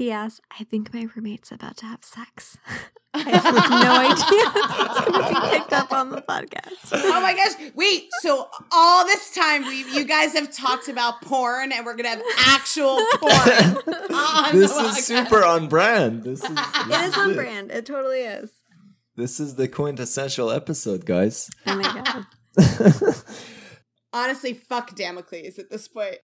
P.S. I think my roommate's about to have sex. I have no idea if it's going to be picked up on the podcast. Oh my gosh! Wait, so all this time we you guys have talked about porn, and we're gonna have actual porn. on this the is super on brand. This is It is on brand. It totally is. This is the quintessential episode, guys. Oh my god. Honestly, fuck Damocles at this point.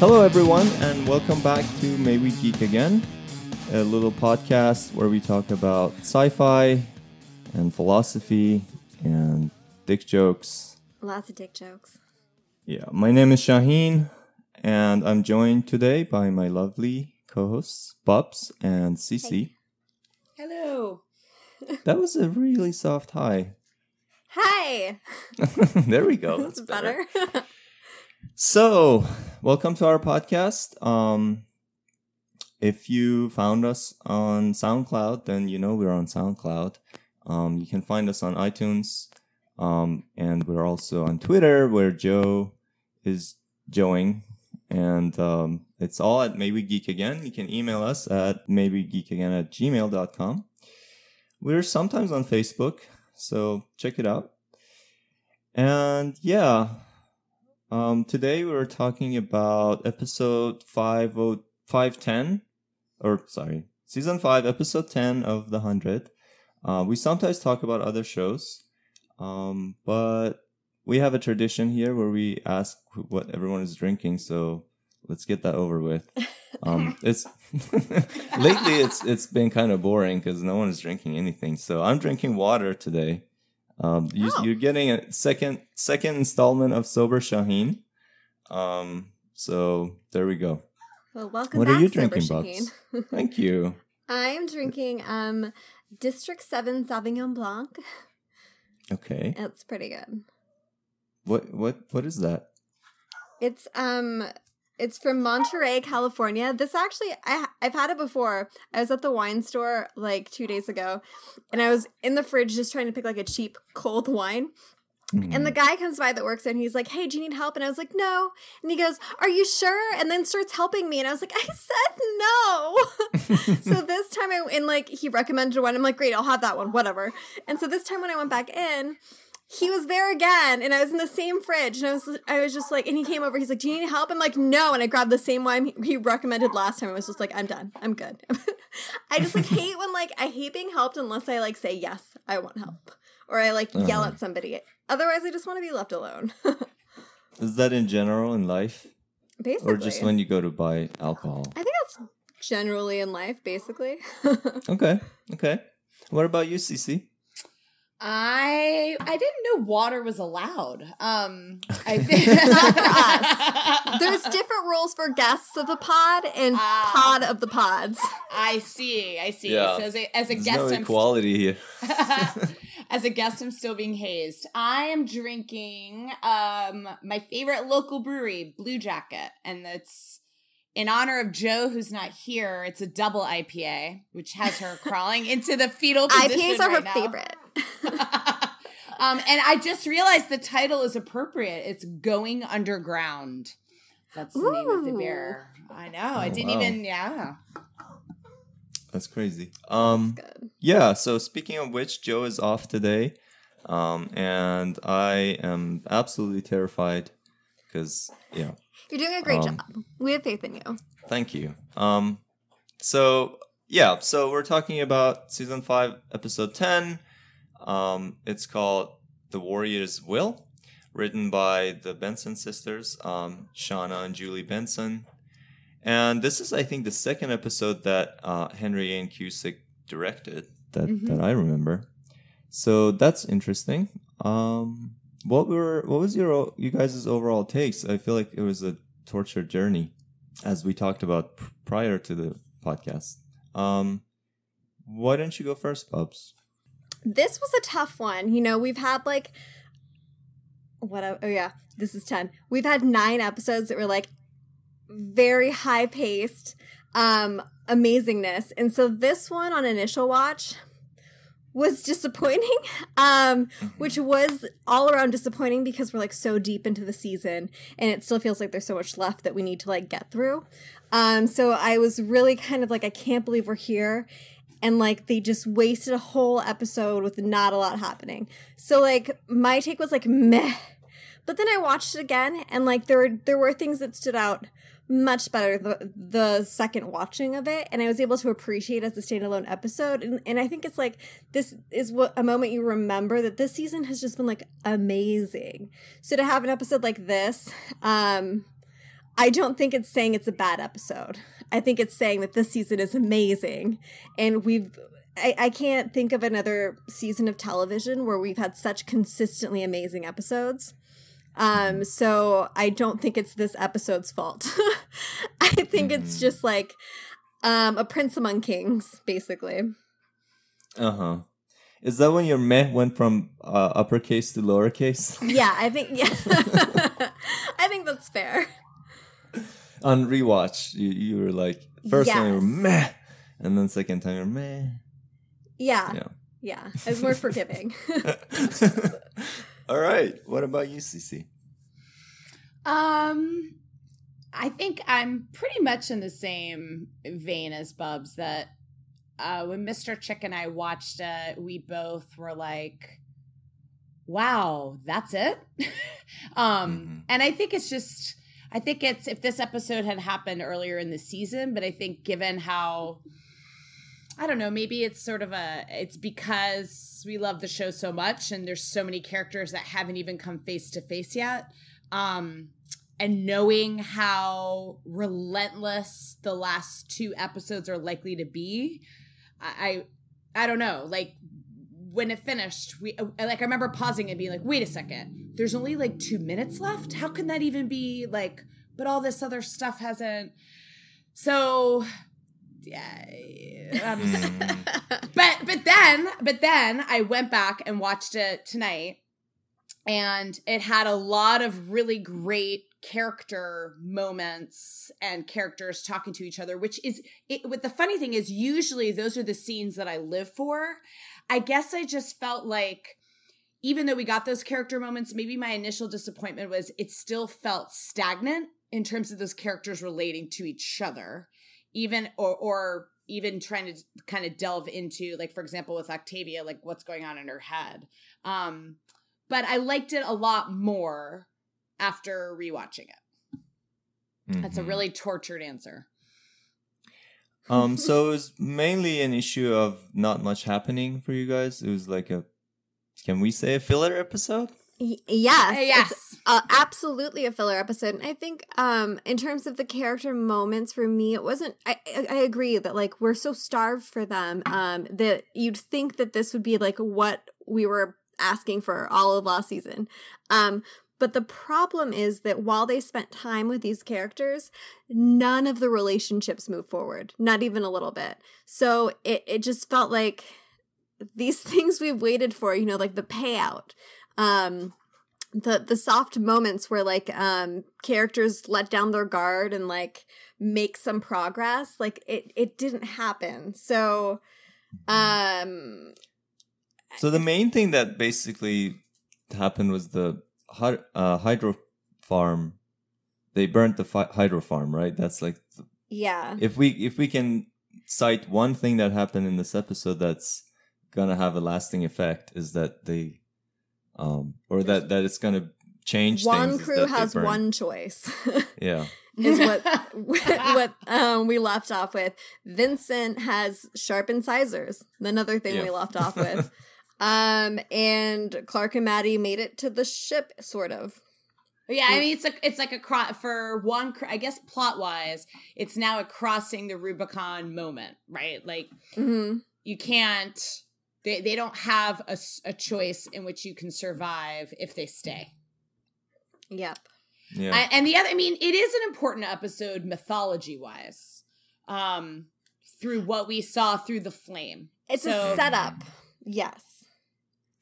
Hello, everyone, and welcome back to May We Geek Again, a little podcast where we talk about sci fi and philosophy and dick jokes. Lots of dick jokes. Yeah, my name is Shahin, and I'm joined today by my lovely co hosts, Bubs and CC. Hello. That was a really soft hi. Hi. there we go. That's That's better. better. So, welcome to our podcast. Um, if you found us on SoundCloud, then you know we're on SoundCloud. Um, you can find us on iTunes, um, and we're also on Twitter, where Jo is joing, and um, it's all at Maybe Geek Again. You can email us at maywegeekagain at gmail.com. We're sometimes on Facebook, so check it out. And yeah, um, today we are talking about episode 50 510, or sorry, season 5, episode 10 of The 100. Uh, we sometimes talk about other shows, um, but we have a tradition here where we ask what everyone is drinking, so let's get that over with. Um, it's lately it's it's been kind of boring because no one is drinking anything. So I'm drinking water today. Um, you, Oh. You're getting a second second installment of Sober Shahin. Um, so there we go. Well, welcome What back, are you drinking. Bubs? Thank you. I'm drinking um District 7 Sauvignon Blanc. Okay. It's pretty good. What what what is that? It's um it's from Monterey, California. This actually I I've had it before. I was at the wine store like 2 days ago and I was in the fridge just trying to pick like a cheap cold wine. And the mm-hmm. guy comes by that works there and he's like, Hey, do you need help? And I was like, No. And he goes, Are you sure? And then starts helping me. And I was like, I said no. so this time I and like he recommended one. I'm like, Great, I'll have that one, whatever. And so this time when I went back in, he was there again and I was in the same fridge and I was I was just like and he came over he's like do you need help I'm like no and I grabbed the same wine he- recommended last time I was just like I'm done I'm good I just like hate when like I hate being helped unless I like say yes I want help or I like yell Uh-huh. at somebody otherwise I just want to be left alone Is that in general in life, basically or just when you go to buy alcohol? I think that's generally in life basically Okay. Okay. What about you, CC? I I didn't know water was allowed. Um, I Not there's different rules for guests of the pod and Ah. pod of the pods I see. I see. Yeah. So as a, as a There's guest, no I'm equality here. As a guest, I'm still being hazed. I am drinking um my favorite local brewery, Bluejacket, and it's in honor of Jo, who's not here. It's a double IPA, which has her crawling into the fetal position. IPAs are her now. favorite um, and I just realized the title is appropriate. It's Going Underground. That's the name of the Ooh. beer. I know. I Oh, didn't wow. even. Yeah. That's crazy. Um. good Yeah, so speaking of which, Jo is off today. Um, and I am absolutely terrified because, yeah, You're doing a great Um, job. We have faith in you. thank you. Um, so, yeah, so we're talking about season 5, episode 10. Um, it's called The Warrior's Will, written by the Benson sisters, um, Shauna and Julie Benson. And this is, I think, the second episode that uh, Henry Ian Cusick directed that, Mhm. that I remember. So that's interesting. Um, what were what was your you guys' overall takes? I feel like it was a torture journey, as we talked about p- prior to the podcast. Um, why don't you go first, Bubs? This was a tough one. You know, we've had like what? Oh yeah, this is ten. We've had nine episodes that were like very high paced. Um, amazingness. And so this one on initial watch was disappointing, um, which was all around disappointing because we're like so deep into the season and it still feels like there's so much left that we need to like get through. Um, so I was really kind of like, I can't believe we're here. And like they just wasted a whole episode with not a lot happening. So like my take was like meh. But then I watched it again and like there were there were things that stood out much better the the second watching of it and i was able to appreciate as a standalone episode and, and i think it's like this is what a moment you remember that this season has just been like amazing so to have an episode like this um i don't think it's saying it's a bad episode i think it's saying that this season is amazing and we've I, I can't think of another season of television where we've had such consistently amazing episodes um, so I don't think it's this episode's fault. I think it's Mhm. just like um, a prince among kings, basically. Uh huh. Is that when your meh went from uh, uppercase to lowercase? Yeah, I think yeah. I think that's fair. On rewatch, you, you were like, first time you were meh, and then second time you're meh. Yeah. Yeah. Yeah. was more forgiving. All right. What about you, CC? Um, I think I'm pretty much in the same vein as Bubs. That uh, when Mr. Chick and I watched it, we both were like, "Wow, that's it." um, Mhm. and I think it's just, I think it's if this episode had happened earlier in the season, but I think given how. I don't know, maybe it's sort of a it's because we love the show so much and there's so many characters that haven't even come face to face yet. Um and knowing how relentless the last two episodes are likely to be, I I, don't know, like when it finished, we like I remember pausing and being like, "Wait a second. There's only like 2 minutes left. How can that even be like but all this other stuff hasn't so yeah, I'm just- Mm. but but then but then I went back and watched it tonight and it had a lot of really great character moments and characters talking to each other which is it what the funny thing is usually those are the scenes that I live for I guess I just felt like even though we got those character moments maybe my initial disappointment was it still felt stagnant in terms of those characters relating to each other. Even or or even trying to kind of delve into like for example with Octavia like what's going on in her head. Um but I liked it a lot more after rewatching it. That's a Mhm. really tortured answer Um, so it was mainly an issue of not much happening for you guys. It was like a, can we say a filler episode? Y- yes. Uh, yes uh, absolutely a filler episode and i think um in terms of the character moments for me it wasn't I, I i agree that like we're so starved for them um that you'd think that this would be like what we were asking for all of last season um but the problem is that while they spent time with these characters none of the relationships moved forward not even a little bit. So it it just felt like these things we've waited for you know like the payout um the the soft moments where like um characters let down their guard and like make some progress like it it didn't happen. So um So the main thing that basically happened was the uh, hydro farm. They burnt the fi- hydro farm, right? That's like the- yeah. if we if we can cite one thing that happened in this episode that's gonna have a lasting effect is that they um or that that it's gonna change one things crew has one choice. Yeah. Is what what um we left off with. Vincent has sharp incisors. Another thing we left off with um and clark and maddie made it to the ship sort of. Yeah I mean it's like it's like a cro- for one I guess plot wise it's now a crossing the Rubicon moment right? Like hmm you can't they, they don't have a, a choice in which you can survive if they stay. Yep. Yeah. I, and the other, I mean, it is an important episode mythology wise, um, through what we saw through the flame. it's So- a setup. Yes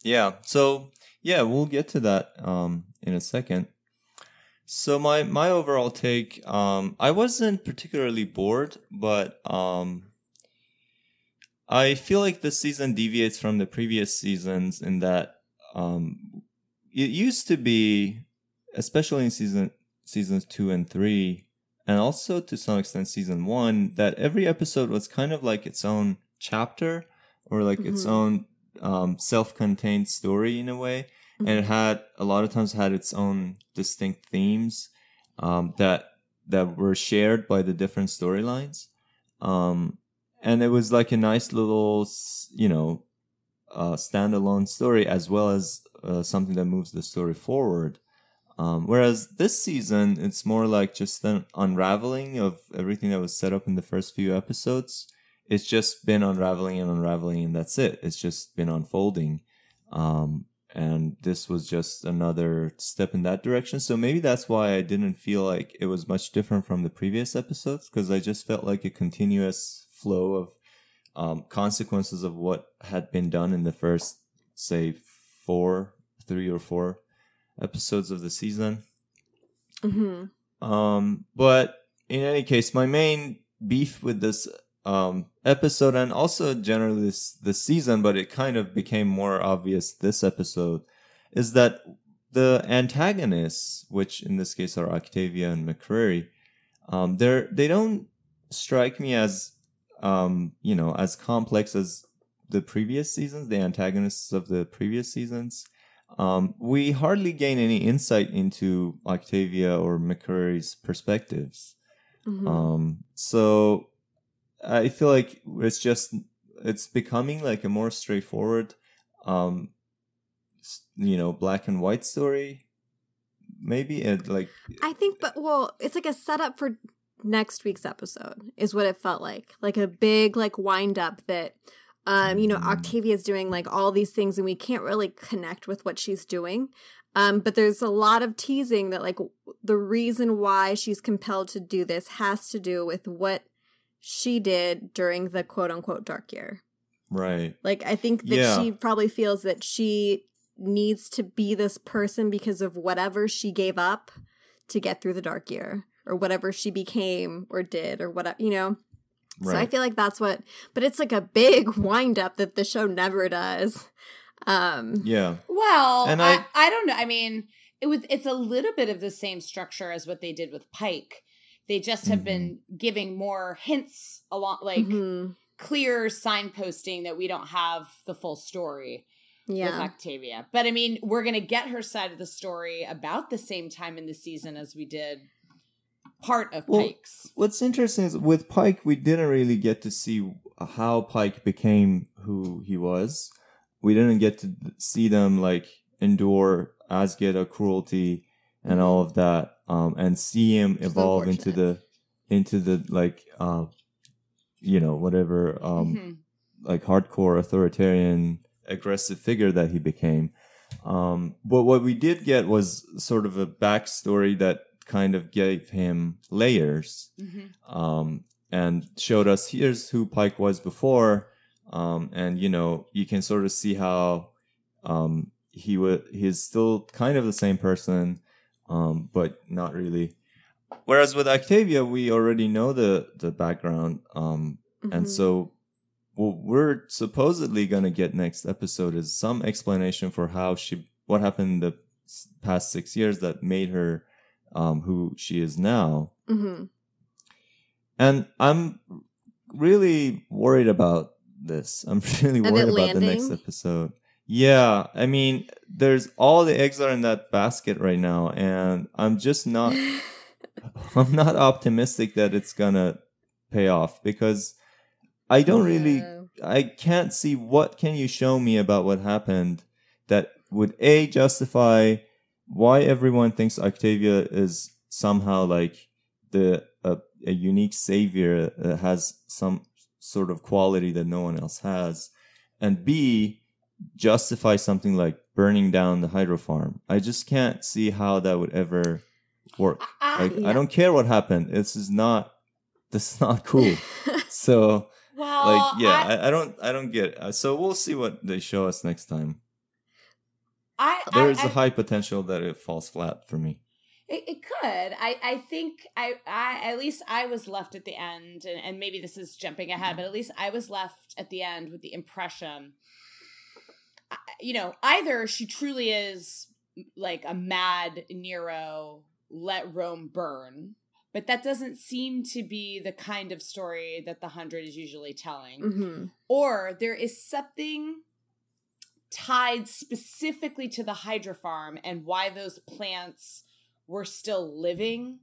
Yeah. So yeah, we'll get to that um in a second. So my my overall take, um, I wasn't particularly bored, but um, I feel like this season deviates from the previous seasons in that um, it used to be, especially in season seasons two and three, and also to some extent season one, that every episode was kind of like its own chapter or like its Mhm. own um, self-contained story in a way. And it had a lot of times had its own distinct themes um, that that were shared by the different storylines. Um, and it was like a nice little you know uh, standalone story as well as uh, something that moves the story forward. Um, whereas this season it's more like just an unraveling of everything that was set up in the first few episodes it's just been unraveling and unraveling and that's it. It's just been unfolding. Um, and this was just another step in that direction. So maybe that's why i didn't feel like it was much different from the previous episodes because i just felt like a continuous flow of um, consequences of what had been done in the first say four three or four episodes of the season. Hmm um, but in any case, my main beef with this um, episode and also generally this this season, but it kind of became more obvious this episode, is that the antagonists, which in this case are Octavia and McCreary, um, they're they don't strike me as um, you know as complex as the previous seasons, the antagonists of the previous seasons um, we hardly gain any insight into Octavia or McCreary's perspectives. hmm Um, so I feel like it's just it's becoming like a more straightforward, um, you know, black and white story. Maybe it like I think, but well, it's like a setup for next week's episode, is what it felt like. Like a big like wind up that, um, you know, Octavia's doing like all these things, and we can't really connect with what she's doing. Um, but there's a lot of teasing that like the reason why she's compelled to do this has to do with what she did during the quote unquote dark year. right. Like I think that Yeah. she probably feels that she needs to be this person because of whatever she gave up to get through the dark year or whatever she became or did or whatever, you know. Right. So I feel like that's what but it's like a big wind up that the show never does. Um yeah. Well, And I, I- I don't know. I mean, it was it's a little bit of the same structure as what they did with Pike. They just have been giving more hints along like mhm. clear signposting that we don't have the full story with yeah. Octavia. But I mean, we're gonna get her side of the story about the same time in the season as we did part of Well, Pike's. What's interesting is with Pike, we didn't really get to see how Pike became who he was. We didn't get to see them like endure Azgeda cruelty and all of that, um, and see him evolve into the into the like, uh, you know, whatever, um, Mhm. like hardcore authoritarian aggressive figure that he became. Um, but what we did get was sort of a backstory that kind of gave him layers Mhm. um, and showed us here's who Pike was before, um, and you know you can sort of see how um, he was he's still kind of the same person, um, but not really. Whereas with Octavia, we already know the the background, um, and Mhm. so what we're supposedly gonna get next episode is some explanation for how she what happened in the past six years that made her um, who she is now. Mm-hmm. And I'm really worried about this. I'm really worried about the next episode. Yeah, I mean, there's all the eggs are in that basket right now, and I'm just not. I'm not optimistic that it's gonna pay off because I don't really. I can't see what can you show me about what happened that would a justify why everyone thinks Octavia is somehow like the a, a unique savior that has some sort of quality that no one else has, and b justify something like burning down the hydro farm. I just can't see how that would ever work. Ah, ah, I- Like yeah. I don't care what happened. This is not. This is not cool. so well, like yeah I, I, I don't i don't get it Uh, so we'll see what they show us next time I, there's a high potential that it falls flat for me It, it could. I, I think I, I at least I was left at the end, and, and maybe this is jumping ahead, mm-hmm. but at least I was left at the end with the impression, you know, either she truly is like a mad Nero, let Rome burn, but that doesn't seem to be the kind of story that the hundred is usually telling, Mm-hmm. or there is something tied specifically to the hydro farm and why those plants were still living.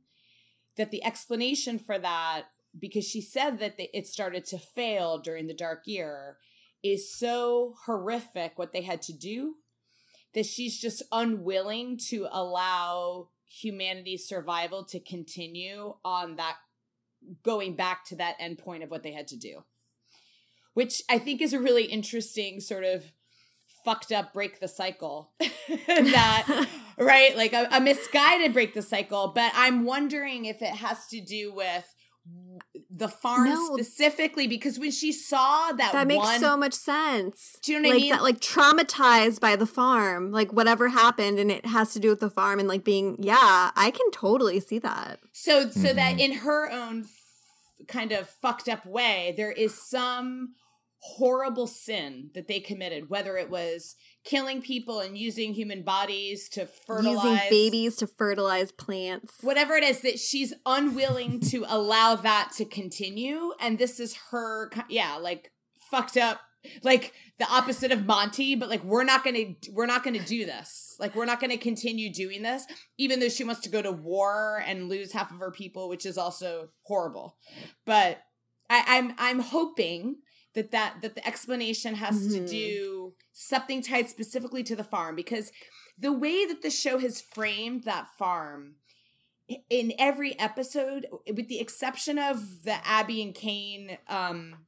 That the explanation for that, because she said that the, it started to fail during the dark year, is so horrific what they had to do that she's just unwilling to allow humanity's survival to continue on that going back to that end point of what they had to do which i think is a really interesting sort of fucked up break the cycle that right? Like a, a misguided break the cycle but i'm wondering if it has to do with the farm No. specifically because when she saw that That makes one so much sense. Do you know what I like mean? that, like traumatized by the farm, like whatever happened, and it has to do with the farm and like being. Yeah, I can totally see that. So so that Mhm. in her own f- kind of fucked up way, there is some horrible sin that they committed, whether it was killing people and using human bodies to fertilize Using babies to fertilize plants. whatever it is that she's unwilling to allow that to continue. And this is her yeah like fucked up like the opposite of monty but like we're not gonna we're not gonna do this. Like we're not gonna continue doing this even though she wants to go to war and lose half of her people which is also horrible. But I, i'm i'm hoping that that that the explanation has to Mhm. do something tied specifically to the farm because the way that the show has framed that farm in every episode with the exception of the abby and kane um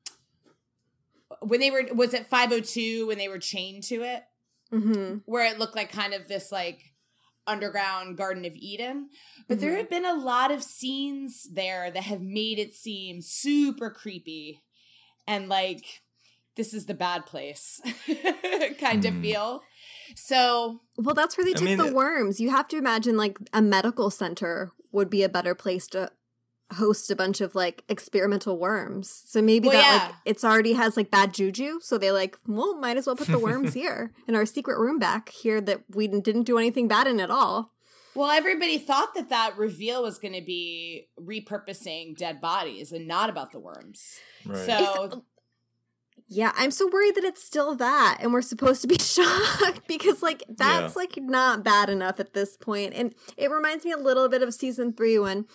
when they were was it 502 when they were chained to it hmm where it looked like kind of this like underground garden of eden but there Mhm. have been a lot of scenes there that have made it seem super creepy and like this is the bad place kind of Mhm. feel so Well, that's where they I take mean, the worms. You have to imagine like a medical center would be a better place to host a bunch of like experimental worms. So maybe Well, that yeah. like it's already has like bad juju. So they like, well, might as well put the worms here in our secret room back here that we didn't do anything bad in at all. Well, everybody thought that that reveal was going to be repurposing dead bodies and not about the worms. Right. So, Yeah, I'm so worried that it's still that and we're supposed to be shocked because like that's like not bad enough at this point. And it reminds me a little bit of season 3 when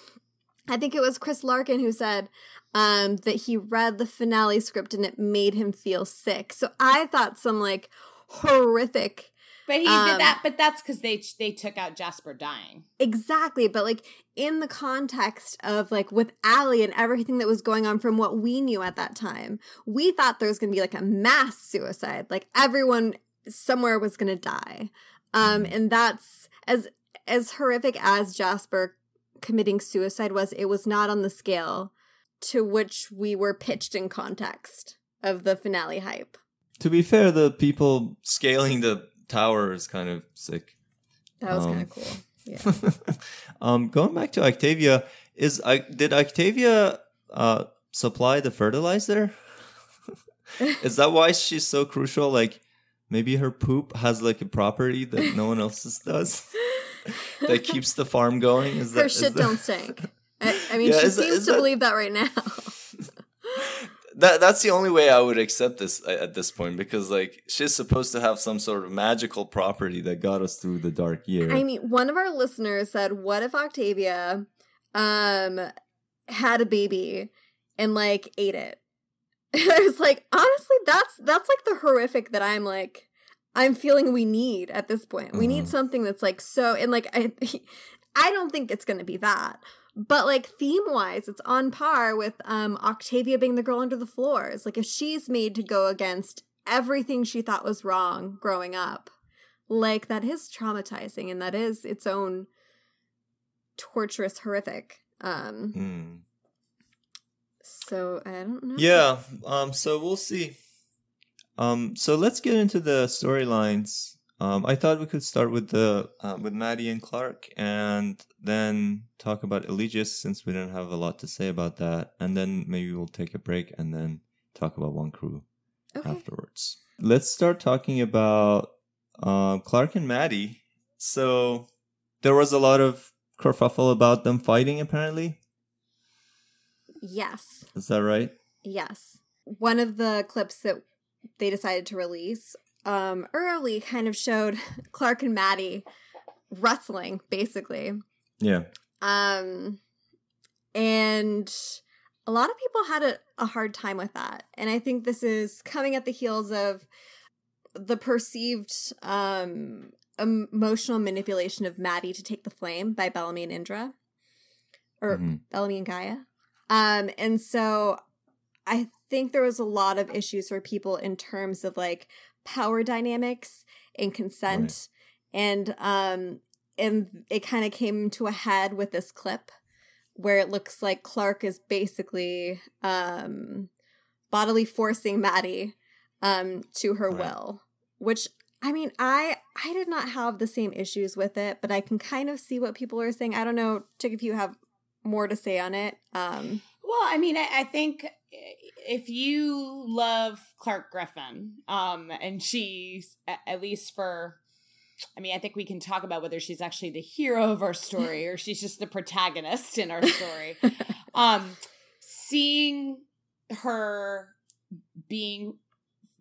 I think it was Chris Larkin who said um that he read the finale script and it made him feel sick. So I thought some like horrific but he Um, did that. But that's because they they took out Jasper dying. Exactly, but like in the context of like with ALIE and everything that was going on from what we knew at that time, we thought there was going to be like a mass suicide, like everyone somewhere was going to die. Um and that's as as horrific as Jasper committing suicide was, it was not on the scale to which we were pitched in context of the finale hype. to be fair, the people scaling the tower is kind of sick. That was Um, kind of cool. Yeah. um, going back to Octavia, is I did Octavia uh, supply the fertilizer? is that why she's so crucial? Like maybe her poop has like a property that no one else's does that keeps the farm going. Is that Her is shit that- don't stink. I, I mean, Yeah, she that- seems to that- believe that right now. That that's the only way I would accept this at this point because like she's supposed to have some sort of magical property that got us through the dark year. I mean, one of our listeners said, "What if Octavia um had a baby and like ate it?" And I was like, honestly, that's that's like the horrific that I'm like I'm feeling we need at this point. We need Mhm. something that's like so and like I I don't think it's going to be that. But like theme wise, it's on par with um Octavia being the girl under the floors. Like if she's made to go against everything she thought was wrong growing up, like that is traumatizing and that is its own torturous, horrific. Um Hmm. so I don't know. Yeah. Um. So we'll see. Um. So let's get into the storylines. Um, I thought we could start with the uh, with Madi and Clarke, and then talk about Eligius since we didn't have a lot to say about that, and then maybe we'll take a break and then talk about Wonkru Okay. afterwards. Let's start talking about uh, Clarke and Madi. So there was a lot of kerfuffle about them fighting. Apparently, Yes. is that right? Yes. One of the clips that they decided to release um early kind of showed Clarke and Madi wrestling basically. Yeah. Um and a lot of people had a, a hard time with that. And I think this is coming at the heels of the perceived um emotional manipulation of Madi to take the flame by Bellamy and Indra. Or Mhm. Bellamy and Gaia. Um, and so I think there was a lot of issues for people in terms of like power dynamics and consent. And um and it kind of came to a head with this clip where it looks like Clarke is basically um bodily forcing Madi um to her Right. will. Which I mean, I I did not have the same issues with it, but I can kind of see what people are saying. I don't know, Chick, if you have more to say on it. Um Well, I mean, I, I think if you love Clarke Griffin, um, and she's at least for, I mean, I think we can talk about whether she's actually the hero of our story or she's just the protagonist in our story. um, seeing her being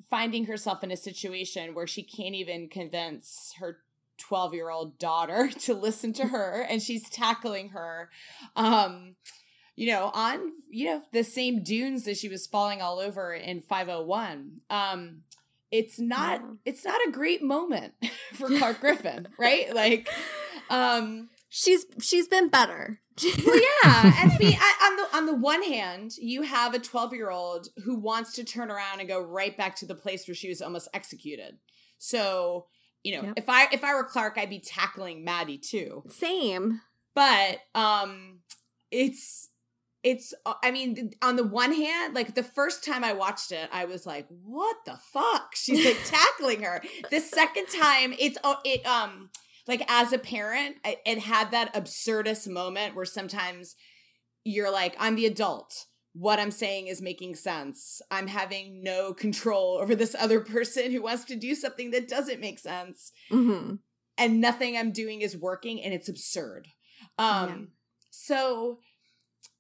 finding herself in a situation where she can't even convince her 12 year old daughter to listen to her and she's tackling her um you know on you know the same dunes that she was falling all over in 501 um it's not Yeah. it's not a great moment for Clarke Griffin right like um she's she's been better. well, yeah, and I mean, I, on the on the one hand, you have a twelve year old who wants to turn around and go right back to the place where she was almost executed. So, you know, Yep. if I if I were Clarke, I'd be tackling Madi too. Same. But um, it's it's uh, I mean, on the one hand, like the first time I watched it, I was like, "What the fuck?" She's like tackling her. The second time, it's oh, it um like as a parent, I, it had that absurdist moment where sometimes you're like, I'm the adult. What I'm saying is making sense. I'm having no control over this other person who wants to do something that doesn't make sense. hmm And nothing I'm doing is working and it's absurd. Um Yeah. so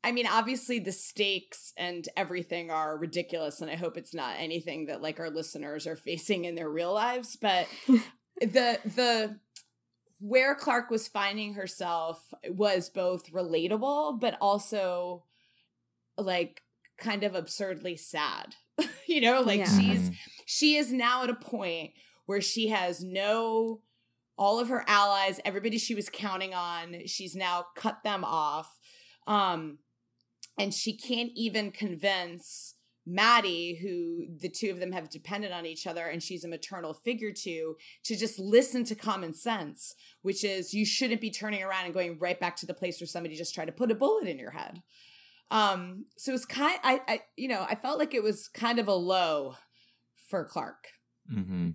I mean obviously the stakes and everything are ridiculous and I hope it's not anything that like our listeners are facing in their real lives, but the the where Clarke was finding herself was both relatable, but also like kind of absurdly sad. you know, like Yeah. she's she is now at a point where she has no all of her allies, everybody she was counting on, she's now cut them off. Um and she can't even convince Madi, who the two of them have depended on each other and she's a maternal figure to, to just listen to common sense, which is you shouldn't be turning around and going right back to the place where somebody just tried to put a bullet in your head. Um, so it's kind I, I you know, I felt like it was kind of a low for Clarke. hmm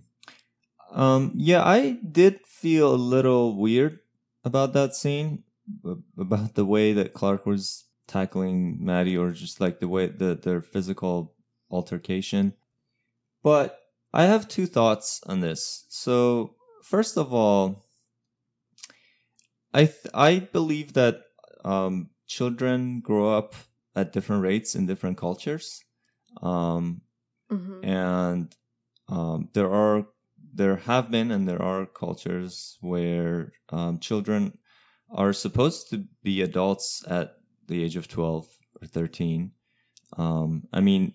Um, yeah, I did feel a little weird about that scene, about the way that Clarke was tackling Madi, or just like the way that their physical altercation. But I have two thoughts on this. So, first of all, I th- I believe that um, children grow up at different rates in different cultures. Um, hmm and um, there are there have been and there are cultures where um, children are supposed to be adults at the age of 12 or 13 um, i mean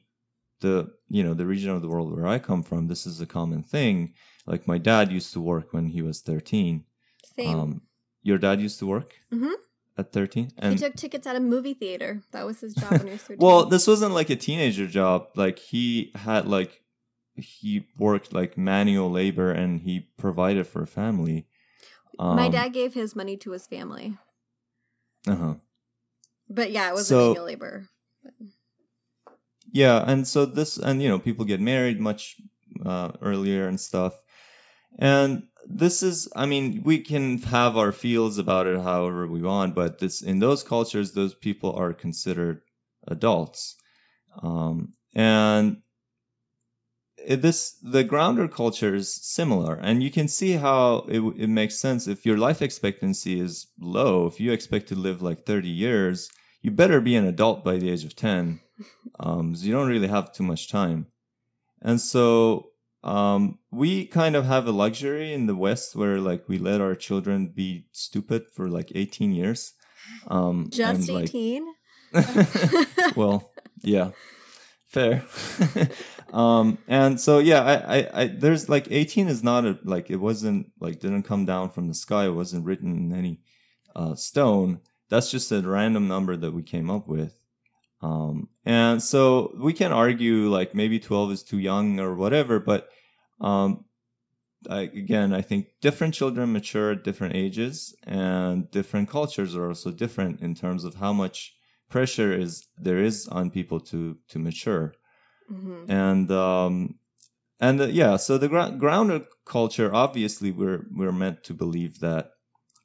the you know the region of the world where i come from this is a common thing like my dad used to work when he was 13 Same. um, your dad used to work Mhm. at 13 he took tickets at a movie theater. That was his job when he was 13. well, this wasn't like a teenager job. Like he had like he worked like manual labor and he provided for a family. Um, My dad gave his money to his family. Uh-huh. But yeah, it was So- manual labor. Yeah, and so this and you know people get married much uh, earlier and stuff. And this is i mean we can have our feels about it however we want but this in those cultures those people are considered adults um, and this the grounder culture is similar and you can see how it, it makes sense if your life expectancy is low if you expect to live like 30 years you better be an adult by the age of 10 um, so you don't really have too much time and so um, we kind of have a luxury in the west where like we let our children be stupid for like 18 years um, Just and, like, 18? well, yeah, fair. um, and so yeah, I, I, I, there's like 18 is not a like it wasn't like didn't come down from the sky. It wasn't written in any uh, stone. That's just a random number that we came up with. Um, and so we can argue like maybe 12 is too young or whatever, but um, I, again, I think different children mature at different ages, and different cultures are also different in terms of how much pressure is there is on people to to mature Mhm. and um and uh, yeah so the gr- grounder culture obviously we're we're meant to believe that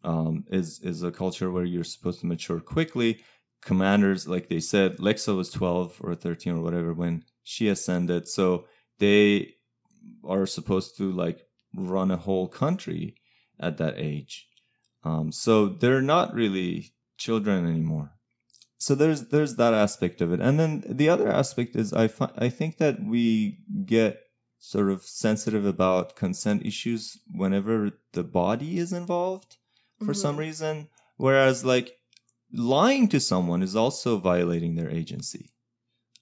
um is is a culture where you're supposed to mature quickly. Commanders like they said lexa was 12 or 13 or whatever when she ascended. So they are supposed to like run a whole country at that age. Um so they're not really children anymore. So there's there's that aspect of it. And then the other aspect is i fi- i think that we get sort of sensitive about consent issues whenever the body is involved for some Mhm. reason whereas like lying to someone is also violating their agency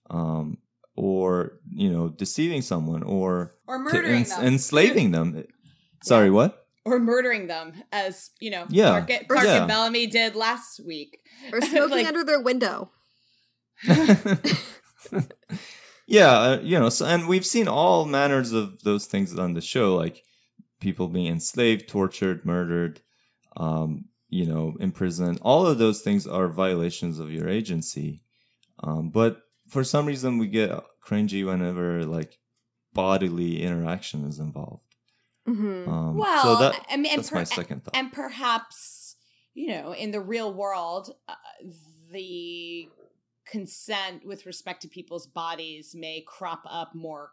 um or you know deceiving someone or Or murdering ens- them. enslaving them sorry what Or murdering them, as, you know, Yeah. Clarke, Clarke Yeah. and Bellamy did last week. Or smoking Like- under their window. yeah, uh, you know, so, and we've seen all manners of those things on the show, like people being enslaved, tortured, murdered, um, you know, imprisoned. All of those things are violations of your agency. Um, but for some reason, we get cringy whenever like bodily interaction is involved. hmm Um, well, so that, I mean, that's my second thought. and perhaps you know in the real world uh, the consent with respect to people's bodies may crop up more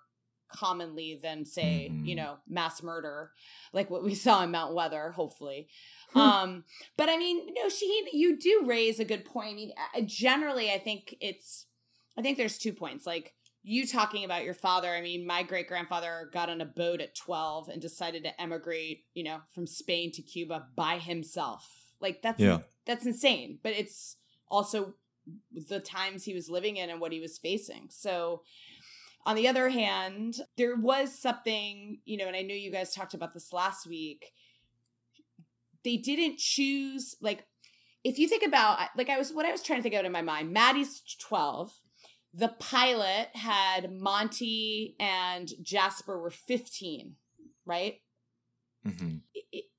commonly than say you Mhm. know mass murder like what we saw in mount weather hopefully Hmm. um but i mean no shahin you do raise a good point i mean generally i think it's i think there's two points like you talking about your father i mean my great grandfather got on a boat at 12 and decided to emigrate you know from spain to cuba by himself like that's Yeah. that's insane but it's also the times he was living in and what he was facing so on the other hand there was something you know and i know you guys talked about this last week. They didn't choose like if you think about like i was what i was trying to think out in my mind madi's 12 the pilot had monty and jasper were 15 right? Mhm. it- it-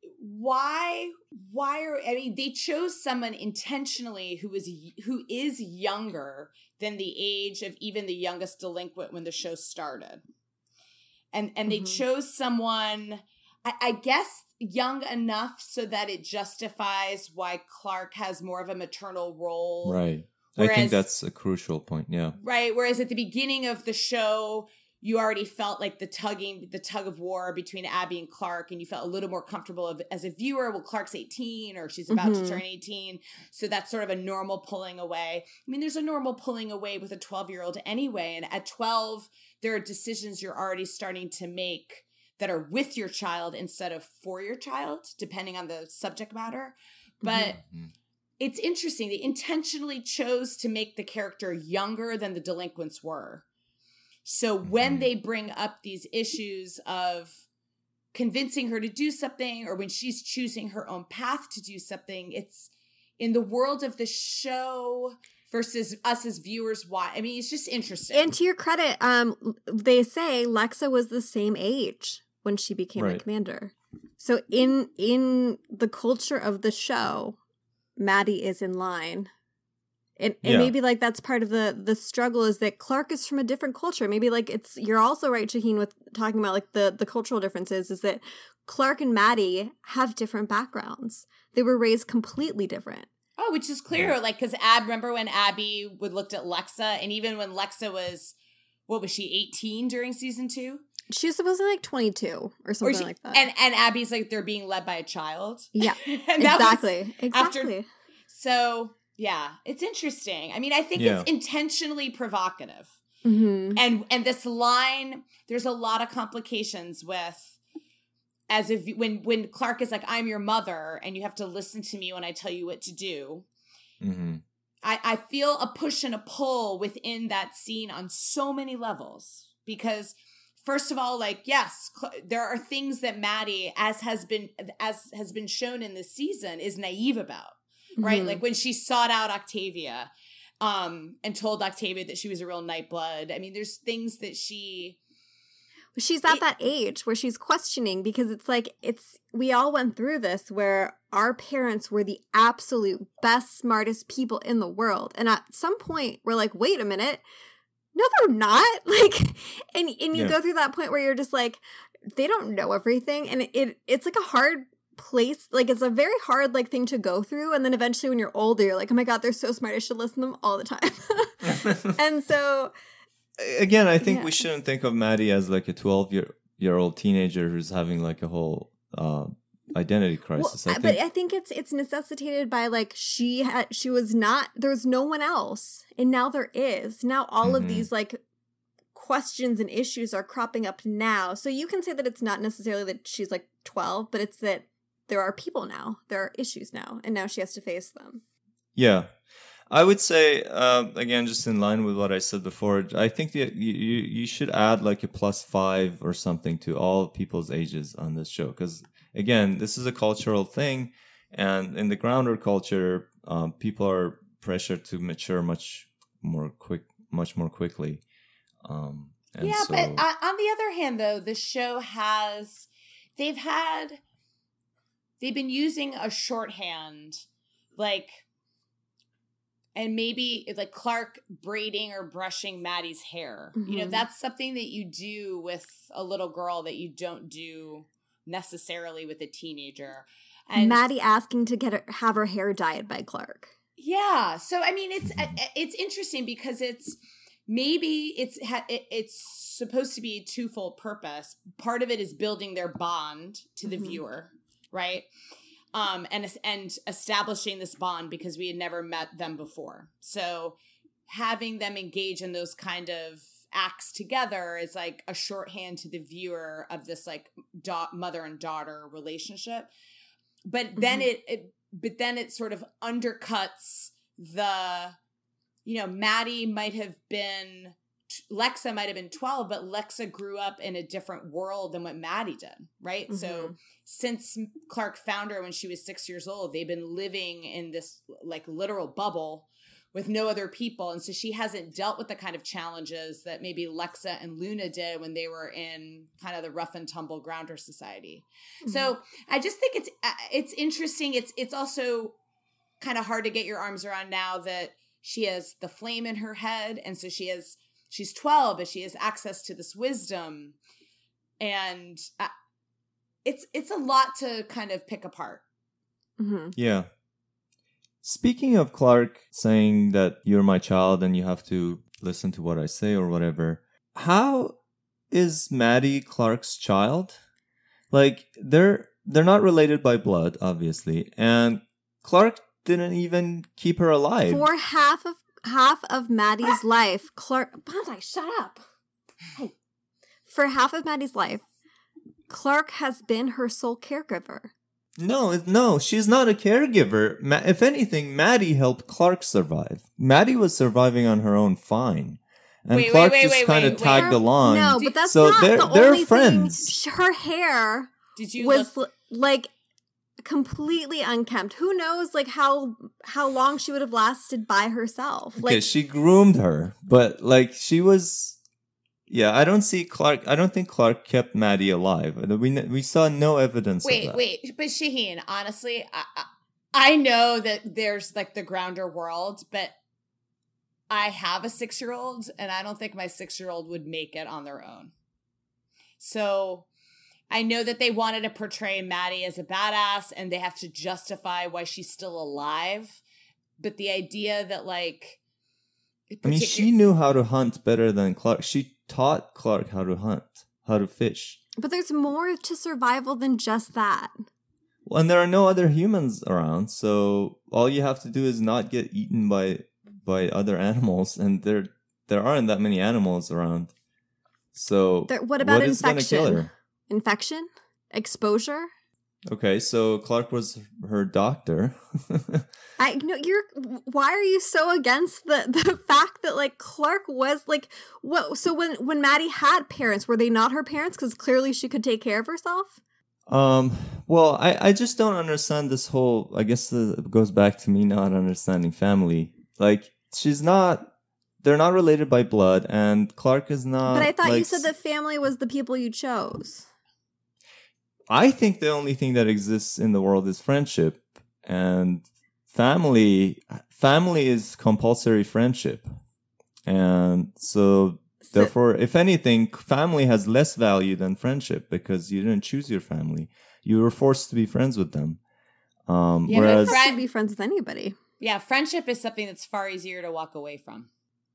why why are i mean they chose someone intentionally who is who is younger than the age of even the youngest delinquent when the show started and and they Mhm. chose someone I, I guess young enough so that it justifies why clarke has more of a maternal role Right. I think that's a crucial point. Yeah. right whereas at the beginning of the show you already felt like the tugging the tug of war between abby and clarke and you felt a little more comfortable of, as a viewer well clarke's 18 or she's about Mhm. to turn 18 so that's sort of a normal pulling away i mean there's a normal pulling away with a 12 year old anyway and at 12 there are decisions you're already starting to make that are with your child instead of for your child depending on the subject matter but Mhm. it's interesting. They intentionally chose to make the character younger than the delinquents were. So when Mhm. they bring up these issues of convincing her to do something or when she's choosing her own path to do something, it's in the world of the show versus us as viewers why I mean it's just interesting. And to your credit, um, they say Lexa was the same age when she became a commander. So in in the culture of the show, Madi is in line. And, and Yeah. maybe like that's part of the the struggle is that Clarke is from a different culture. Maybe like it's you're also right, Shahin, with talking about like the the cultural differences is that Clarke and Madi have different backgrounds. They were raised completely different. Oh, which is clear, like because Ab. Remember when Abby would looked at Lexa, and even when Lexa was, what was she, eighteen during season two? She was supposed to be like 22 or something she- like that. And and Abby's like they're being led by a child. Yeah, And that was- exactly. exactly. so yeah, it's interesting. I mean, I think Yeah. it's intentionally provocative. hmm and and this line there's a lot of complications with as if when when clarke is like i'm your mother and you have to listen to me when i tell you what to do hmm i i feel a push and a pull within that scene on so many levels because first of all like yes Cl- there are things that madi as has been as has been shown in this season is naive about right? Mhm. Like when she sought out Octavia um and told Octavia that she was a real nightblood. I mean, there's things that she she's at it- that age where she's questioning because it's like it's we all went through this where our parents were the absolute best smartest people in the world and at some point we're like wait a minute no they're not like and and you Yeah. go through that point where you're just like they don't know everything and it, it it's like a hard place like it's a very hard like thing to go through and then eventually when you're older you're like oh my god they're so smart i should listen to them all the time and so Again, I think Yeah. we shouldn't think of Madi as like a 12 year year old teenager who's having like a whole uh, identity crisis. Well, I but I think it's it's necessitated by like she had she was not there was no one else and now there is now all Mhm. of these like questions and issues are cropping up now so you can say that it's not necessarily that she's like 12 but it's that there are people now there are issues now and now she has to face them Yeah. I would say, uh, again, just in line with what I said before, I think that you, you, you should add like a plus five or something to all people's ages on this show. Because, again, this is a cultural thing. And in the grounder culture, um, people are pressured to mature much more quick, much more quickly. Um, and yeah, so, but uh, on the other hand, though, the show has they've had they've been using a shorthand like and maybe it's like Clarke braiding or brushing Madi's hair. You know, Mhm. that's something that you do with a little girl that you don't do necessarily with a teenager. And madi asking to get her, have her hair dyed by clarke yeah. So I mean, it's uh, it's interesting because it's maybe it's it's supposed to be a twofold purpose. Part of it is building their bond to the Mhm. viewer, right? Um, and and establishing this bond because we had never met them before. So having them engage in those kind of acts together is like a shorthand to the viewer of this like da- mother and daughter relationship but then Mhm. it, it but then it sort of undercuts the you know madi might have been lexa might have been 12 but lexa grew up in a different world than what madi did right? So since clarke found her when she was six years old they've been living in this like literal bubble with no other people and so she hasn't dealt with the kind of challenges that maybe lexa and luna did when they were in kind of the rough and tumble grounder society. So I just think it's uh, it's interesting. It's it's also kind of hard to get your arms around now that she has the flame in her head, and so she has she's twelve, but she has access to this wisdom, and uh, it's it's a lot to kind of pick apart. Mhm. Yeah. Speaking of Clarke saying that you're my child and you have to listen to what I say or whatever, how is Madi Clarke's child? Like they're they're not related by blood, obviously, and Clarke didn't even keep her alive. for half of half of Madi's ah. life, Clarke Bonsai, shut up. Hey. For half of Madi's life, Clarke has been her sole caregiver. No, no, she's not a caregiver. Ma- if anything, Madi helped Clarke survive. Madi was surviving on her own fine, and Wait, wait, Clarke wait, just wait, kind wait, of wait. tagged Her- along. No, but that's So not they're- the they're only friends. thing. Her hair Did you was look? like completely unkempt. Who knows like how how long she would have lasted by herself. Okay, Like she groomed her, but like she was. Yeah, I don't see Clarke. I don't think Clarke kept Madi alive. We we saw no evidence. of Wait, that. wait, but Shahin, honestly, I, I I know that there's like the grounder world, but I have a six year old, and I don't think my six year old would make it on their own. So I know that they wanted to portray Madi as a badass and they have to justify why she's still alive. But the idea that, like, I mean, she knew how to hunt better than Clarke. She taught Clarke how to hunt, how to fish. But there's more to survival than just that. Well, and there are no other humans around, so all you have to do is not get eaten by by other animals, and there there aren't that many animals around. So there, what about what infection? Infection, exposure. Okay, so Clarke was her doctor. I know you're. Why are you so against the the fact that like Clarke was like what? So when when Madi had parents, were they not her parents? Because clearly she could take care of herself. Um. Well, I I just don't understand this whole. I guess it goes back to me not understanding family. Like she's not. They're not related by blood, and Clarke is not. But I thought like, you said that family was the people you chose. I think the only thing that exists in the world is friendship, and family. Family is compulsory friendship, and so Therefore, if anything, family has less value than friendship because you didn't choose your family. You were forced to be friends with them. Um, yeah, whereas, friend, be friends with anybody. Yeah, friendship is something that's far easier to walk away from.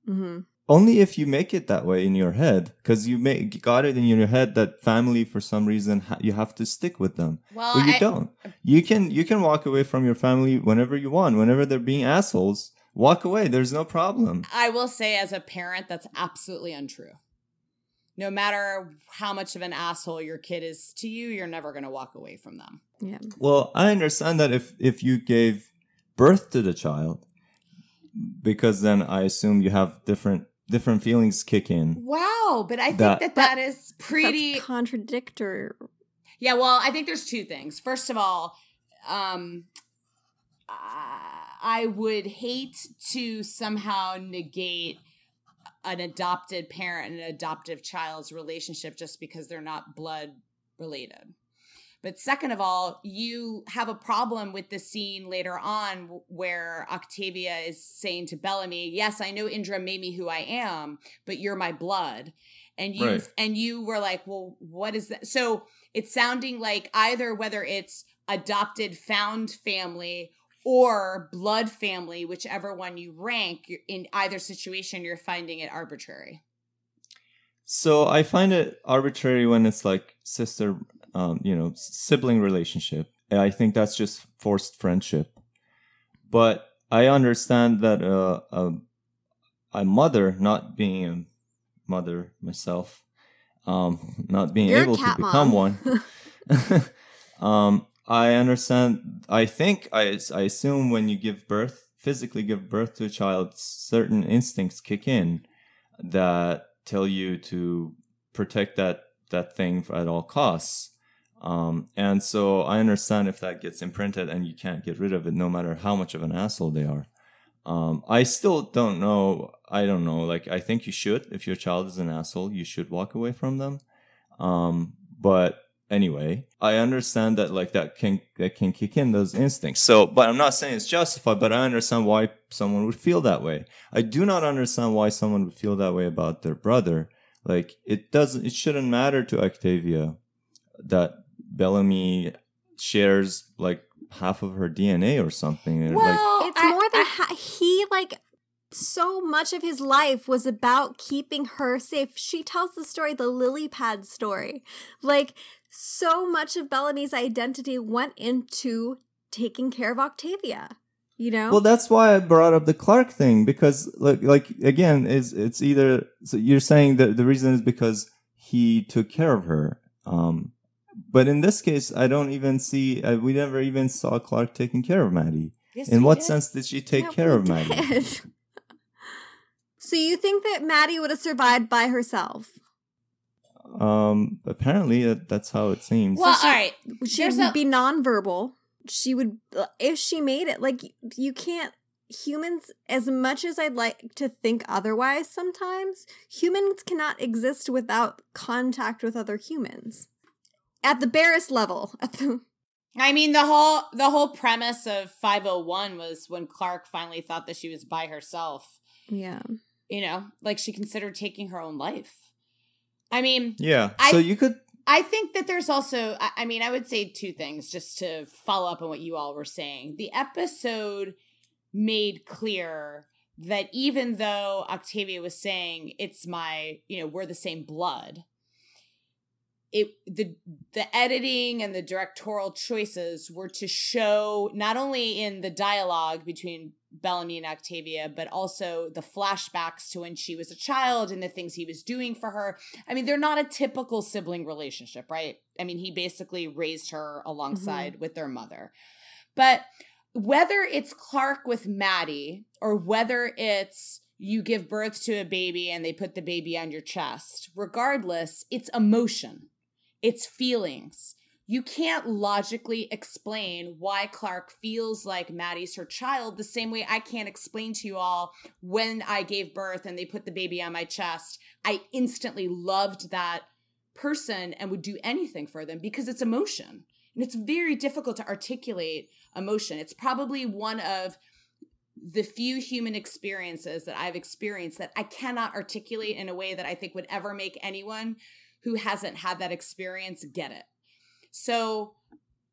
Mm-hmm. Only if you make it that way in your head, because you make got it in your head that family for some reason ha- you have to stick with them. Well, but you I, don't. You can you can walk away from your family whenever you want. Whenever they're being assholes, walk away. There's no problem. I will say, as a parent, that's absolutely untrue. No matter how much of an asshole your kid is to you, you're never going to walk away from them. Yeah. Well, I understand that if if you gave birth to the child, because then I assume you have different different feelings kick in. Wow, but I think that that, that is pretty contradictory. Yeah, well, I think there's two things. First of all, um, I would hate to somehow negate an adopted parent and an adoptive child's relationship just because they're not blood related. But second of all, you have a problem with the scene later on where Octavia is saying to Bellamy, "Yes, I know Indra made me who I am, but you're my blood." And you right. and you were like, "Well, what is that?" So it's sounding like either whether it's adopted found family or blood family, whichever one you rank, in either situation, you're finding it arbitrary. So I find it arbitrary when it's like sister, um, you know, sibling relationship. I think that's just forced friendship. But I understand that uh, a, a mother, not being a mother myself, um, not being You're able to become mom. one, um, I understand. I think I, I assume when you give birth, physically give birth to a child, certain instincts kick in that tell you to protect that that thing at all costs. Um, and so I understand if that gets imprinted and you can't get rid of it, no matter how much of an asshole they are. Um, I still don't know. I don't know. Like, I think you should. If your child is an asshole, you should walk away from them. Um, but anyway i understand that like that can that can kick in those instincts so but i'm not saying it's justified but i understand why someone would feel that way i do not understand why someone would feel that way about their brother like it doesn't it shouldn't matter to octavia that bellamy shares like half of her dna or something well like, it's I, more than I, ha- he like so much of his life was about keeping her safe. She tells the story, the lily pad story. Like, so much of Bellamy's identity went into taking care of Octavia. You know? Well, that's why I brought up the Clarke thing because, like, like again, is it's either so you're saying that the reason is because he took care of her. Um, but in this case, I don't even see. Uh, we never even saw Clarke taking care of Madi. Yes, in what did. sense did she take yeah, care of Madi? so you think that Madi would have survived by herself? Um, apparently uh, that's how it seems. Well, so she, all right. She would a- be nonverbal. She would, uh, if she made it, like, you can't, humans, as much as I'd like to think otherwise sometimes, humans cannot exist without contact with other humans. At the barest level. At the, I mean the whole the whole premise of 501 was when Clarke finally thought that she was by herself Yeah. You know, like she considered taking her own life. I mean, Yeah. I- so you could I think that there's also, I, I mean, I would say two things just to follow up on what you all were saying. The episode made clear that even though Octavia was saying it's my, you know, we're the same blood, it the the editing and the directorial choices were to show not only in the dialogue between Bellamy and Octavia, but also the flashbacks to when she was a child and the things he was doing for her. I mean, they're not a typical sibling relationship, right? I mean, he basically raised her alongside mm-hmm. with their mother. But whether it's Clarke with Madi or whether it's you give birth to a baby and they put the baby on your chest, regardless, it's emotion, it's feelings. You can't logically explain why Clarke feels like Madi's her child the same way I can't explain to you all when I gave birth and they put the baby on my chest. I instantly loved that person and would do anything for them because it's emotion. And it's very difficult to articulate emotion. It's probably one of the few human experiences that I've experienced that I cannot articulate in a way that I think would ever make anyone who hasn't had that experience get it. So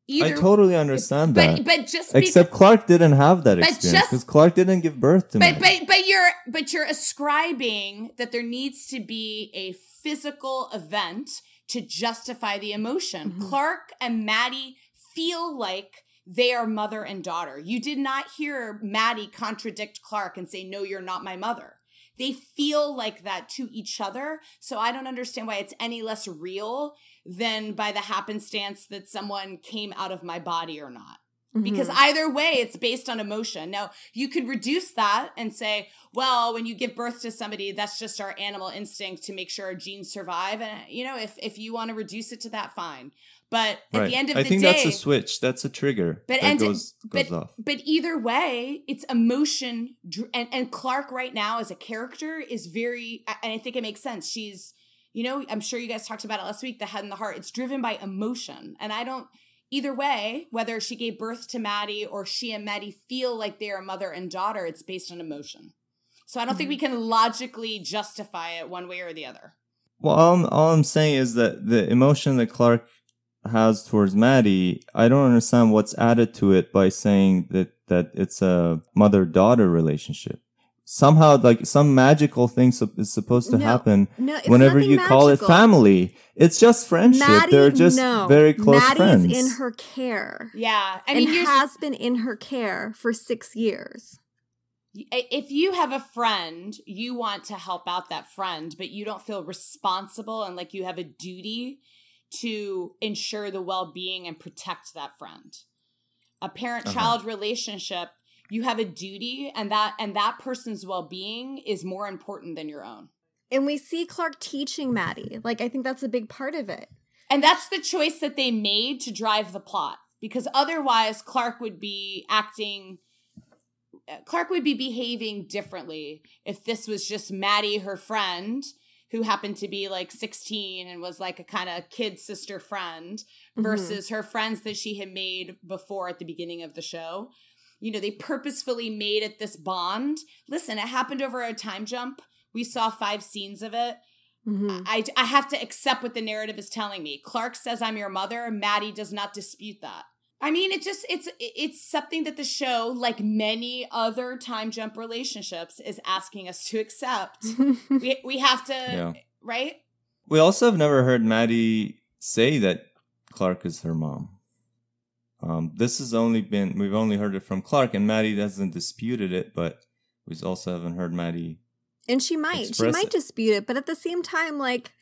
either I totally understand that. but but just because Except Clarke didn't have that experience because Clarke didn't give birth to but me. but but you're but you're ascribing that there needs to be a physical event to justify the emotion. Mhm. Clarke and Madi feel like they are mother and daughter. You did not hear Madi contradict Clarke and say, "No, you're not my mother." They feel like that to each other. So I don't understand why it's any less real than by the happenstance that someone came out of my body or not because Mhm. either way it's based on emotion now you could reduce that and say well when you give birth to somebody that's just our animal instinct to make sure our genes survive and you know if if you want to reduce it to that fine but at right. the end of I the day, I think that's a switch. That's a trigger But that and- goes goes but off. but either way it's emotion and and clarke right now as a character is very and i think it makes sense she's you know i'm sure you guys talked about it last week the head and the heart it's driven by emotion and i don't either way whether she gave birth to madi or she and madi feel like they are mother and daughter it's based on emotion so i don't think mm-hmm. we can logically justify it one way or the other Well, all I'm, all I'm saying is that the emotion that Clarke has towards Madi, I don't understand what's added to it by saying that that it's a mother daughter relationship. Somehow, like some magical thing sup- is supposed to No, happen no, whenever nothing you call it family. It's just friendship. Madi, They're just no. very close Madi friends. is in her care. yeah i mean and you're has been in her care for six years. if you have a friend, you want to help out that friend, but you don't feel responsible and like you have a duty to ensure the well being and protect that friend. A parent child uh-huh. relationship, you have a duty and that and that person's well being is more important than your own. And we see Clarke teaching Madi. Like, I think that's a big part of it. And that's the choice that they made to drive the plot because otherwise Clarke would be acting Clarke would be behaving differently if this was just Madi, her friend, who happened to be like 16 and was like a kind of kid sister friend, Mhm. versus her friends that she had made before at the beginning of the show. You know, they purposefully made it this bond. Listen, it happened over a time jump. We saw five scenes of it. Mhm. I, I have to accept what the narrative is telling me. Clarke says I'm your mother. Madi does not dispute that. I mean, it just it's it's something that the show, like many other time jump relationships, is asking us to accept. we we have to Yeah. right. We also have never heard Madi say that Clarke is her mom. Um, this has only been we've only heard it from Clarke, and Madi hasn't disputed it, but we also haven't heard Madi. and she might. She might it. dispute it. But at the same time, like,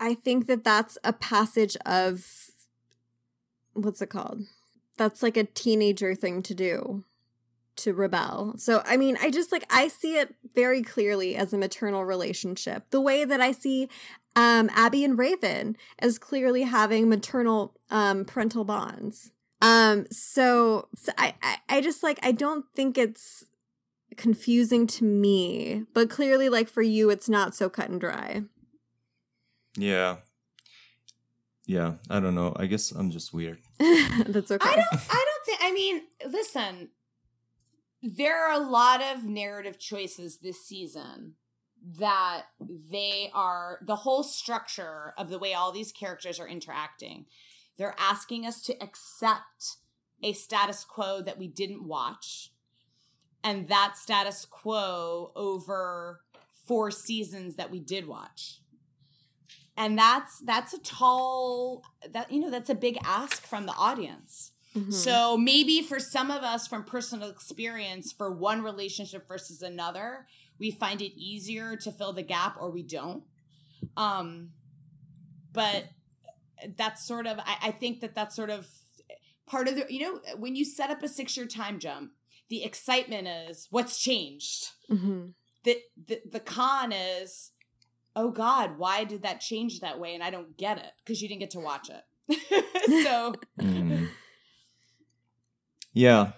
I think that that's a passage of what's it called? That's like a teenager thing to do to rebel. So, I mean, I just like, I see it very clearly as a maternal relationship. The way that I see um, Abby and Raven as clearly having maternal um, parental bonds. Um, so, so I, I, I just like, I don't think it's confusing to me, but clearly, like for you, it's not so cut and dry. Yeah. Yeah, I don't know. I guess I'm just weird. That's okay. I don't. I don't think. I mean, listen. there are a lot of narrative choices this season that they are the whole structure of the way all these characters are interacting. They're asking us to accept a status quo that we didn't watch and that status quo over four seasons that we did watch and that's that's a tall that you know that's a big ask from the audience mm-hmm. so maybe for some of us from personal experience for one relationship versus another we find it easier to fill the gap or we don't um but that's sort of I, I think that that's sort of part of the you know when you set up a six year time jump the excitement is what's changed mm-hmm. the, the the con is oh god why did that change that way? And i don't get it because you didn't get to watch it. So mm. yeah.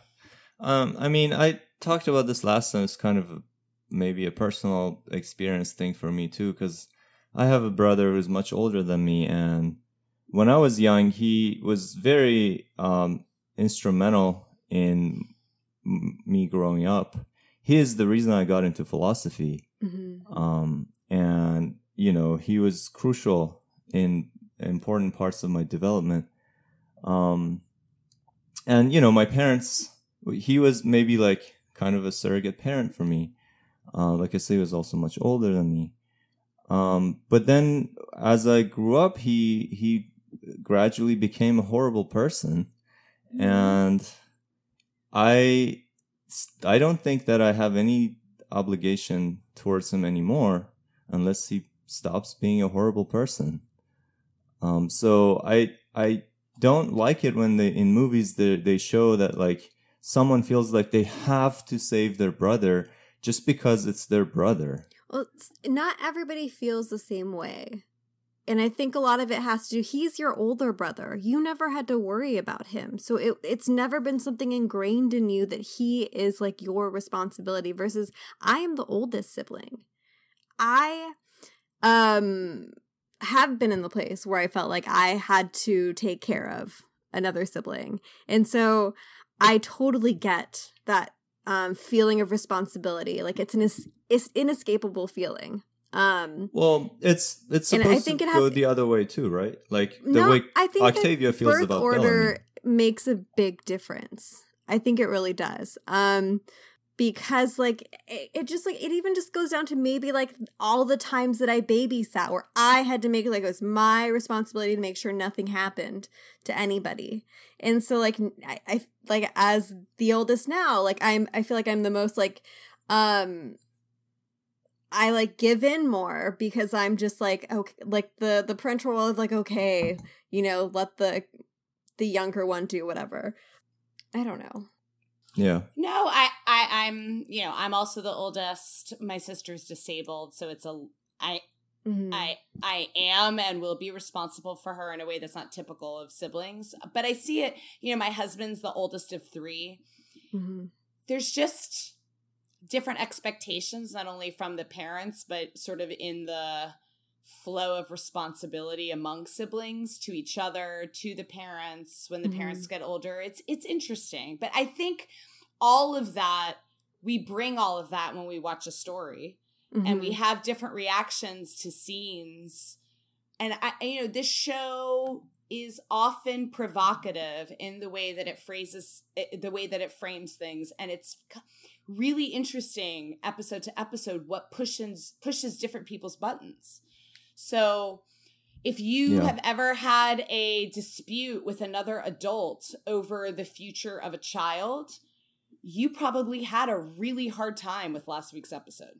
Um i mean i talked about this last time. It's kind of a, maybe a personal experience thing for me too because i have a brother who's much older than me and when i was young he was very um instrumental in m- me growing up. He is the reason i got into philosophy. Mm-hmm. um and you know he was crucial in important parts of my development. Um and you know my parents he was maybe like kind of a surrogate parent for me. Uh, like i say he was also much older than me. Um but then as i grew up he he gradually became a horrible person. And i i don't think that i have any obligation towards him anymore unless he stops being a horrible person. Um, so I I don't like it when they in movies they they show that like someone feels like they have to save their brother just because it's their brother. Well, not everybody feels the same way. And I think a lot of it has to do he's your older brother. You never had to worry about him. So it, it's never been something ingrained in you that he is like your responsibility versus I am the oldest sibling. I um have been in the place where I felt like I had to take care of another sibling. And so I totally get that um feeling of responsibility. Like it's an is- it's inescapable feeling. Um Well, it's it's supposed I think to it has, go the other way too, right? Like the no, way I think Octavia feels birth about order Bellamy. makes a big difference. I think it really does. Um because like it, it, just like it even just goes down to maybe like all the times that I babysat where I had to make like it was my responsibility to make sure nothing happened to anybody. And so like I, I like as the oldest now, like I'm I feel like I'm the most like um I like give in more because I'm just like okay like the the parental role is like okay, you know, let the the younger one do whatever. I don't know. Yeah. No, I, I, I'm, you know, I'm also the oldest. My sister's disabled, so it's a, I, mm-hmm. I, I am and will be responsible for her in a way that's not typical of siblings. But I see it. You know, my husband's the oldest of 3 mm-hmm. There's just different expectations, not only from the parents, but sort of in the flow of responsibility among siblings to each other to the parents when the mm-hmm. parents get older it's it's interesting but i think all of that we bring all of that when we watch a story mm-hmm. and we mm-hmm. have different reactions to scenes and i you know this show is often provocative in the way that it phrases the way that it frames things and it's really interesting episode to episode what pushes pushes different people's buttons so if you yeah. have ever had a dispute with another adult over the future of a child, you probably had a really hard time with last week's episode.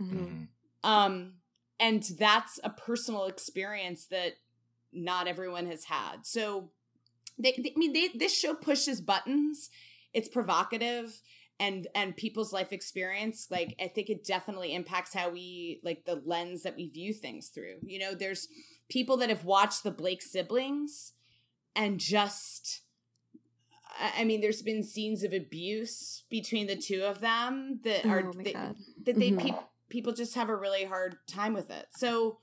Mm-hmm. mm-hmm. Um, and that's a personal experience that not everyone has had. So, they, they I mean, they, this show pushes buttons. It's provocative and and people's life experience like i think it definitely impacts how we like the lens that we view things through you know there's people that have watched the blake siblings and just I mean, there's been scenes of abuse between the two of them that are oh that, that they mm-hmm. pe- people just have a really hard time with it. So,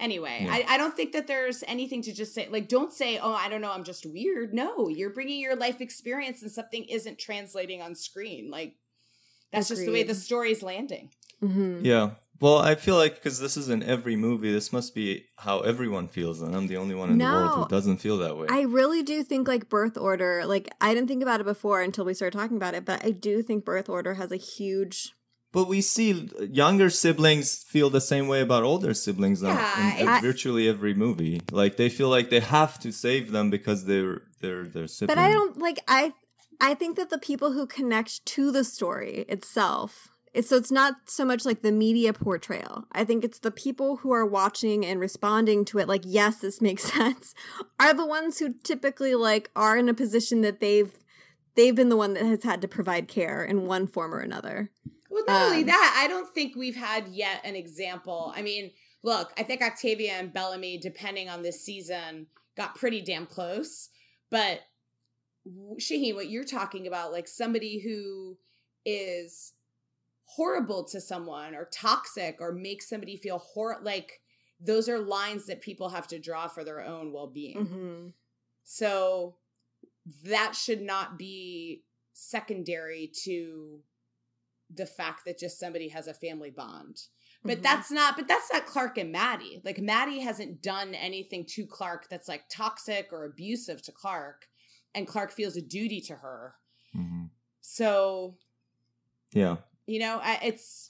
Anyway, Yeah. I, I don't think that there's anything to just say, like, don't say, oh, I don't know, I'm just weird. No, you're bringing your life experience and something isn't translating on screen. Like, that's just the way Agreed. the story's landing. hmm Yeah. Well, I feel like because this is in every movie, this must be how everyone feels, and I'm the only one in the world who doesn't feel that way. I really do think like birth order, like I didn't think about it before until we started talking about it, but I do think birth order has a huge but we see younger siblings feel the same way about older siblings Yeah, in, it's- virtually every movie. Like they feel like they have to save them because they're they're their sibling. But I don't like I I think that the people who connect to the story itself it's, so it's not so much like the media portrayal. I think it's the people who are watching and responding to it like yes this makes sense are the ones who typically like are in a position that they've they've been the one that has had to provide care in one form or another. Well, not only Um, that, I don't think we've had yet an example. I mean, look, I think Octavia and Bellamy, depending on this season, got pretty damn close. But Shahin, what you're talking about, like somebody who is horrible to someone or toxic or makes somebody feel hor like those are lines that people have to draw for their own well-being. Mm-hmm. So that should not be secondary to the fact that just somebody has a family bond. But Mhm. that's not but that's not Clarke and Madi. Like Madi hasn't done anything to Clarke that's like toxic or abusive to Clarke and Clarke feels a duty to her. Mhm. So, Yeah. you know, I, it's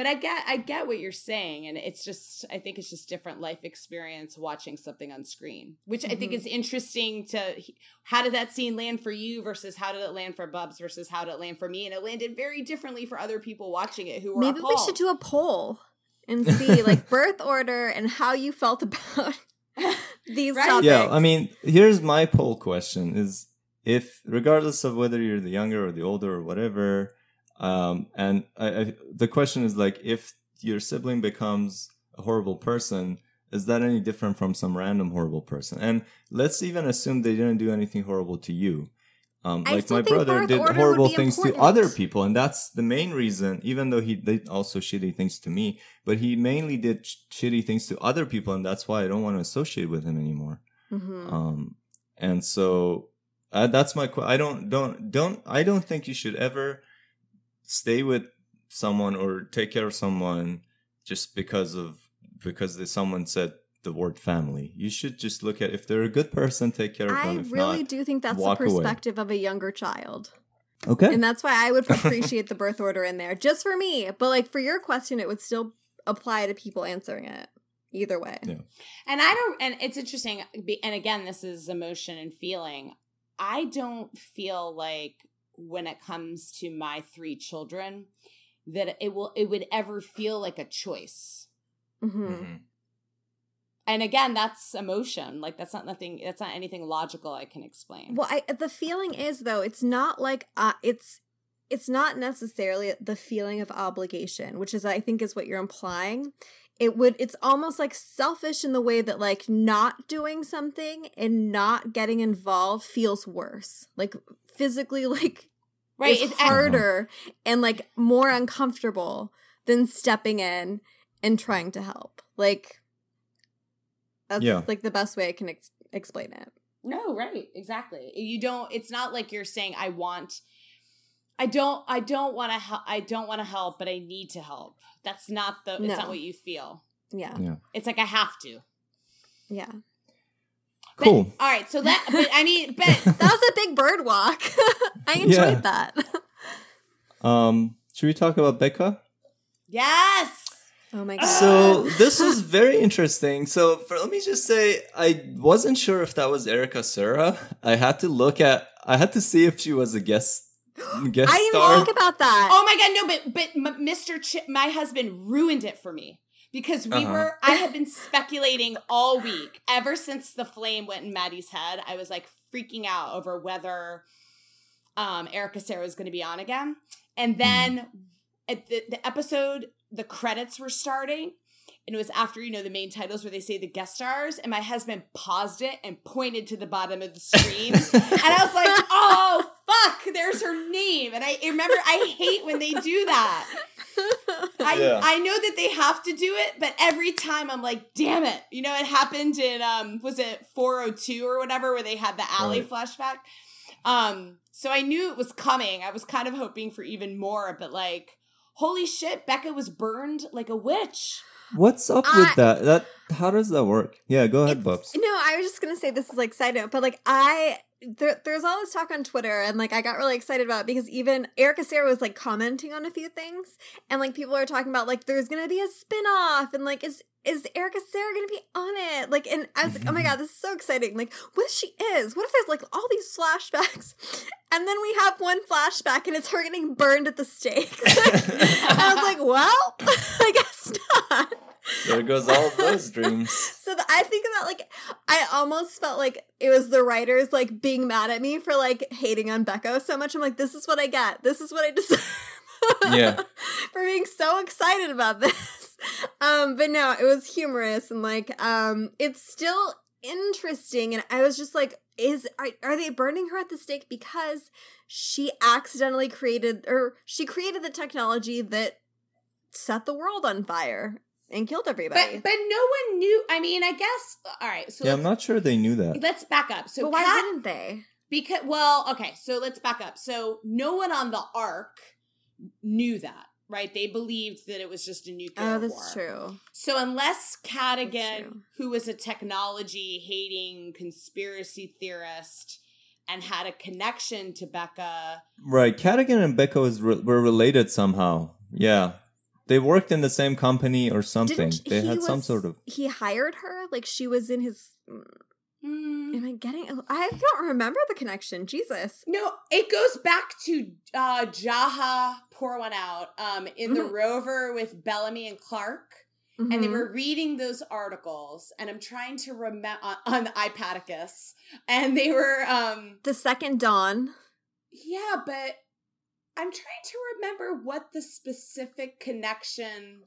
but I get I get what you're saying and it's just I think it's just different life experience watching something on screen, which I think Mhm. is interesting to how did that scene land for you versus how did it land for Bubs versus how did it land for me and it landed very differently for other people watching it who were Maybe we should do a poll and see like birth order and how you felt about these Right. topics. Yeah, I mean, here's my poll question: is if regardless of whether you're the younger or the older or whatever, um, and I, I, the question is like, if your sibling becomes a horrible person, is that any different from some random horrible person? And let's even assume they didn't do anything horrible to you. Um, like my brother did horrible things to other people, and that's the main reason. Even though he did also shitty things to me, but he mainly did sh- shitty things to other people, and that's why I don't want to associate with him anymore. Mhm. Um, and so uh, that's my. que- I don't don't don't. I don't think you should ever stay with someone or take care of someone just because of because the, someone said the word family. You should just look at if they're a good person, take care of I them. If really not, do think that's the walk away. perspective of a younger child. okay. And that's why I would appreciate the birth order in there, just for me. But like for your question, it would still apply to people answering it either way. Yeah. And I don't, and it's interesting. And again, this is emotion and feeling. I don't feel like when it comes to my three children that it will, it would ever feel like a choice. hmm Mhm. And again, that's emotion. Like that's not nothing. That's not anything logical I can explain. Well, I the feeling is though it's not like uh, it's it's not necessarily the feeling of obligation, which is I think is what you're implying. It would it's almost like selfish in the way that like not doing something and not getting involved feels worse. Like physically like right? is It's, harder and like more uncomfortable than stepping in and trying to help. Like that's Yeah. like the best way I can ex- explain it. No, right. Exactly. You don't it's not like you're saying I want I don't I don't want to help I don't want to help, but I need to help. That's not the it's No. not what you feel. Yeah. Yeah. It's like I have to. Yeah. But- Cool. all right, so that but I mean, but That was a big bird walk. I enjoyed Yeah. that. Um, should we talk about Becca? yes. Oh my god. So this was very interesting. So for, let me just say, I wasn't sure if that was Erica Cerra. I had to look at, I had to see if she was a guest guest I didn't star. think about that. Oh my god, no, but but Mr. Ch- my husband ruined it for me because we Uh-huh. were I had been speculating all week ever since the flame went in Madi's head. I was like freaking out over whether um Erica Cerra was going to be on again. And then at the, the episode the credits were starting and it was after you know the main titles where they say the guest stars and my husband paused it and pointed to the bottom of the screen and I was like, "Oh fuck, there's her name." And I remember I hate when they do that. I, Yeah. I know that they have to do it, but every time I'm like, damn it. You know, it happened in um was it 402 or whatever where they had the ALIE Right. flashback. Um, so I knew it was coming. I was kind of hoping for even more, but like, holy shit, Becca was burned like a witch. What's up I- with that? That how does that work? Yeah, go ahead, Bubs. No, I was just gonna say this is like side note, but like I there, there's all this talk on Twitter, and like I got really excited about it because even Erica Cerra was like commenting on a few things, and like people are talking about like there's gonna be a spin off, and like is is Erica Cerra gonna be on it? Like, and I was like, oh my mm-hmm. god, this is so exciting! Like, what if she is? What if there's like all these flashbacks, and then we have one flashback, and it's her getting burned at the stake. I was like, well, I guess not. There goes all of those dreams. So th- I think about like I almost felt like it was the writers like being mad at me for like hating on Becca so much. I'm like, this is what I get. This is what I deserve. Yeah. for being so excited about this. Um, but no, it was humorous and like um, it's still interesting. And I was just like, is are, are they burning her at the stake because she accidentally created or she created the technology that set the world on fire and killed everybody? But but no one knew. I mean, I guess all right, so Yeah, I'm not sure they knew that. let's back up. So but why Kat- wouldn't they? Because well, okay, so let's back up. So no one on the ark knew that, right? They believed that it was just a nuclear Oh, war. that's true. So unless That's Cadogan, who was a technology hating conspiracy theorist and had a connection to Becca, Right, Cadogan and Becca was re- were related somehow. Yeah, they worked in the same company or something. Didn't they he had some sort of. He hired her, like she was in his. Mm, hmm, Am I getting? I don't remember the connection. Jesus. no, it goes back to uh Jaha. Pour one out. Um, in the Mhm. rover with Bellamy and Clarke. and they Mhm. were reading those articles and i'm trying to remember on, on ipaticus and they were um the second dawn. yeah but i'm trying to remember what the specific connection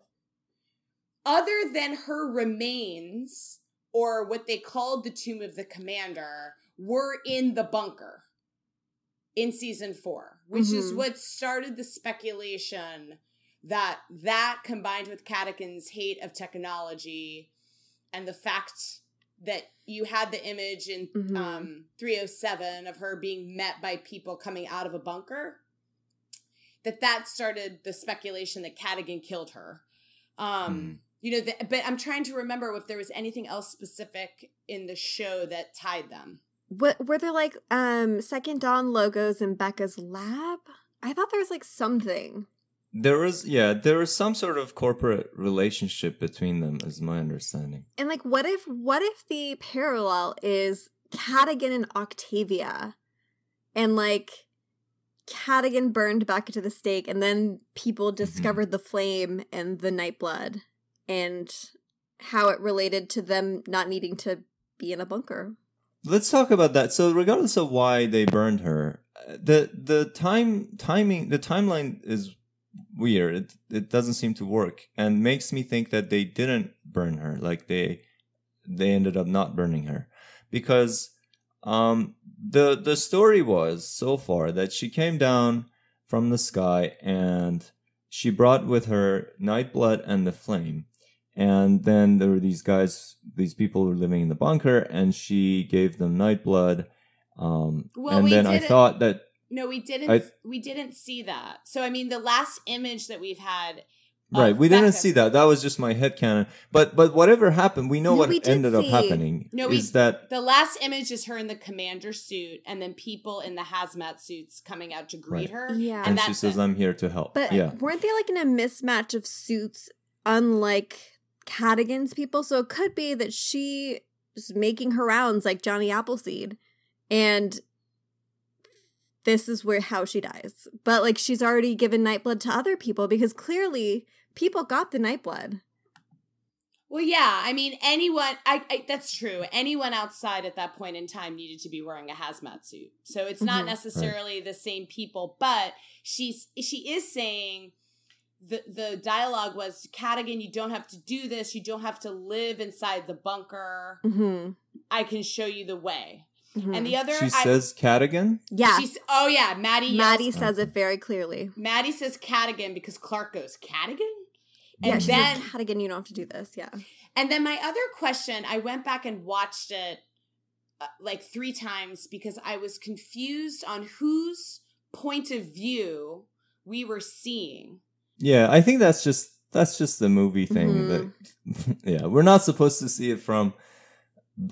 other than her remains or what they called the tomb of the commander were in the bunker in season four which is Mhm. what started the speculation that that combined with Cadogan's hate of technology and the fact that you had the image in Mhm. um 307 of her being met by people coming out of a bunker that that started the speculation that Cadogan killed her um you know the, but i'm trying to remember if there was anything else specific in the show that tied them What were there like um second dawn logos in Becca's lab? I thought there was like something. There was yeah, there was some sort of corporate relationship between them, is my understanding. And like, what if what if the parallel is Cadogan and Octavia, and like Cadogan burned back to the stake, and then people discovered the flame and the nightblood, and how it related to them not needing to be in a bunker. Let's talk about that. So, regardless of why they burned her, uh, the the time timing the timeline is weird. It it doesn't seem to work, and makes me think that they didn't burn her. Like they they ended up not burning her because um the the story was so far that she came down from the sky and she brought with her Nightblood and the Flame. And then there were these guys, these people who were living in the bunker, and she gave them Nightblood. Um, Well, and we then I didn't- thought that no we didn't I- we didn't see that so i mean the last image that we've had right, of we didn't see that. That was just my head headcanon. But but whatever happened, we know No, what we did ended up happening. No, we- that the last image is her in the commander suit and then people in the hazmat suits coming out to greet Right. her Yeah. and, and she says, it. "I'm here to help." But yeah, weren't they like in a mismatch of suits, unlike Cadogan's people? So it could be that she is making her rounds like Johnny Appleseed, and this is where how she dies. But like she's already given nightblood to other people because clearly people got the nightblood. well yeah i mean anyone I, I that's true anyone outside at that point in time needed to be wearing a hazmat suit so it's not Mhm. necessarily the same people but she's she is saying the the dialogue was Cadogan, you don't have to do this. You don't have to live inside the bunker. Mm-hmm. I can show you the way. Mhm. And the other, She I- says Cadogan. yeah, she's oh yeah, Madi. yells- Madi says it very clearly. Madi says Cadogan because Clarke goes Cadogan, Yeah, and she then says, "Cadogan, you don't have to do this." Yeah, And then my other question, I went back and watched it uh, like three times because I was confused on whose point of view we were seeing. Yeah, I think that's just that's just the movie thing. Mhm. That yeah, we're not supposed to see it from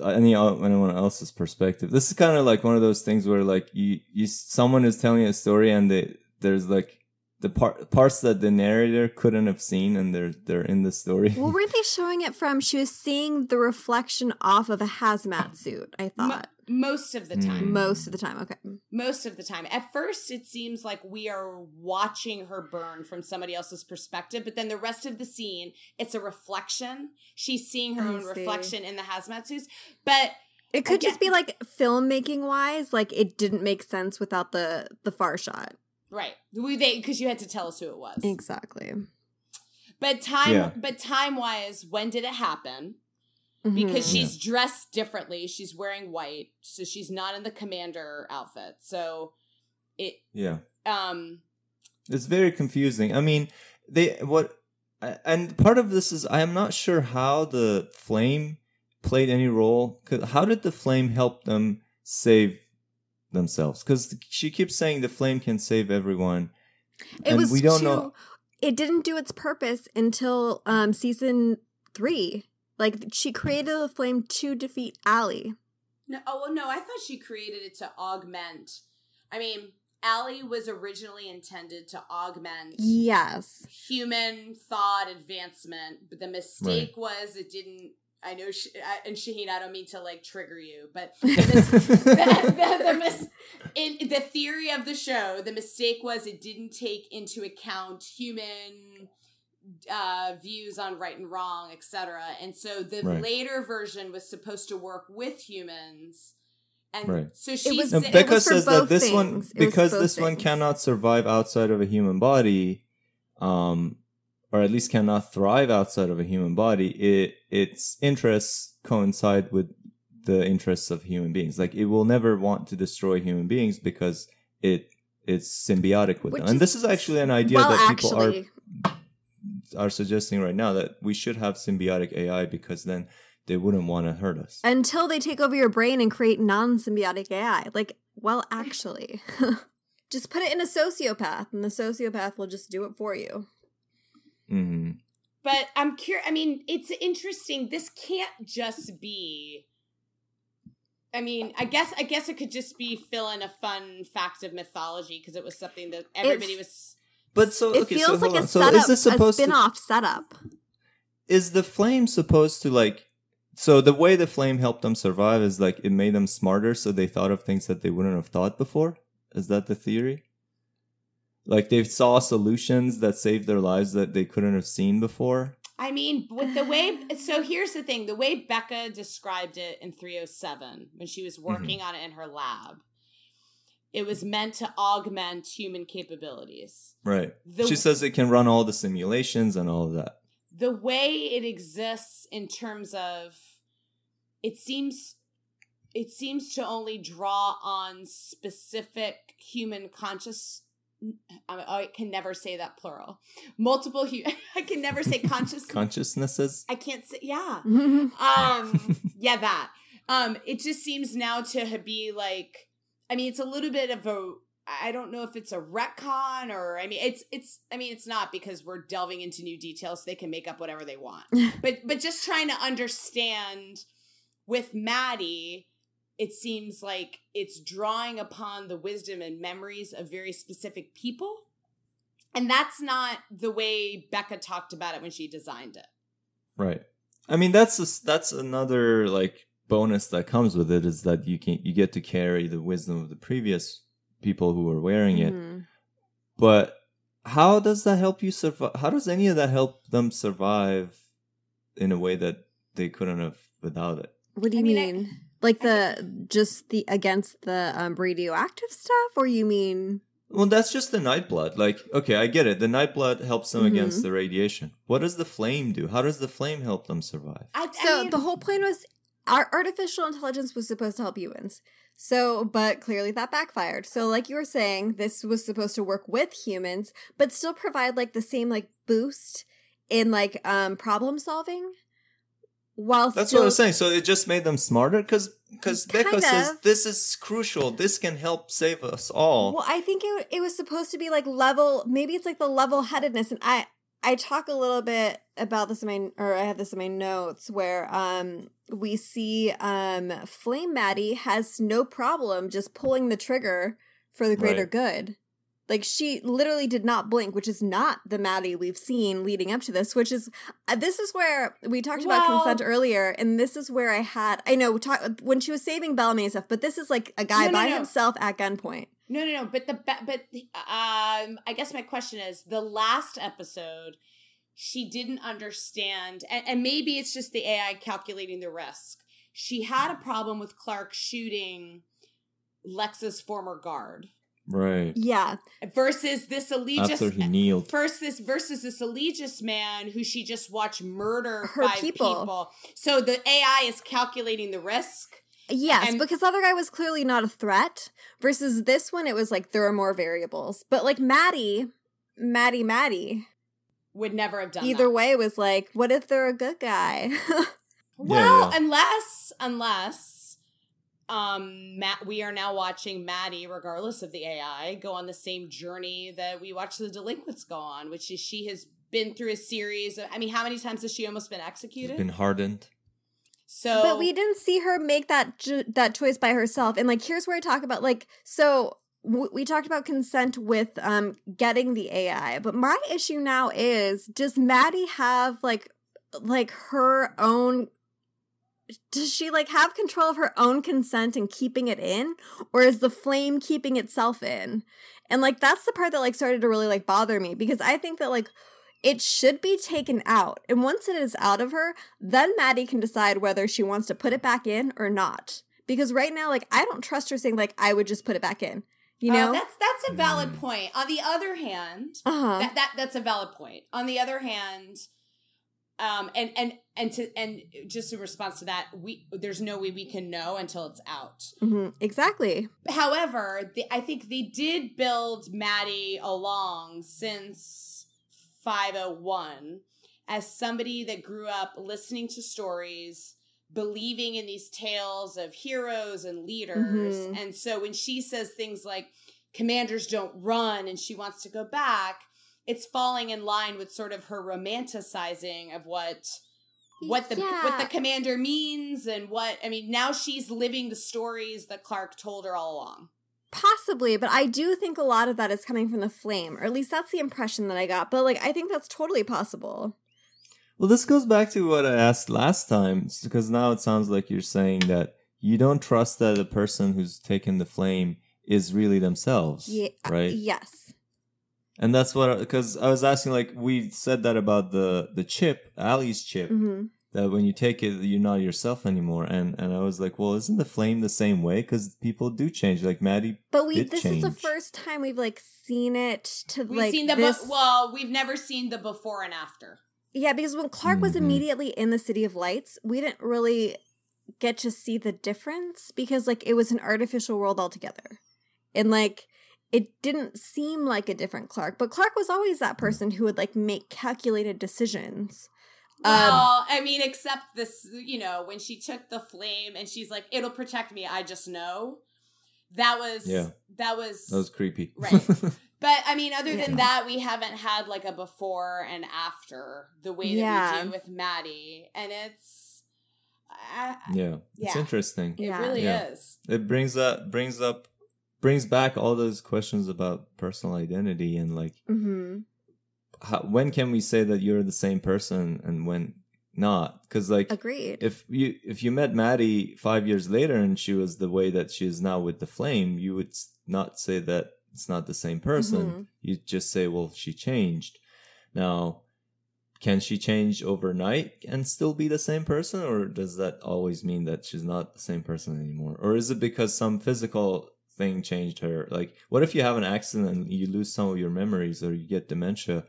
any anyone else's perspective. This is kind of like one of those things where like you you someone is telling a story and they there's like the part parts that the narrator couldn't have seen and they're they're in the story. well, weren't they showing it from? She was seeing the reflection off of a hazmat suit. I Mo- thought most of the time. Mm. most of the time. Okay, Most of the time. At first, it seems like we are watching her burn from somebody else's perspective, but then the rest of the scene, it's a reflection. She's seeing her I own see. reflection in the hazmat suits. But it could just be like filmmaking wise, like it didn't make sense without the the far shot. right, we they because you had to tell us who it was. Exactly. But time, Yeah. but time wise, when did it happen? Mhm. Because Yeah. she's dressed differently. She's wearing white, so she's not in the commander outfit. So it, Yeah. um, It's very confusing. I mean, they what, and part of this is I am not sure how the flame played any role. 'Cause How did the flame help them save themselves? Because she keeps saying the flame can save everyone. It and was we don't too, know- It didn't do its purpose until um season three. Like she created the flame to defeat ALIE. no, oh well, no, I thought she created it to augment. I mean, ALIE was originally intended to augment Yes. human thought advancement, but the mistake was it didn't. I know, Sh- I- and Shahin, I don't mean to like trigger you, but the, the, the, the mis- in the theory of the show, the mistake was it didn't take into account human uh, views on right and wrong, etc. And so the Right. later version was supposed to work with humans, and Right. so she was- No, Becca says that both this one things. It because both this one cannot survive outside of a human body, um, or at least cannot thrive outside of a human body. It its interests coincide with the interests of human beings. Like it will never want to destroy human beings because it it's symbiotic with Which them. And is- this is actually an idea well, that people actually, are are suggesting right now that we should have symbiotic AI because then they wouldn't want to hurt us. until they take over your brain and create non-symbiotic AI. Like, well, actually, just put it in a sociopath, and the sociopath will just do it for you. hmm But I'm curious. I mean, it's interesting. This can't just be. I mean, I guess I guess it could just be fill in a fun fact of mythology because it was something that everybody was. But so It okay, feels hold like on. a So setup, is this supposed a to spin-off setup. is the flame supposed to like so the way the flame helped them survive is like it made them smarter so they thought of things that they wouldn't have thought before is that the theory like they saw solutions that saved their lives that they couldn't have seen before I mean, with the way. So here's the thing: the way Becca described it in 307 when she was mm-hmm. working on it in her lab, it was meant to augment human capabilities. right. The- she says it can run all the simulations and all of that. The way it exists in terms of it seems it seems to only draw on specific human conscious I, I can never say that plural. Multiple hu- i can never say conscious consciousnesses? I can't say yeah. Um yeah that. Um it just seems now to be like i mean it's a little bit of a i don't know if it's a retcon or i mean it's it's i mean it's not because we're delving into new details so they can make up whatever they want. But but just trying to understand with madi it seems like it's drawing upon the wisdom and memories of very specific people. And that's not the way becca talked about it when she designed it. Right. I mean that's a, that's another like bonus that comes with it is that you can you get to carry the wisdom of the previous people who were wearing it Mhm. But how does that help you survive? How does any of that help them survive in a way that they couldn't have without it? What do you I mean, I- mean? like the just the against the um, radioactive stuff, or you mean? Well, that's just the night blood. Like, okay, I get it. The night blood helps them Mhm. against the radiation. What does the flame do? How does the flame help them survive? I, I So mean- the whole plan was our artificial intelligence was supposed to help humans. So, but clearly that backfired. So, like you were saying, this was supposed to work with humans, but still provide like the same like boost in like um problem solving. While That's still, what I was saying. So it just made them smarter because because Becca says this is crucial. This can help save us all. Well, I think it it was supposed to be like level. Maybe it's like the level headedness, and I I talk a little bit about this in my or I have this in my notes where um we see um Flame Madi has no problem just pulling the trigger for the greater Right. good. Like she literally did not blink, which is not the Madi we've seen leading up to this. Which is uh, this is where we talked about consent earlier, and this is where I had I know talk, when she was saving Bellamy and stuff, but this is like a guy No, no, by no. himself at gunpoint. No, no, no. But the but um, I guess my question is the last episode. She didn't understand, and, and maybe it's just the AI calculating the risk. She had a problem with Clarke shooting Lexa's former guard right. Yeah, versus this Eligius After he kneeled. First, this versus this Eligius man who she just watched murder Her five people. people. So the AI is calculating the risk. Yes, And- because the other guy was clearly not a threat. Versus this one, it was like there are more variables. But like Madi, Madi, Madi. Would never have done Either that. way, was like, what if they're a good guy? Well, yeah. unless unless um Matt we are now watching Madi, regardless of the AI, go on the same journey that we watch the delinquents go on, which is she has been through a series of I mean, how many times has she almost been She's executed? been hardened. So but we didn't see her make that ju- that choice by herself. And like, here's where I talk about like, so w- we talked about consent with um getting the AI, but my issue now is does Madi have like like her own does she like have control of her own consent and keeping it in? Or is the flame keeping itself in? And like that's the part that like started to really like bother me because i think that like it should be taken out and once it is out of her then madi can decide whether she wants to put it back in or not because right now like i don't trust her saying like i would just put it back in you Oh, know that's that's a valid Mm. point. On the other hand, uh-huh that, that that's a valid point. On the other hand, um, and and and to and just in response to that, we there's no way we can know until it's out. hmm exactly However, the, I think they did build Madi along since 501 as somebody that grew up listening to stories, believing in these tales of heroes and leaders. Mhm. And so when she says things like commanders don't run and she wants to go back, it's falling in line with sort of her romanticizing of what what the what the commander means and what I mean now she's living the stories that Clarke told her all along. Possibly, but I do think a lot of that is coming from the flame, or at least that's the impression that I got. But like, I think that's totally possible. Well, this goes back to what I asked last time, because now it sounds like you're saying that you don't trust that the person who's taken the flame is really themselves, Yeah, right? Yes. And that's what because I was asking, like we said that about the the chip, ALIE's chip, hmm that when you take it, you're not yourself anymore. And and I was like, well, isn't the flame the same way? Because people do change. Like Madi, But we Did this is the first time we've like seen it to We've like seen the this. bu- well, we've never seen the before and after. yeah, because when Clarke was Mhm. immediately in the City of Lights, we didn't really get to see the difference because like it was an artificial world altogether, and like it didn't seem like a different Clarke. But Clarke was always that person who would like make calculated decisions. Um, Well, I mean, except this, you know, when she took the flame and she's like, "It'll protect me." I just know. That was Yeah. That was. that was creepy. Right. but I mean, other than that, we haven't had like a before and after the way that Yeah. we do with Madi, and it's. I, yeah, it's interesting. It Yeah. really Yeah. is. It brings up brings up brings back all those questions about personal identity and like hmm how, when can we say that you're the same person and when not? Because like Agreed. if you if you met Madi five years later and she was the way that she is now with the flame, you would not say that it's not the same person. Mhm. You just say, well, she changed. Now, can she change overnight and still be the same person, or does that always mean that she's not the same person anymore? Or is it because some physical thing changed her? Like, what if you have an accident and you lose some of your memories, or you get dementia,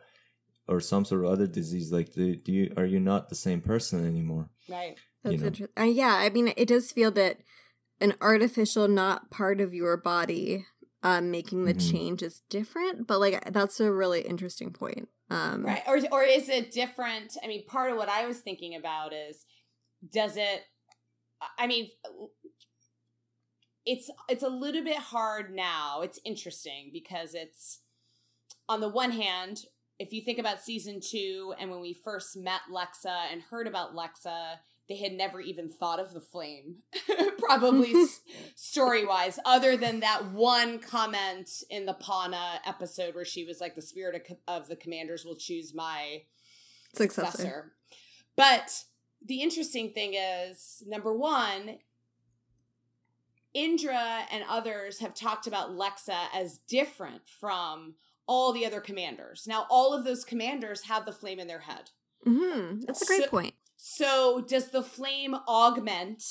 or some sort of other disease? Like, do, do you are you not the same person anymore? Right. That's you know. interesting. Uh, yeah, I mean, it does feel that an artificial not part of your body um making the Mhm. change is different, but like that's a really interesting point. Um Right. Or or is it different? I mean, part of what I was thinking about is does it I mean it's it's a little bit hard now. It's interesting because it's on the one hand, if you think about season 2 and when we first met Lexa and heard about Lexa, they had never even thought of the flame. Probably story wise, other than that one comment in the Pana episode where she was like, the spirit of, of the commanders will choose my Successor. successor. But the interesting thing is, number one, Indra and others have talked about Lexa as different from all the other commanders. Now, all of those commanders have the flame in their head. mhm, that's a great So- point. So, does the flame augment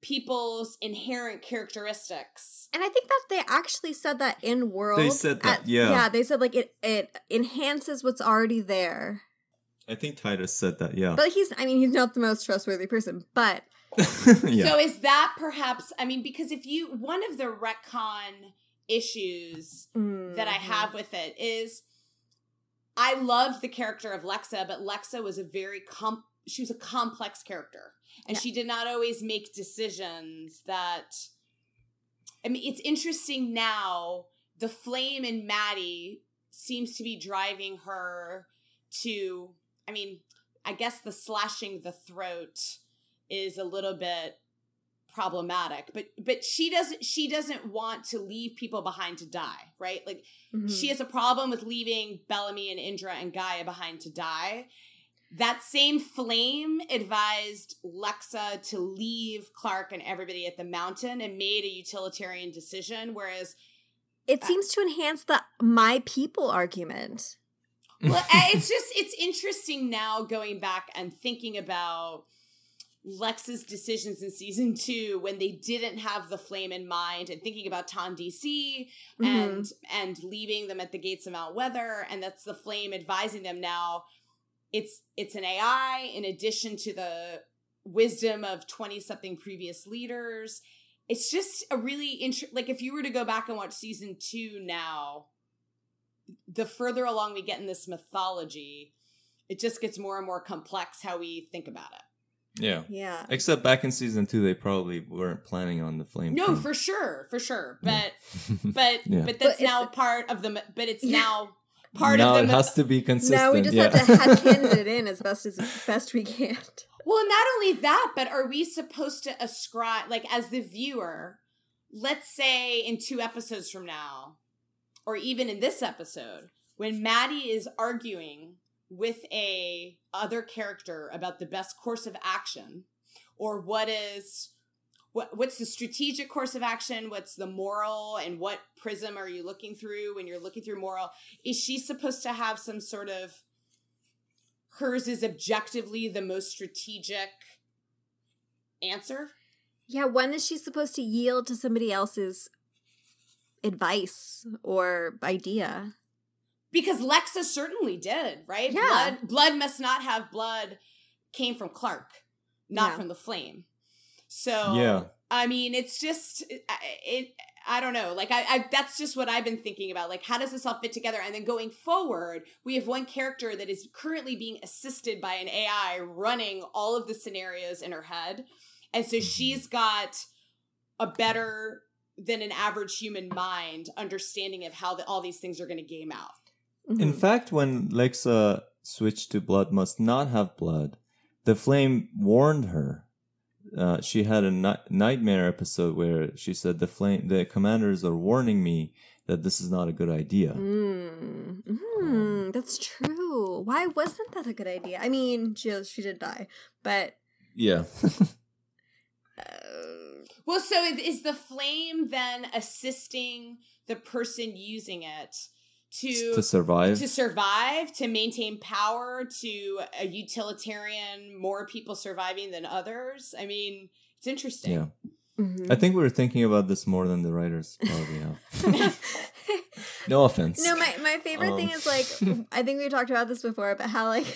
people's inherent characteristics? And I think that they actually said that in world. They said that, yeah. Yeah, they said like it it enhances what's already there. I think Titus said that. Yeah. But he's I mean, he's not the most trustworthy person, but yeah. So is that perhaps I mean because if you one of the retcon issues that I Mhm. have with it is I loved the character of Lexa, but Lexa was a very com she was a complex character. And Yeah. she did not always make decisions that I mean it's interesting now the flame in Madi seems to be driving her to I mean, I guess the slashing the throat is a little bit problematic but but she doesn't she doesn't want to leave people behind to die right like Mhm. she has a problem with leaving Bellamy and Indra and Gaia behind to die. That same flame advised Lexa to leave Clarke and everybody at the mountain and made a utilitarian decision. Whereas, it seems to enhance the my people argument. well, it's just, it's interesting now going back and thinking about Lexa's decisions in season two when they didn't have the flame in mind and thinking about TonDC Mhm. and and leaving them at the gates of Mount Weather, and that's the flame advising them now. It's it's an AI in addition to the wisdom of twenty something previous leaders. It's just a really interesting like if you were to go back and watch season two now, the further along we get in this mythology, it just gets more and more complex how we think about it. Yeah. yeah. Except back in season two, they probably weren't planning on the flame. No, thing. for sure, for sure, Yeah. but but Yeah. but that's But now part of the but it's Yeah. now part now of the it has to be consistent. Now we just yeah. have to headcanon it in as best as best we can. Well, not only that, but are we supposed to ascribe, like, as the viewer, let's say in two episodes from now, or even in this episode, when Madi is arguing with a other character about the best course of action, or what is what what's the strategic course of action, what's the moral, and what prism are you looking through when you're looking through moral? Is she supposed to have some sort of hers is objectively the most strategic answer. Yeah, when is she supposed to yield to somebody else's advice or idea? Because Lexa certainly did, right? Yeah. Blood, blood must not have blood came from Clarke, not Yeah. from the flame. So Yeah. I mean, it's just it. it I don't know. Like I, I, that's just what I've been thinking about. Like, how does this all fit together? And then going forward, we have one character that is currently being assisted by an AI running all of the scenarios in her head, and so mm-hmm. she's got a better than an average human mind understanding of how the, all these things are going to game out. In Mhm. fact, when Lexa switched to blood must not have blood, the flame warned her. Uh, she had a ni- nightmare episode where she said the flame, the commanders are warning me that this is not a good idea. Mm. Mm, that's true. Why wasn't that a good idea? I mean, she she did die, but Yeah. uh, Well, so is the flame then assisting the person using it to to survive. to survive, to maintain power, to a utilitarian, more people surviving than others? I mean, it's interesting. yeah. mhm. I think we were thinking about this more than the writers probably have. No offense. No, my, my favorite thing Um, is like I think we talked about this before, but how like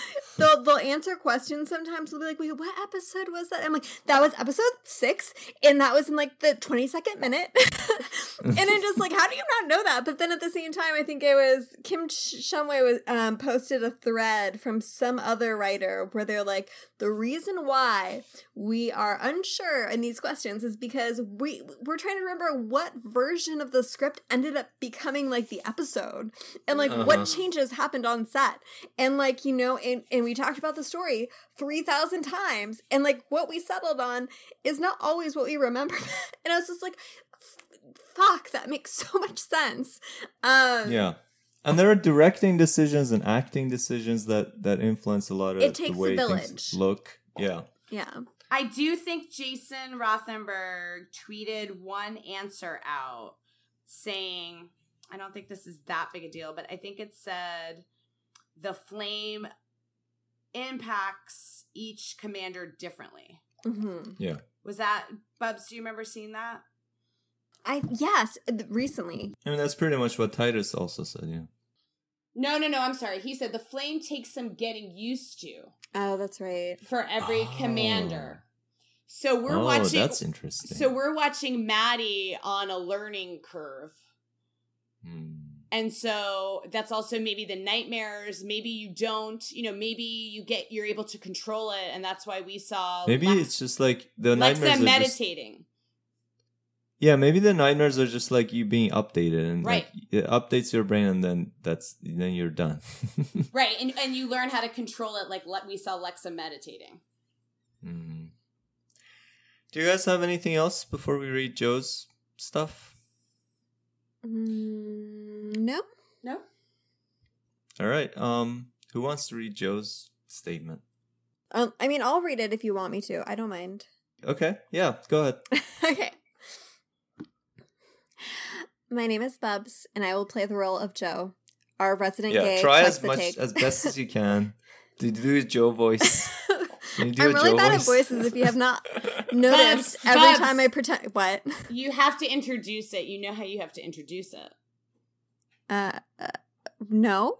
they'll they'll answer questions sometimes. They'll be like, "Wait, what episode was that?" I'm like, "That was episode six, and that was in like the 22nd minute." and I'm just like, "How do you not know that?" But then at the same time, I think it was Kim Shumway was um, posted a thread from some other writer where they're like, "The reason why we are unsure in these questions is because we we're trying to remember what version of the script ended up becoming like the episode, and like what Uh-huh. changes happened on set." and like you know and, and we talked about the story 3000 times and like what we settled on is not always what we remember and i was just like fuck that makes so much sense um Yeah. And there are directing decisions and acting decisions that that influence a lot of It takes the way village. things look. Yeah. yeah I do think Jason Rothenberg tweeted one answer out saying, I don't think this is that big a deal, but I think it said the flame impacts each commander differently. hmm Yeah. Was that Bubs? Do you remember seeing that? i yes th- recently I mean that's pretty much what Titus also said, yeah. No, no, no. I'm sorry. He said the flame takes some getting used to oh that's right for every Oh. commander. So we're oh, watching. that's interesting. So we're watching Madi on a learning curve. Hmm. And so that's also maybe the nightmares. Maybe you don't, you know, maybe you get, you're able to control it. And that's why we saw Maybe Lex- it's just like the Lexa nightmares are just, meditating. Yeah, maybe the nightmares are just like you being updated and Right. like it updates your brain and then that's then you're done. Right. And, and you learn how to control it like le- we saw Lexa meditating. Hmm. Do you guys have anything else before we read Jo's stuff? mm, no No? All right. Um, who wants to read Jo's statement? um, i mean i'll read it if you want me to i don't mind Okay. Yeah. Go ahead. okay. My name is Bubs, and I will play the role of Jo, our resident yeah. gay. Try as Clexa take. much as best as you can to do a Jo voice. Can you do I'm a really bad voice? at voices. If you have not noticed, Bubs, every Bubs. time I pretend what, You have to introduce it. You know how you have to introduce it. uh, uh no,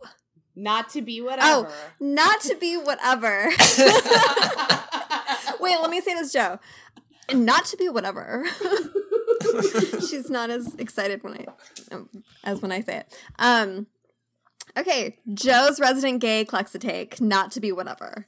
Not to be whatever. Oh, not to be whatever. Wait, let me say this, Jo. Not to be whatever. She's not as excited when I um, as when I say it. Um okay, Jo's resident gay Clexa take, not to be whatever.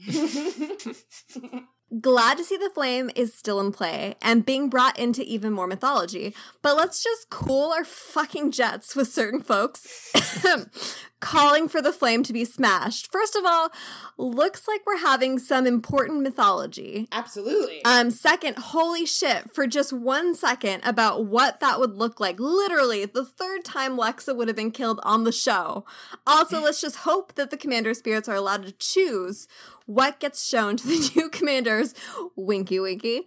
Glad to see the flame is still in play and being brought into even more mythology. But let's just cool our fucking jets with certain folks calling for the flame to be smashed. First of all, looks like we're having some important mythology. Absolutely. Um, second, holy shit, for just one second about what that would look like. Literally, the third time Lexa would have been killed on the show. Also, let's just hope that the commander spirits are allowed to choose what gets shown to the new commanders. Winky winky.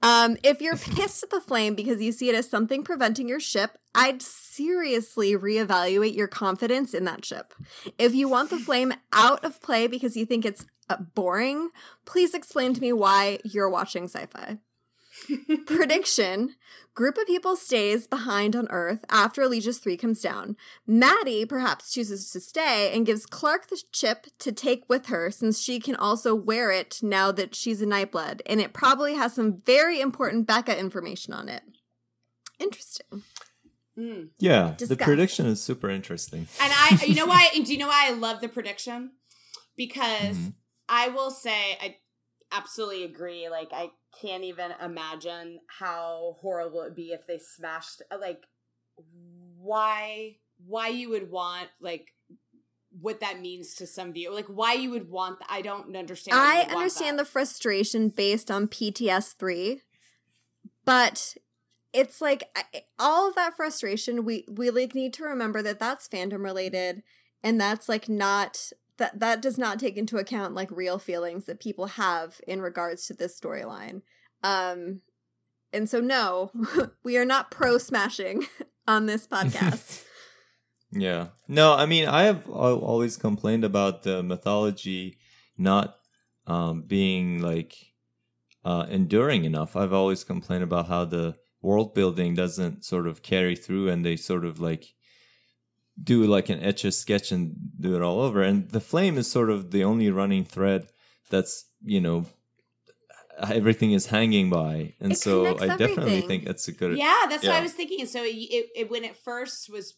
Um, if you're pissed at the flame because you see it as something preventing your ship, I'd seriously reevaluate your confidence in that ship. If you want the flame out of play because you think it's uh, boring, please explain to me why you're watching sci fi. Prediction Group of people stays behind on Earth after Eligius 3 comes down. Madi perhaps chooses to stay and gives Clarke the chip to take with her since she can also wear it now that she's a Nightblood, and it probably has some very important Becca information on it. Interesting. Mm. Yeah, the prediction is super interesting. And I, you know why? Do you know why I love the prediction? Because Mhm. I will say, I absolutely agree. Like, I can't even imagine how horrible it would be if they smashed. Uh, like, why? Why you would want like what that means to some view Like, why you would want? I don't understand. I understand the frustration based on PTS 3, but it's like I- all of that frustration we we like need to remember that that's fandom related and that's like not that that does not take into account like real feelings that people have in regards to this storyline. Um and so no, we are not pro smashing on this podcast. Yeah. No, I mean, I have always complained about the mythology not um, being like uh, enduring enough. I've always complained about how the world building doesn't sort of carry through and they sort of like do like an etch a sketch and do it all over. And the flame is sort of the only running thread that's you know everything is hanging by, and It so I connects definitely think it's a good. Yeah, that's what. I was thinking. So it, it when it first was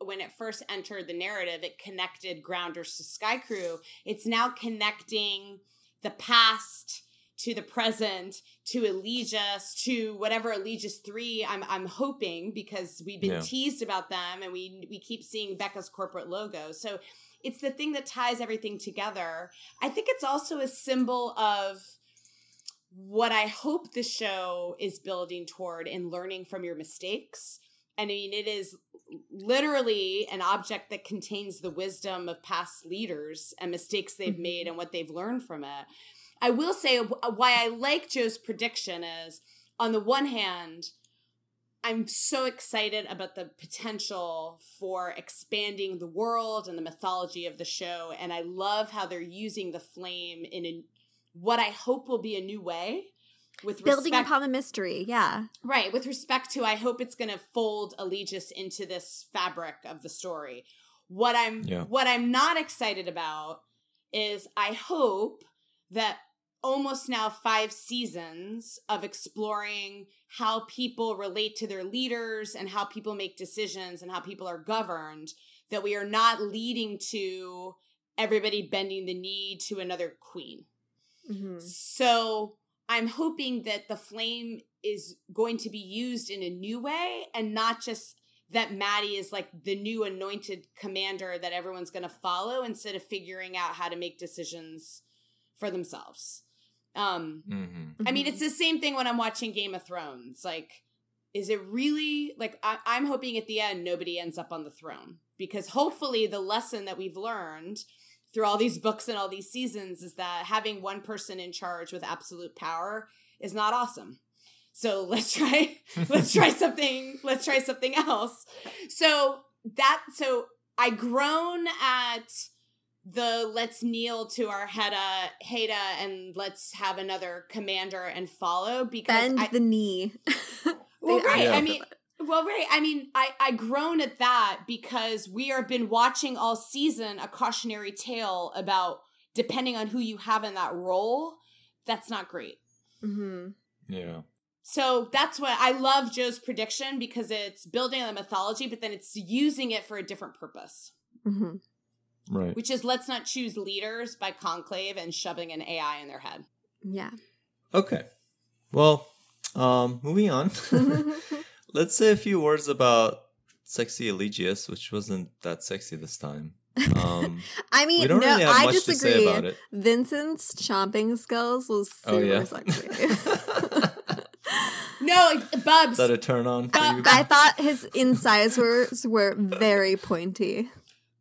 when it first entered the narrative, it connected Grounders to Sky Crew. It's now connecting the past to the present to Eligius to whatever Eligius three. I'm I'm hoping because we've been Yeah. teased about them and we we keep seeing Becca's corporate logo. So it's the thing that ties everything together. I think it's also a symbol of what I hope the show is building toward in learning from your mistakes. And I mean, it is literally an object that contains the wisdom of past leaders and mistakes they've Mhm. made and what they've learned from it. I will say uh, why I like Jo's prediction is on the one hand, I'm so excited about the potential for expanding the world and the mythology of the show. And I love how they're using the flame in a, what I hope will be a new way with Building respect, upon the mystery. Yeah. right with respect to I hope it's going to fold Eligius into this fabric of the story. What I'm Yeah. what I'm not excited about is I hope that almost now 5 seasons of exploring how people relate to their leaders and how people make decisions and how people are governed that we are not leading to everybody bending the knee to another queen. Mhm. So I'm hoping that the flame is going to be used in a new way and not just that Madi is like the new anointed commander that everyone's going to follow instead of figuring out how to make decisions for themselves. Um, hmm I mean, it's the same thing when I'm watching Game of Thrones. Like, is it really like I, I'm hoping at the end nobody ends up on the throne because hopefully the lesson that we've learned through all these books and all these seasons is that having one person in charge with absolute power is not awesome. So let's try let's try something let's try something else. So that so I groan at the let's kneel to our Heda Heda and let's have another commander and follow because Bend I, the knee. well, right. Yeah. I mean, well, right. I mean, I I groan at that because we have been watching all season a cautionary tale about depending on who you have in that role. That's not great. hmm Yeah. So that's what I love Jo's prediction because it's building on the mythology, but then it's using it for a different purpose, hmm Right. which is let's not choose leaders by conclave and shoving an AI in their head. Yeah. Okay. Well, um, moving on. Let's say a few words about sexy Eligius, which wasn't that sexy this time. Um, I mean, we don't no, really have I much to say disagree. about it. Vincent's chomping skills was super Oh yeah. sexy. No, Bubs. Is that a turn on for Uh. I thought his incisors were very pointy.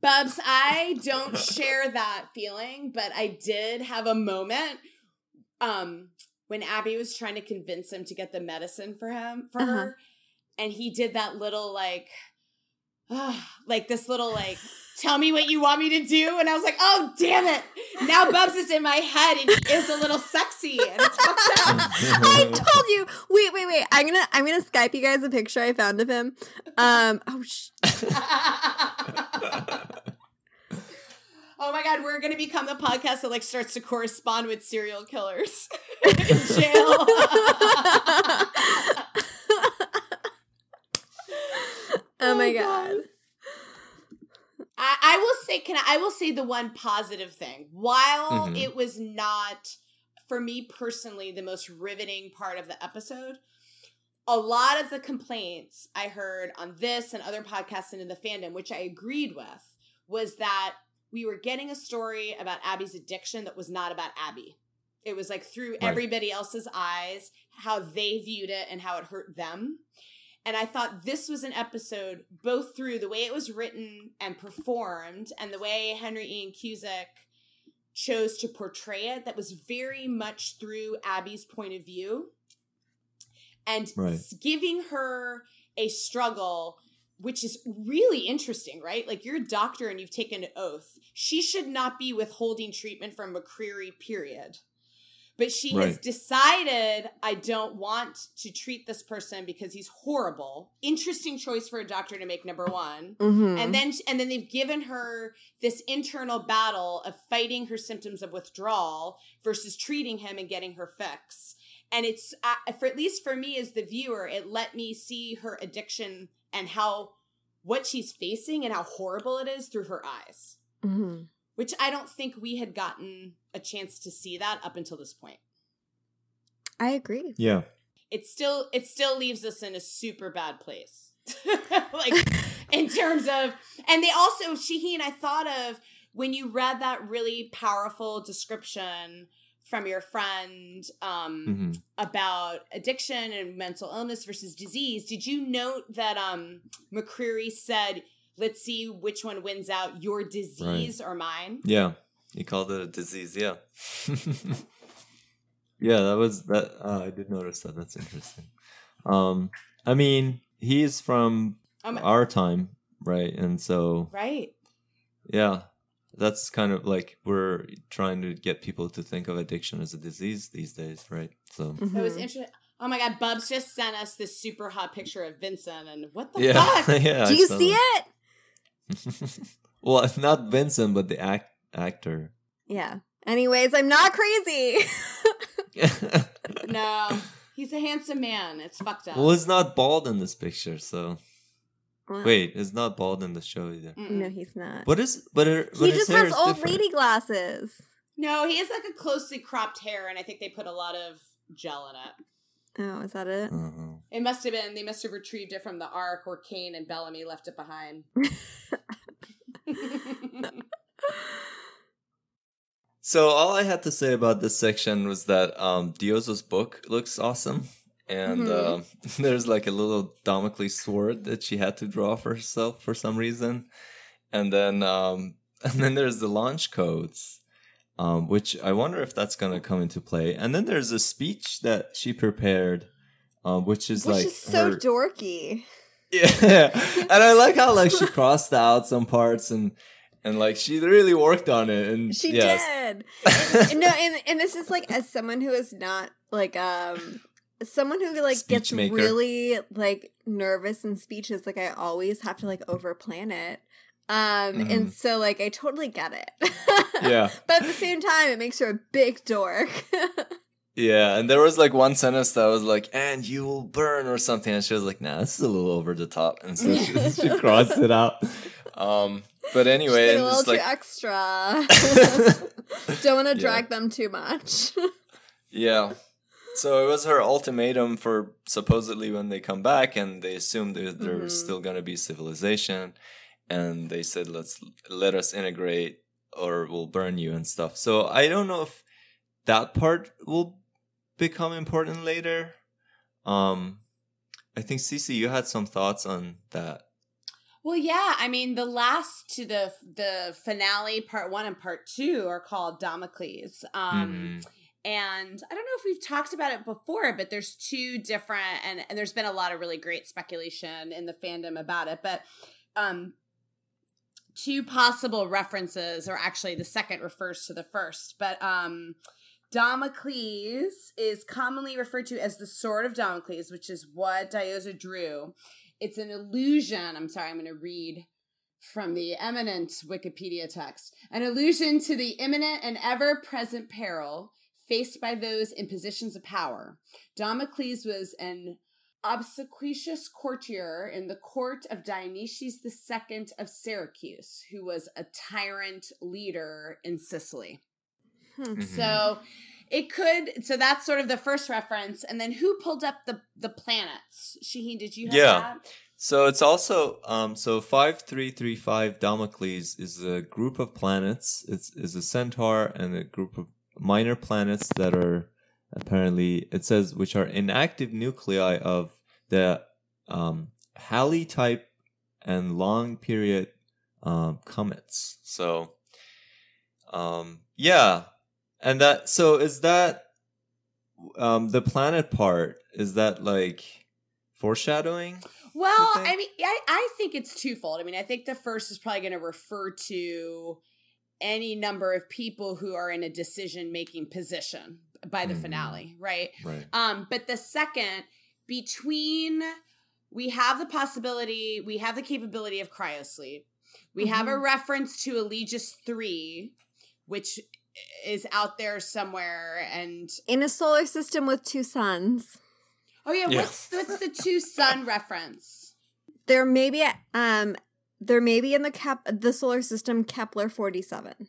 Bubs, I don't share that feeling, but I did have a moment um when Abby was trying to convince him to get the medicine for him for Uh-huh. her and he did that little like like this little like tell me what you want me to do and I was like, "Oh, damn it. Now Bubs is in my head and he is a little sexy and it's fucked up." I told you. Wait, wait, wait. I'm gonna I'm gonna Skype you guys a picture I found of him. Um. Oh. Sh- oh my god, we're gonna become the podcast that like starts to correspond with serial killers in jail. oh my Oh, God. god. I, I will say, can I, I will say the one positive thing. While Mhm. it was not, for me personally, the most riveting part of the episode, a lot of the complaints I heard on this and other podcasts and in the fandom, which I agreed with, was that we were getting a story about Abby's addiction that was not about Abby. It was like through Right. everybody else's eyes, how they viewed it and how it hurt them. And I thought this was an episode, both through the way it was written and performed, and the way Henry Ian Cusick chose to portray it, that was very much through Abby's point of view. And Right. giving her a struggle, which is really interesting, right? Like you're a doctor and you've taken an oath. She should not be withholding treatment from McCreary, period. but she has decided I don't want to treat this person because he's horrible. Interesting choice for a doctor to make number 1. Mhm. And then and then they've given her this internal battle of fighting her symptoms of withdrawal versus treating him and getting her fix. And it's uh, for at least for me as the viewer, it let me see her addiction and how what she's facing and how horrible it is through her eyes. Mhm. Which I don't think we had gotten a chance to see that up until this point. I agree. Yeah. It still it still leaves us in a super bad place. like in terms of and they also Shahin, I thought of when you read that really powerful description from your friend um hmm about addiction and mental illness versus disease did you note that um mccreary said let's see which one wins out your disease or mine Yeah. He called it a disease. Yeah. yeah, that was that. Uh, I did notice that. That's interesting. Um, I mean, he's from um, our time, right? And so, right yeah, that's kind of like we're trying to get people to think of addiction as a disease these days, right? So, it was Mhm. interesting oh my god bubs just sent us this super hot picture of vincent and what the yeah, fuck yeah. Do you see that. it? well, it's not Vincent, but the act actor. Yeah. Anyways, I'm not crazy. no he's a handsome man it's fucked up well, he's not bald in this picture, so Well, wait, it's not bald in the show either. Mm-mm. No, he's not. What is? But, her, but he his just has old different. lady glasses. no he has like a closely cropped hair and i think they put a lot of gel in it Oh, is that it? Uh-huh. It must have been they must have retrieved it from the Ark where Kane and Bellamy left it behind. So all I had to say about this section was that um, Diyoza's book looks awesome, and Mhm. uh, there's like a little Damocles sword that she had to draw for herself for some reason, and then um, and then there's the launch codes, um, which I wonder if that's gonna come into play. And then there's a speech that she prepared, um, which is Which like is so her- dorky. Yeah, and I like how like she crossed out some parts and and like she really worked on it. And She yes. did. And no, and and this is like as someone who is not like um someone who like gets maker. really like nervous in speeches. Like I always have to like overplan it. Um, and Mhm. so like I totally get it. Yeah, but at the same time, it makes her a big dork. yeah. And there was like one sentence that was like, "And you will burn" or something, and she was like, "Nah, this is a little over the top," and so she, she crossed it out. Um, but anyway, She's a little too like, extra. Don't want to Yeah. drag them too much. yeah. So it was her ultimatum for supposedly when they come back, and they assumed that there's Mhm. still gonna be civilization, and they said, "Let's let us integrate, or we'll burn you and stuff." So I don't know if that part will become important later. Um, I think CC, you had some thoughts on that. well, yeah, I mean the last to the the finale, part one and part two, are called Damocles. Um, Mhm. And I don't know if we've talked about it before, but there's two different, and, and there's been a lot of really great speculation in the fandom about it, but um, two possible references, or actually the second refers to the first, but um, Damocles is commonly referred to as the Sword of Damocles, which is what Diyoza drew. It's an illusion. I'm sorry, I'm going to read from the eminent Wikipedia text. An allusion to the imminent and ever present peril faced by those in positions of power. Damocles was an obsequious courtier in the court of Dionysius II of Syracuse, who was a tyrant leader in Sicily. Hmm. Mhm. So it could so that's sort of the first reference. And then who pulled up the the planets? Shahin, did you have Yeah. that? So it's also um so five three three five Damocles is a group of planets. It's is a centaur and a group of minor planets that are apparently it says which are inactive nuclei of the um Halley type and long period um comets. So um yeah. And that so is that um the planet part is that like foreshadowing? Well. I mean, I, I think it's twofold. I mean, I think the first is probably going to refer to any number of people who are in a decision making position. by the Mhm. finale, right? Right. Um, but the second between we have the possibility, we have the capability of cryosleep. We have a Mhm. reference to Eligius 3, which is out there somewhere and In a solar system with two suns. oh yeah, Yeah. what's what's the two sun reference? There may be um there may be in the cap the solar system Kepler 47.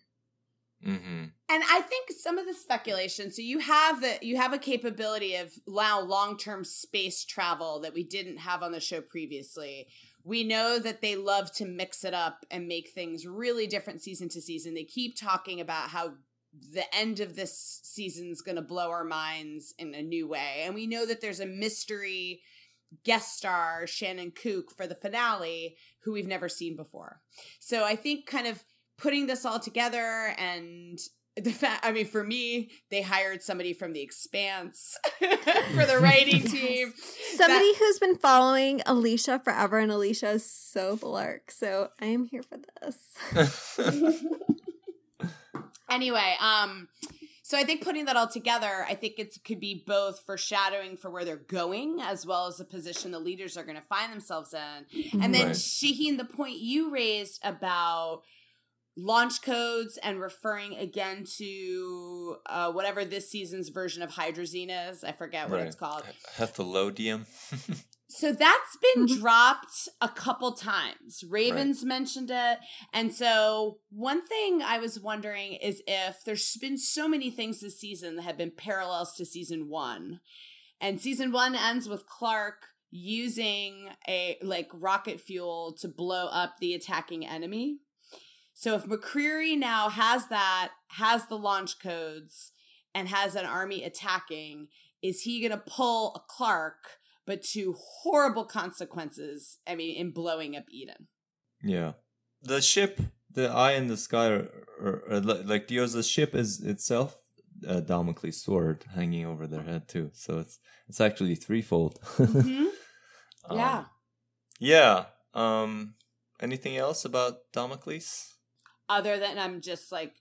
Mm-hmm. And I think some of the speculation. So you have the you have a capability of now long term space travel that we didn't have on the show previously. We know that they love to mix it up and make things really different season to season. They keep talking about how the end of this season's going to blow our minds in a new way, and we know that there's a mystery guest star Shannon Kook for the finale who we've never seen before. So I think kind of putting this all together and the fact i mean for me they hired somebody from the expanse for the writing Yes. team Somebody who's been following Alicia forever and Alicia is so blark. So I am here for this. anyway um so i think putting that all together i think it could be both foreshadowing for where they're going as well as the position the leaders are going to find themselves in and then Right. shahin the point you raised about launch codes and referring again to uh, whatever this season's version of hydrazine is i forget what Right. it's called Hethalodium. So that's been Mhm. dropped a couple times. Ravens mentioned it. And so one thing I was wondering is if there's been so many things this season that have been parallels to season 1. And season 1 ends with Clarke using a like rocket fuel to blow up the attacking enemy. So if McCreary now has that, has the launch codes and has an army attacking, is he going to pull a Clarke but to horrible consequences. I mean, in blowing up Eden. Yeah. The ship, the eye in the sky, or, or, or like Dio's ship is itself a Damocles sword hanging over their head too. So it's it's actually threefold. Mhm. Um, yeah. Yeah. Um. Anything else about Damocles? Other than I'm just like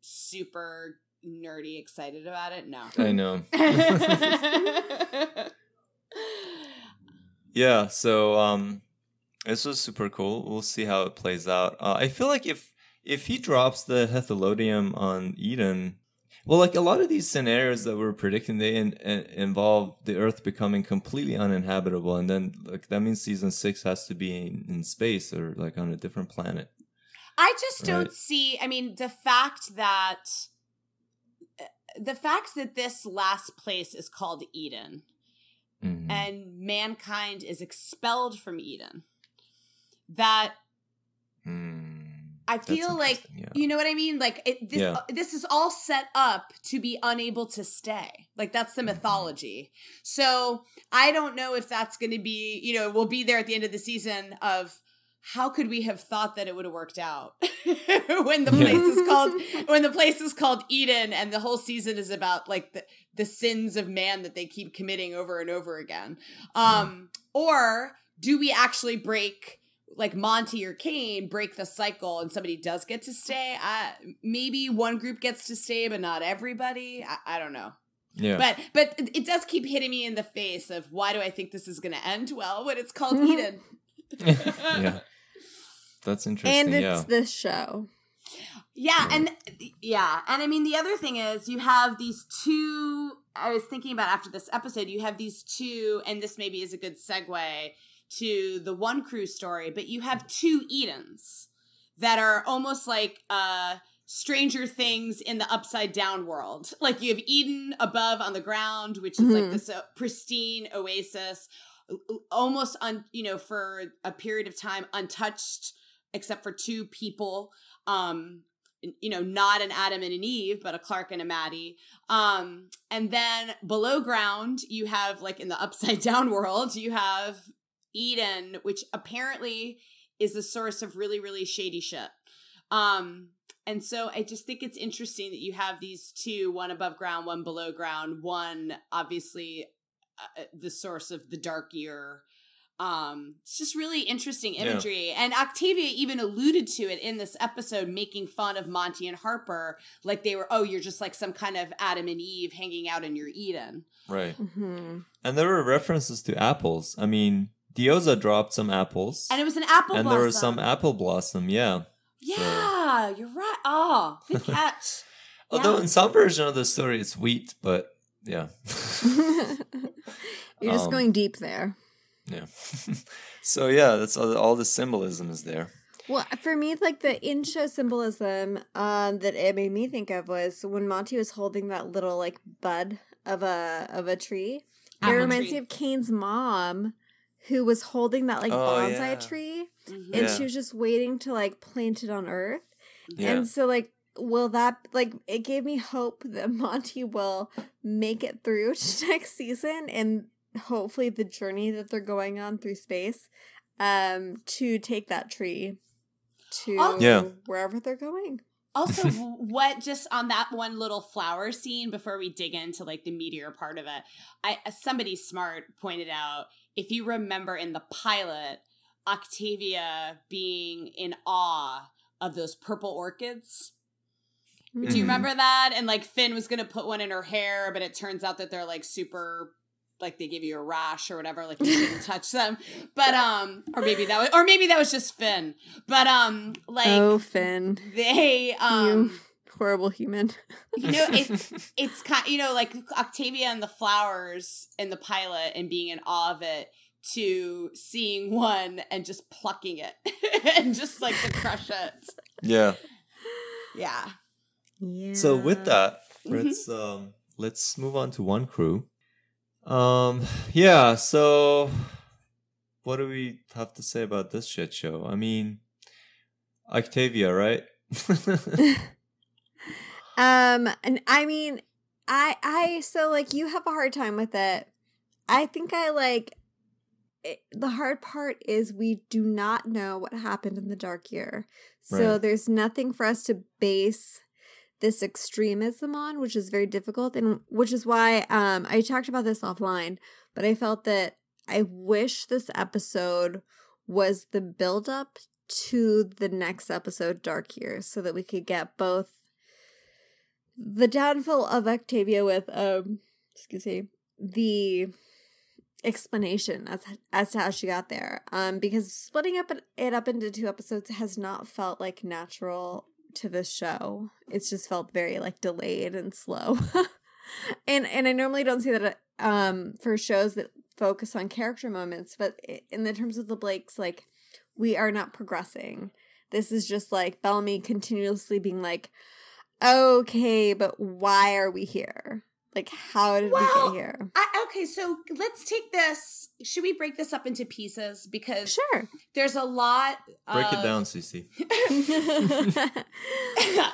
super nerdy excited about it. No. I know. Yeah, so um this was super cool. We'll see how it plays out. Uh, I feel like if if he drops the Hethalodium on Eden, well, like a lot of these scenarios that we're predicting, they in, in- involve the Earth becoming completely uninhabitable, and then like that means season six has to be in, in space or like on a different planet. I just don't see. I mean, the fact that the fact that this last place is called Eden Mhm. and mankind is expelled from Eden. That Hmm. I feel like yeah. you know what I mean. Like it, this, Yeah. this is all set up to be unable to stay. Like that's the Mhm. mythology. So I don't know if that's going to be. You know, we'll be there at the end of the season of how could we have thought that it would have worked out when the place is called when the place is called Eden and the whole season is about like the, the sins of man that they keep committing over and over again. Um or do we actually break like Monty or Kane break the cycle and somebody does get to stay? I, maybe one group gets to stay but not everybody. I, I don't know. yeah. But but it does keep hitting me in the face of why do I think this is going to end well when it's called Mhm. Eden? yeah. That's interesting. and it's yeah. this show. Yeah, and yeah, and I mean the other thing is you have these two. I was thinking about after this episode, you have these two, and this maybe is a good segue to the one crew story, but you have two Edens that are almost like uh Stranger Things in the upside down world. Like you have Eden above on the ground, which is like Mhm. this uh, pristine oasis, almost un you know for a period of time untouched except for two people um you know not an adam and an eve but a clarke and a madi. Um and then below ground you have like in the upside down world you have eden which apparently is the source of really really shady shit. Um and so i just think it's interesting that you have these two one above ground one below ground one obviously uh, the source of the dark year Um, it's just really interesting Yeah. imagery. And Octavia even alluded to it in this episode, making fun of Monty and Harper, like they were, oh, you're just like some kind of Adam and Eve hanging out in your Eden. Right. hmm And there were references to apples. I mean, Diyoza dropped some apples. And it was an apple and blossom. there was some apple blossom, yeah. Yeah, you're right. Oh, good catch. Although Yeah. in some version of the story it's wheat, but yeah. You're just Um, going deep there. Yeah. so yeah, that's all, all the symbolism is there. Well, for me, like the in-show symbolism um, that it made me think of was when Monty was holding that little like bud of a of a tree. Apple it reminds tree. me of Kane's mom, who was holding that like Oh, bonsai yeah. tree, Mhm. and Yeah. she was just waiting to like plant it on Earth. Yeah. And so, like, will that like it gave me hope that Monty will make it through to next season and hopefully the journey that they're going on through space um to take that tree to Oh. Yeah. wherever they're going. Also, what just on that one little flower scene before we dig into like the meteor part of it, I uh, somebody smart pointed out if you remember in the pilot, Octavia being in awe of those purple orchids. Do Mhm. you remember that? And like Finn was gonna put one in her hair, but it turns out that they're like super like they give you a rash or whatever, like you shouldn't touch them. But um or maybe that was or maybe that was just Finn. But um like oh, Finn, they um horrible human. you know it, it's kind you know like octavia and the flowers in the pilot and being in awe of it to seeing one and just plucking it and just like to crush it yeah. yeah Yeah. So with that, Mhm. let's um let's move on to one crew. Um yeah, so what do we have to say about this shit show? I mean Octavia, right? Um, and I mean, I I so like you have a hard time with it. I think I like it, the hard part is we do not know what happened in the dark year. So Right. there's nothing for us to base this extremism on, which is very difficult and which is why um I talked about this offline, but I felt that I wish this episode was the build up to the next episode Dark Years so that we could get both the downfall of Octavia with um excuse me the explanation as as to how she got there. Um because splitting up it, it up into two episodes has not felt like natural to the show. It's just felt very like delayed and slow. And and I normally don't see that um for shows that focus on character moments but in the terms of the Blakes like we are not progressing. This is just like Bellamy continuously being like okay but why are we here like how did we get here I, okay so let's take this should we break this up into pieces because sure there's a lot Break of, it down, CC.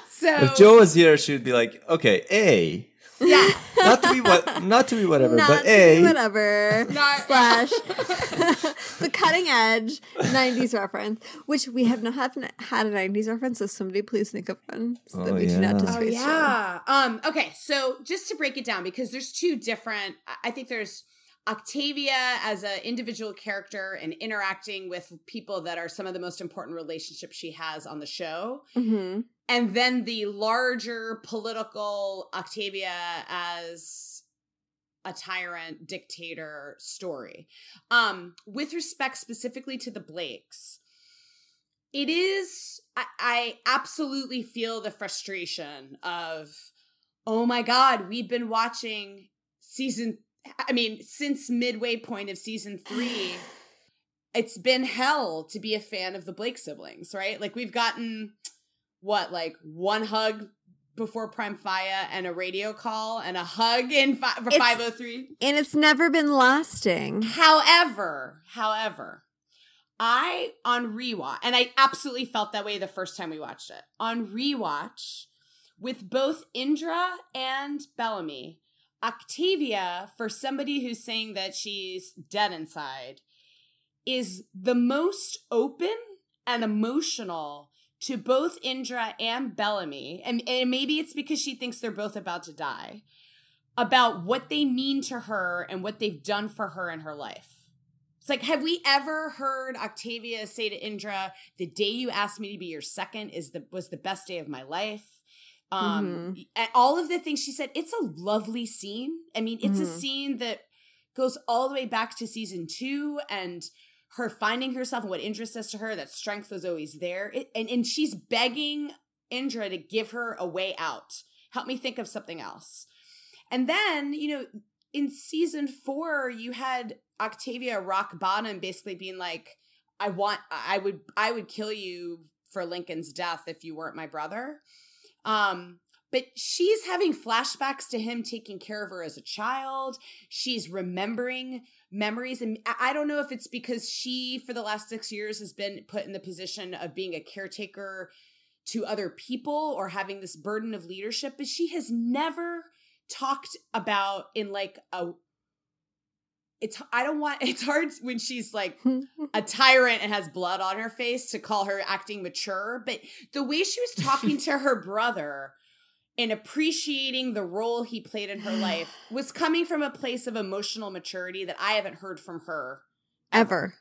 so If Jo was here, she would be like, okay, A. yeah Not to be what not to be whatever, Not but to be A. whatever Not- slash the cutting edge 90s reference which we have not have had a 90s reference so somebody please think of one so that Oh, we do yeah. not Oh, Oh disgrace Jo. yeah. Um. Okay. So just to break it down, because there's two different. I- I think there's Octavia as an individual character and interacting with people that are some of the most important relationships she has on the show, Mhm. and then the larger political Octavia as a tyrant dictator story. Um, with respect specifically to the Blakes, it is I, I absolutely feel the frustration of oh my god we've been watching season i mean since midway point of season three it's been hell to be a fan of the blake siblings right? Like we've gotten what like one hug before Praimfaya and a radio call and a hug in fi- for It's- 503 and it's never been lasting. However, however, I on rewatch, and I absolutely felt that way the first time we watched it. On rewatch, with both Indra and Bellamy, Octavia, for somebody who's saying that she's dead inside, is the most open and emotional to both Indra and Bellamy. And, and maybe it's because she thinks they're both about to die about what they mean to her and what they've done for her in her life. It's like, have we ever heard Octavia say to Indra, "The day you asked me to be your second is the was the best day of my life." Um, Mhm. and all of the things she said, it's a lovely scene. I mean, it's a Mhm. scene that goes all the way back to season two and her finding herself and what Indra says to her that strength was always there. It, and, and she's begging Indra to give her a way out. Help me think of something else. And then, you know, in season four, you had Octavia rock bottom basically being like, I want I would I would kill you for Lincoln's death if you weren't my brother. Um but she's having flashbacks to him taking care of her as a child. She's remembering memories. And I don't know if it's because she, for the last six years, has been put in the position of being a caretaker to other people or having this burden of leadership, but she has never talked about in like a it's I don't want it's hard when she's like a tyrant and has blood on her face to call her acting mature, but the way she was talking to her brother and appreciating the role he played in her life was coming from a place of emotional maturity that I haven't heard from her Ever.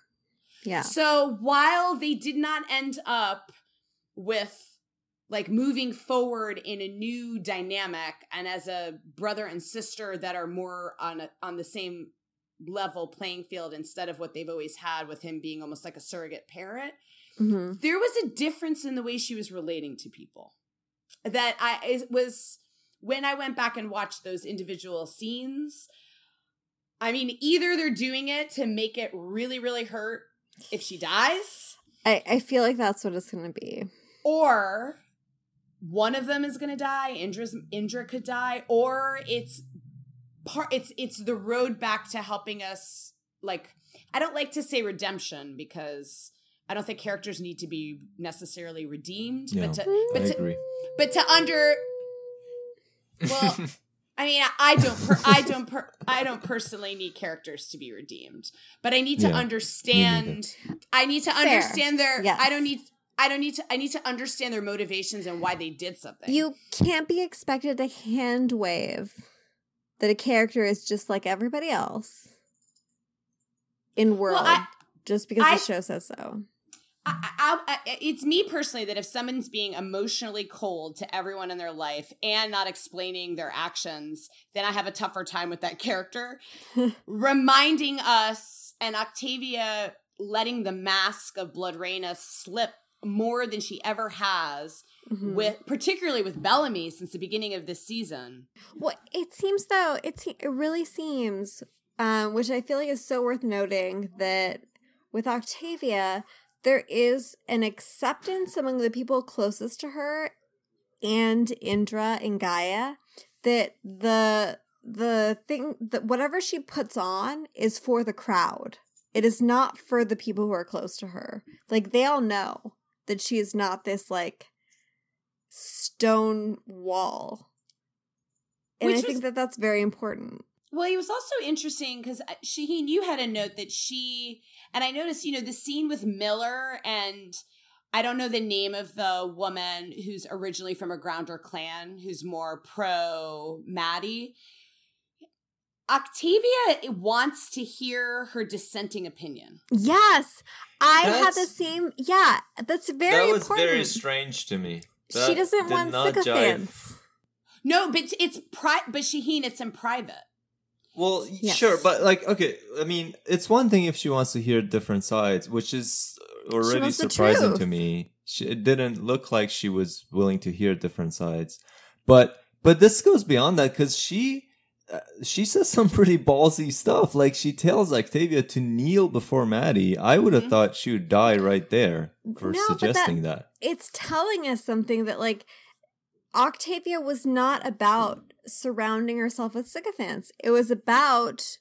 Yeah. so while they did not end up with like moving forward in a new dynamic and as a brother and sister that are more on a, on the same level playing field instead of what they've always had with him being almost like a surrogate parent hmm there was a difference in the way she was relating to people. That i it was when i went back and watched those individual scenes i mean either they're doing it to make it really really hurt if she dies. I, I feel like that's what it's gonna be. or one of them is going to die indra's indra could die or it's part it's it's the road back to helping us like i don't like to say redemption because i don't think characters need to be necessarily redeemed Yeah. Mm. but to I but to, agree. but to under well i mean i don't per, i don't per, i don't personally need characters to be redeemed but i need to Yeah, understand i need to Fair. understand their Yes. i don't need i don't need to i need to understand their motivations and why they did something You can't be expected to hand wave that a character is just like everybody else in world I- just because I- the show says so. I, I, I, it's me personally that if someone's being emotionally cold to everyone in their life and not explaining their actions, then I have a tougher time with that character. Reminding us and Octavia letting the mask of Bloodreina slip more than she ever has Mhm. with particularly with Bellamy since the beginning of this season. Well, it seems though it se- it really seems, um, which I feel like is so worth noting that with Octavia, there is an acceptance among the people closest to her and Indra and Gaia that the the thing that whatever she puts on is for the crowd. It is not for the people who are close to her. Like they all know that she is not this like stone wall. And Which I was- think that that's very important. Well, it was also interesting because uh, Shahin, you had a note that she and I noticed, you know, the scene with Miller and I don't know the name of the woman who's originally from a Grounder clan, who's more pro Madi. Octavia wants to hear her dissenting opinion. Yes, I had the same. Yeah, that's very that was important. very strange to me. She doesn't want not jive. sycophants. No, but it's pri- but Shahin, it's in private. Well, Yes. sure, but like, okay, I mean, it's one thing if she wants to hear different sides, which is already surprising to me. She, it didn't look like she was willing to hear different sides, but but this goes beyond that because she uh, she says some pretty ballsy stuff. Like she tells Octavia to kneel before Madi. I would have Mhm. thought she would die right there for No, but that- suggesting that. It's telling us something that like Octavia was not about surrounding herself with sycophants. It was about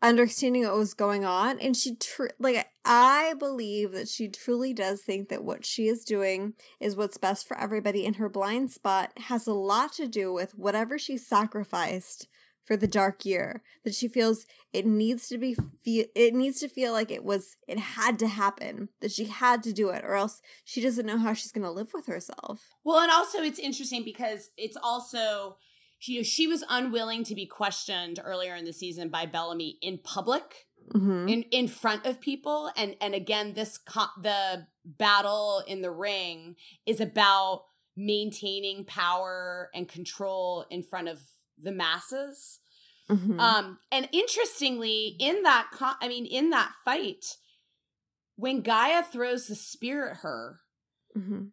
understanding what was going on and she tr- like I believe that she truly does think that what she is doing is what's best for everybody and her blind spot has a lot to do with whatever she sacrificed for the dark year that she feels it needs to be fe- it needs to feel like it was it had to happen that she had to do it or else she doesn't know how she's going to live with herself Well, and also it's interesting because it's also you know she was unwilling to be questioned earlier in the season by Bellamy in public Mhm. in in front of people and and again this co- the battle in the ring is about maintaining power and control in front of the masses Mhm. um and interestingly in that co- i mean in that fight when gaia throws the spear at her Mhm.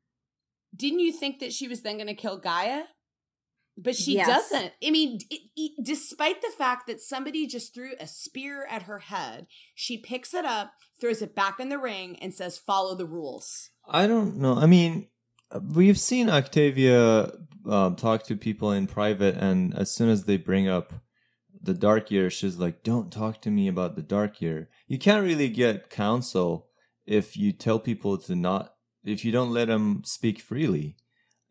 didn't you think that she was then going to kill gaia but she Yes. doesn't i mean it, it- despite the fact that somebody just threw a spear at her head she picks it up throws it back in the ring and says follow the rules I don't know. I mean, we've seen Octavia um, talk to people in private, and as soon as they bring up the dark year, she's like, "Don't talk to me about the dark year." You can't really get counsel if you tell people to not, if you don't let them speak freely.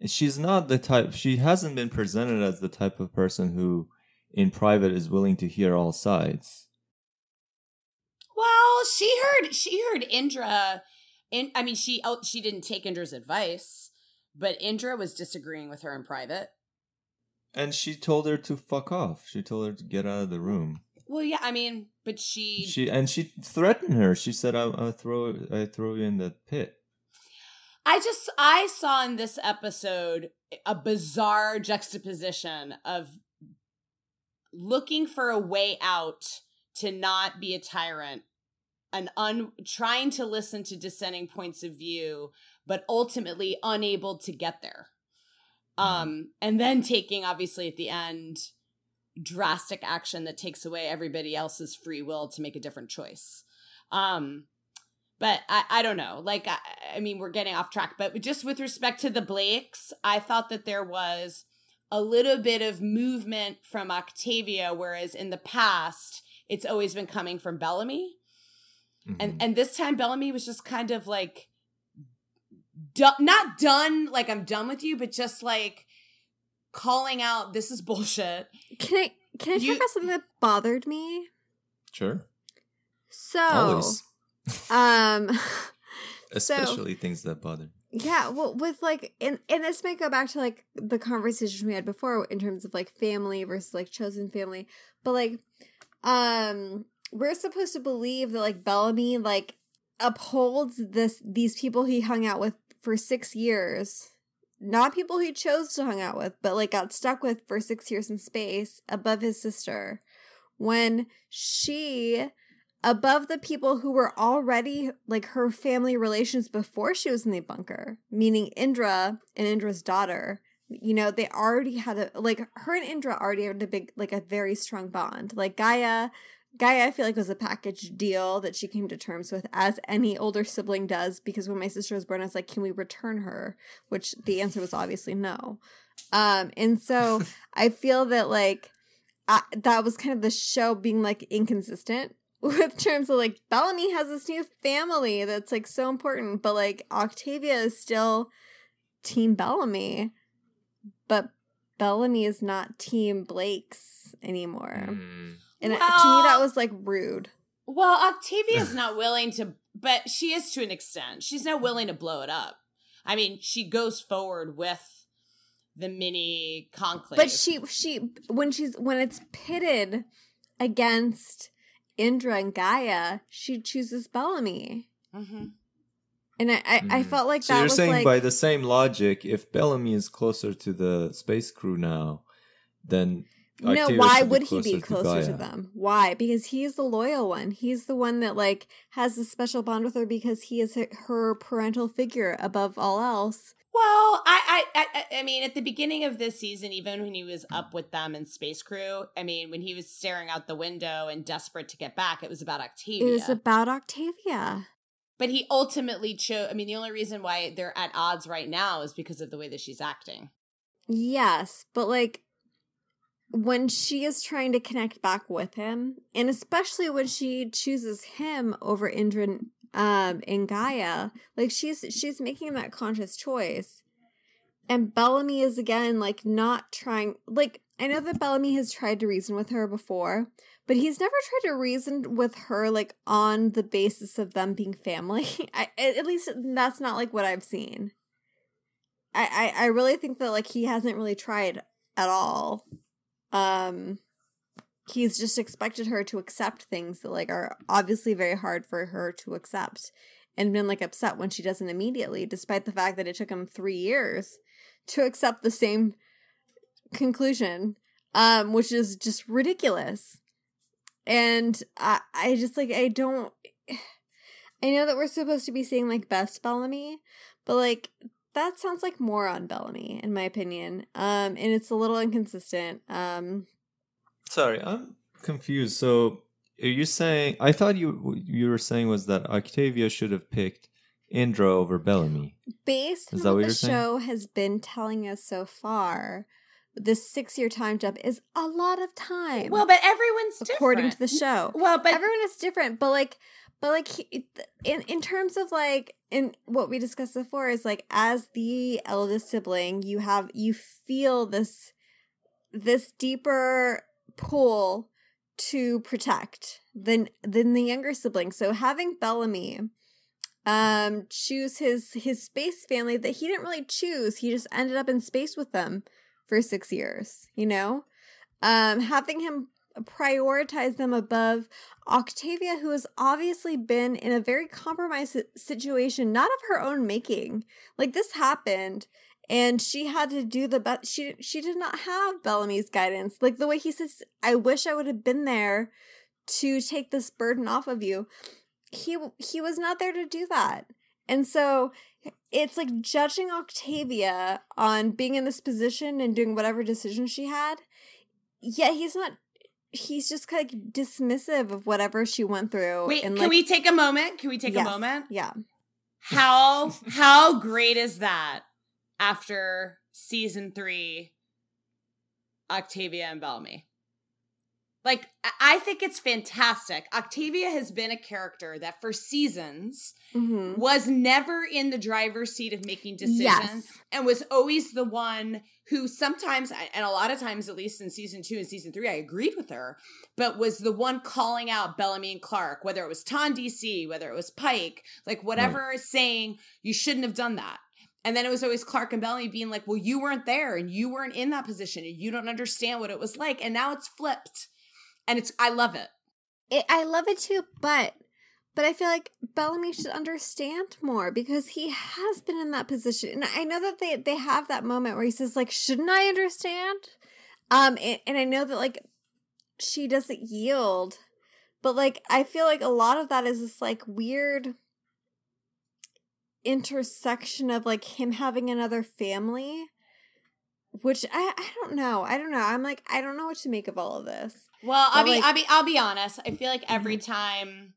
She's not the type. She hasn't been presented as the type of person who, in private, is willing to hear all sides. well she heard she heard indra in i mean she oh, she didn't take indra's advice but indra was disagreeing with her in private And she told her to fuck off. She told her to get out of the room. well yeah i mean but she She and she threatened her. She said, "I'll, I'll throw, I throw you in the pit." I just I saw in this episode a bizarre juxtaposition of looking for a way out to not be a tyrant and un trying to listen to dissenting points of view but ultimately unable to get there um and then taking obviously at the end drastic action that takes away everybody else's free will to make a different choice um but I, I don't know. Like, I, I mean, we're getting off track, but just with respect to the Blakes, I thought that there was a little bit of movement from Octavia, whereas in the past, it's always been coming from Bellamy. And Mhm. and this time, Bellamy was just kind of like, do- not done, like I'm done with you, but just like calling out, this is bullshit. Can I can I You- talk about something that bothered me? sure, So, always, um, especially things that bother. yeah, well, with like, and and this may go back to like the conversation we had before in terms of like family versus like chosen family, but like, um, we're supposed to believe that like Bellamy like upholds this these people he hung out with for six years. Not people he chose to hang out with, but like got stuck with for six years in space above his sister. When she above the people who were already like her family relations before she was in the bunker, meaning Indra and Indra's daughter. You know, they already had a like her and Indra already had a big like a very strong bond. Like Gaia Gaia, I feel like was a package deal that she came to terms with, as any older sibling does. Because when my sister was born, I was like, "Can we return her?" Which the answer was obviously no. Um, and so I feel that like I, that was kind of the show being like inconsistent with terms of like Bellamy has this new family that's like so important, but like Octavia is still Team Bellamy, but Bellamy is not Team Blake's anymore. Mm. And it- to me, that was like rude. Well, Octavia's not willing to, but she is to an extent. She's not willing to blow it up. I mean, she goes forward with the mini conclave. But she she when she's when it's pitted against Indra and Gaia, she chooses Bellamy. Mhm. And I, I, I Mm. felt like so that you're was saying like by the same logic, if Bellamy is closer to the space crew now, then no, why would he be closer to, Gaia. them? Why? Because he's the loyal one. He's the one that like has a special bond with her because he is her, her parental figure above all else. Well, I, I, I, I mean, at the beginning of this season, even when he was up with them in Space Crew, I mean, when he was staring out the window and desperate to get back, it was about Octavia. It was about Octavia. but he ultimately chose. I mean, the only reason why they're at odds right now is because of the way that she's acting. Yes, but like when she is trying to connect back with him, and especially when she chooses him over Indra and, um and Gaia, like she's she's making that conscious choice. And Bellamy is again like not trying like I know that Bellamy has tried to reason with her before, but he's never tried to reason with her like on the basis of them being family. I, at least that's not like what I've seen. I, I I really think that like he hasn't really tried at all. Um he's just expected her to accept things that like are obviously very hard for her to accept and been like upset when she doesn't immediately despite the fact that it took him 3 years to accept the same conclusion um which is just ridiculous. And i i just like i don't i know that we're supposed to be seeing like best bellamy but like that sounds like more on bellamy in my opinion um and it's a little inconsistent um Sorry, I'm confused. So, are you saying? I thought you you were saying was that Octavia should have picked Indra over Bellamy. based on Is that what what the you're saying? show has been telling us so far this six year time jump is a lot of time Well, but everyone's according to the show Well, but everyone is different but like but like in in terms of like in what we discussed before is like as the eldest sibling you have you feel this this deeper pull to protect than than the younger sibling. So having bellamy um choose his his space family that he didn't really choose he just ended up in space with them for six years you know? Um having him prioritize them above Octavia, who has obviously been in a very compromised situation, not of her own making. Like this happened, and she had to do the best. She she did not have Bellamy's guidance. Like the way he says, "I wish I would have been there to take this burden off of you." He he was not there to do that, and so it's like judging Octavia on being in this position and doing whatever decision she had. Yet he's not he's just like dismissive of whatever she went through. wait, and can we take a moment? Can we take Yes. a moment? Yeah. How how great is that after season three, Octavia and Bellamy? Like, I- I think it's fantastic. Octavia has been a character that for seasons Mm-hmm. was never in the driver's seat of making decisions Yes. and was always the one who sometimes and a lot of times at least in season 2 and season 3 I agreed with her but was the one calling out Bellamy and Clarke whether it was TonDC whether it was Pike like whatever is saying you shouldn't have done that. And then it was always Clarke and Bellamy being like well you weren't there and you weren't in that position and you don't understand what it was like. And now it's flipped. And it's I love it. It, I love it too, but but I feel like Bellamy should understand more because he has been in that position. And I know that they they have that moment where he says like, "Shouldn't I understand?" Um, and, and I know that like she doesn't yield, but like I feel like a lot of that is this like weird intersection of like him having another family which I, I don't know i don't know i'm like i don't know what to make of all of this Well, I'll But, be, like- I'll be, I'll be honest. I feel like every time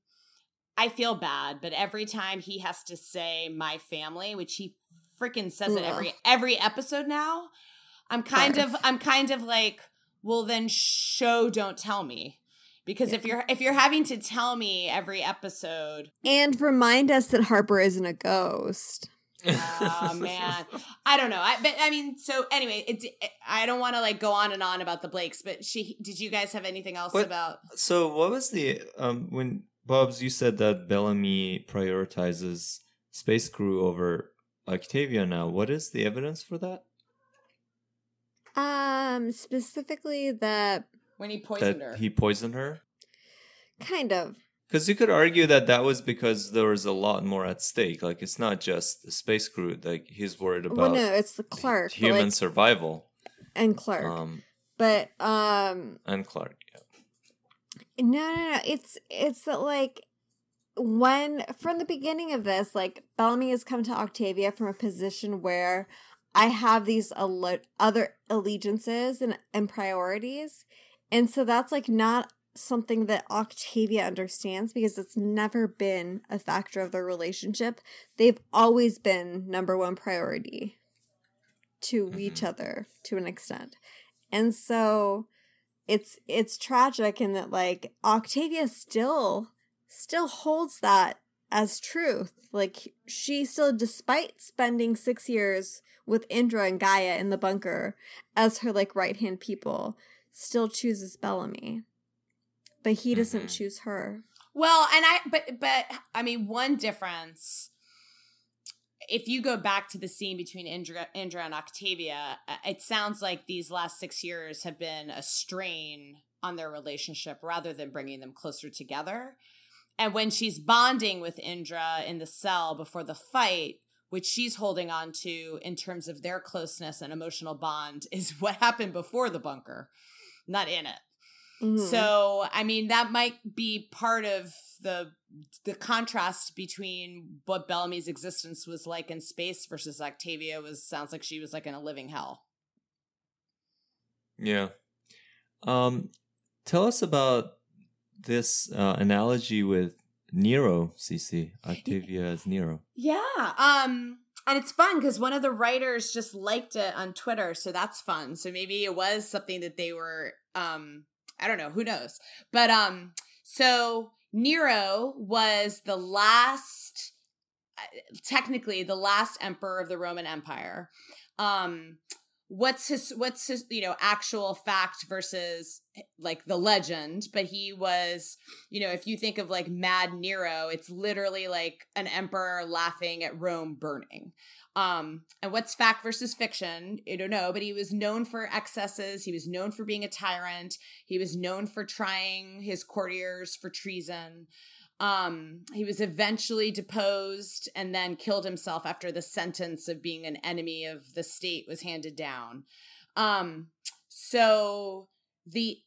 I feel bad, but every time he has to say "my family," which he freaking says it every every episode now, I'm kind of, I'm kind of like, well, then show, don't tell me, because if you're if you're having to tell me every episode, and remind us that harper isn't a ghost. Oh man, I don't know. I but I mean, so anyway, it's I don't want to like go on and on about the Blakes, but she did you guys have anything else What- about? So, what was the um when Bubs you said that Bellamy prioritizes space crew over Octavia now? What is the evidence for that? um specifically that When he poisoned that her. he poisoned her? kind of Because you could argue that that was because there was a lot more at stake. Like it's not just the space crew. Like he's worried about well no it's the clarke human like, survival. and clarke Um, but um and Clarke. No, no, no. It's it's that like when from the beginning of this, like Bellamy has come to Octavia from a position where I have these alle- other allegiances and and priorities, and so that's like not something that Octavia understands because it's never been a factor of their relationship. They've always been number one priority to each Mhm. other to an extent. And so it's it's tragic in that like Octavia still still holds that as truth. Like she still despite spending 6 years with Indra and Gaia in the bunker as her like right-hand people, still chooses Bellamy. But he doesn't Mhm. choose her. Well, and I but but I mean one difference if you go back to the scene between Indra, Indra and Octavia, uh, it sounds like these last 6 years have been a strain on their relationship rather than bringing them closer together. And when she's bonding with Indra in the cell before the fight, which she's holding on to in terms of their closeness and emotional bond, is what happened before the bunker, not in it. Mhm. So, I mean, that might be part of the the contrast between what Bellamy's existence was like in space versus Octavia was sounds like she was like in a living hell. Yeah. Um, tell us about this uh, analogy with Nero, CC. Octavia as Nero. Yeah. Um and it's fun because one of the writers just liked it on Twitter, so that's fun. So maybe it was something that they were um I don't know, who knows. But um so Nero was the last uh, technically the last emperor of the Roman Empire. Um what's his what's his you know actual fact versus like the legend but he was you know if you think of like mad nero it's literally like an emperor laughing at rome burning. Um and what's fact versus fiction? I don't know but he was known for excesses. He was known for being a tyrant. He was known for trying his courtiers for treason um he was eventually deposed and then killed himself after the sentence of being an enemy of the state was handed down. Um so the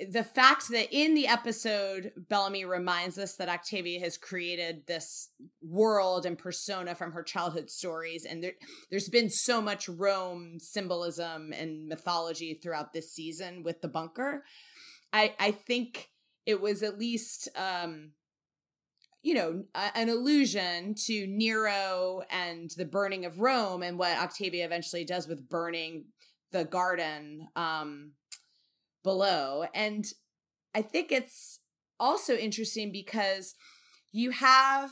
the fact that in the episode Bellamy reminds us that Octavia has created this world and persona from her childhood stories and there, there's been so much Rome symbolism and mythology throughout this season with the bunker. I I think it was at least um you know, a, an allusion to Nero and the burning of Rome and what Octavia eventually does with burning the garden um, below. And I think it's also interesting because you have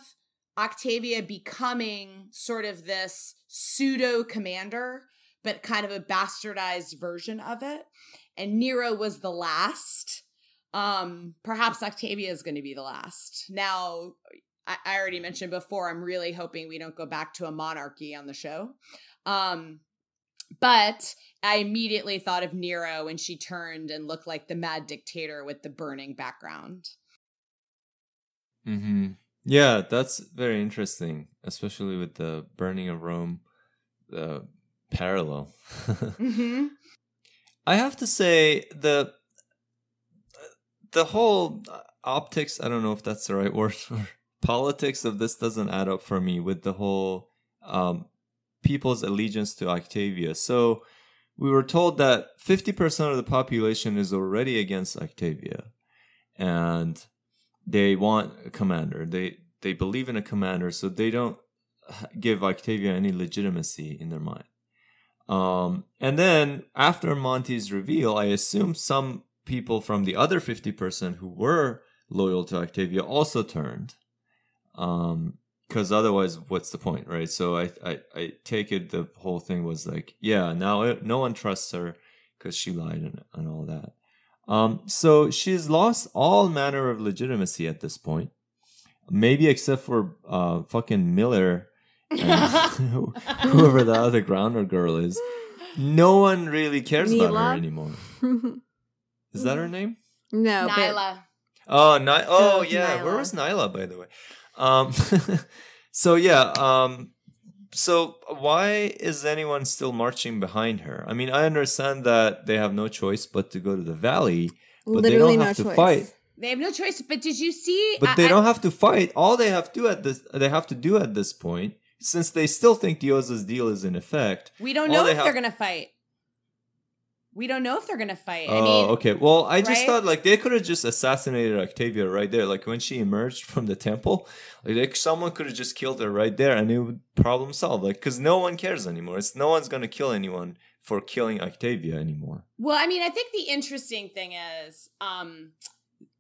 Octavia becoming sort of this pseudo commander, but kind of a bastardized version of it. And Nero was the last um perhaps octavia is going to be the last now I, I already mentioned before i'm really hoping we don't go back to a monarchy on the show um but i immediately thought of nero when she turned and looked like the mad dictator with the burning background Mm-hmm. Yeah, that's very interesting, especially with the burning of Rome, the parallel. mm-hmm. I have to say the the whole optics. I don't know if that's the right word. Or politics of this doesn't add up for me with the whole um, people's allegiance to Octavia. So we were told that fifty percent of the population is already against Octavia, and they want a commander. They they believe in a commander, so they don't give Octavia any legitimacy in their mind. Um, and then after Monty's reveal, I assume some people from the other 50% who were loyal to Octavia also turned. Um, because otherwise, what's the point, right? So I, I, I take it the whole thing was like, yeah, now it, no one trusts her because she lied and, and all that. Um, so she's lost all manner of legitimacy at this point, maybe except for uh fucking Miller and whoever the other grounder girl is. No one really cares about her anymore. Is that her name? no, but nyla Oh, Ny- oh Oh, yeah. Where was Nyla, by the way? Um, so yeah. Um, so why is anyone still marching behind her? I mean, I understand that they have no choice but to go to the valley, but they don't no have to choice. fight. they have no choice but did you see But I- they don't have to fight. All they have to do at this, they have to do at this point, since they still think Diyoza's deal is in effect. we don't all know they if have- they're gonna fight we don't know if they're gonna fight Oh, i mean okay. Well, I just right? thought like they could have just assassinated Octavia right there. Like when she emerged from the temple, like they, someone could have just killed her right there, and it would problem solved. Like because no one cares anymore. It's no one's gonna kill anyone for killing Octavia anymore. Well, I mean, I think the interesting thing is, um,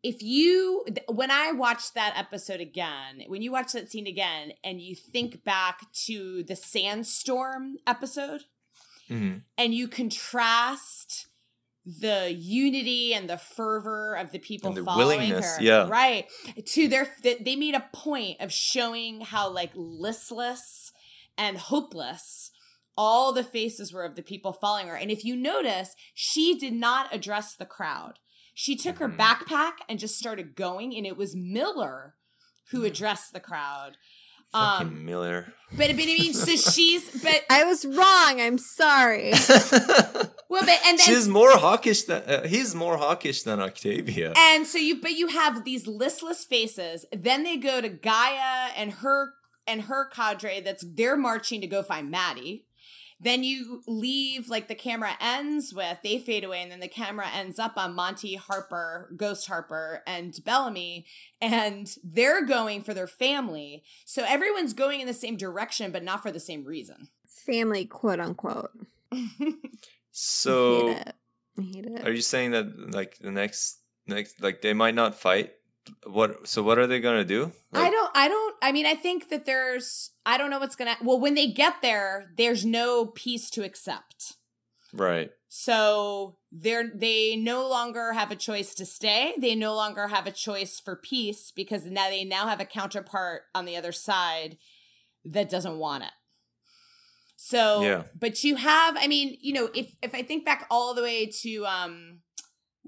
if you, when I watched that episode again, when you watch that scene again, and you think back to the sandstorm episode, Mhm. and you contrast the unity and the fervor of the people And the following willingness, her, yeah. right? To their, th- they made a point of showing how like listless and hopeless all the faces were of the people following her. And if you notice, she did not address the crowd. She took her Mhm. backpack and just started going, and it was Miller who addressed the crowd. Fucking Um, Miller. But, but I mean, so she's but I was wrong. I'm sorry. well, but and then She's more hawkish than uh, he's more hawkish than Octavia. And so you but you have these listless faces. Then they go to Gaia and her and her cadre that's they're marching to go find Madi. Then you leave like the camera ends with they fade away and then the camera ends up on Monty Harper, Ghost Harper and Bellamy and they're going for their family. So everyone's going in the same direction but not for the same reason. Family, quote unquote. I so hate it. I hate it. Are you saying that like the next next like they might not fight? What so what are they gonna do? I don't I don't I mean I think that there's I don't know what's going to well when they get there there's no peace to accept. right. So they're they no longer have a choice to stay. They no longer have a choice for peace because now they now have a counterpart on the other side that doesn't want it. So Yeah. but you have I mean, you know, if if I think back all the way to um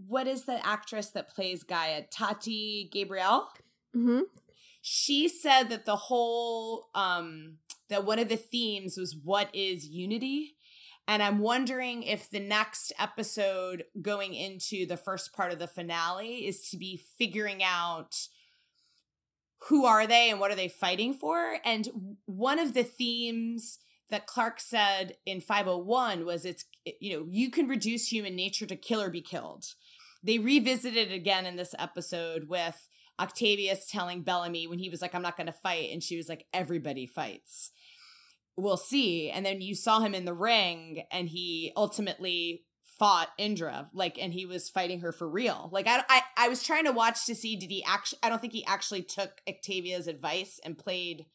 what is the actress that plays Gaia? Tati Gabrielle? hmm she said that the whole um that one of the themes was what is unity and i'm wondering if the next episode going into the first part of the finale is to be figuring out who are they and what are they fighting for and one of the themes that clarke said in 501 was it's you know you can reduce human nature to kill or be killed they revisited it again in this episode with Octavius telling Bellamy when he was like, I'm not going to fight. And she was like, everybody fights. We'll see. And then you saw him in the ring and he ultimately fought Indra, like, and he was fighting her for real. Like, I, I, I was trying to watch to see, did he actually, I don't think he actually took Octavia's advice and played,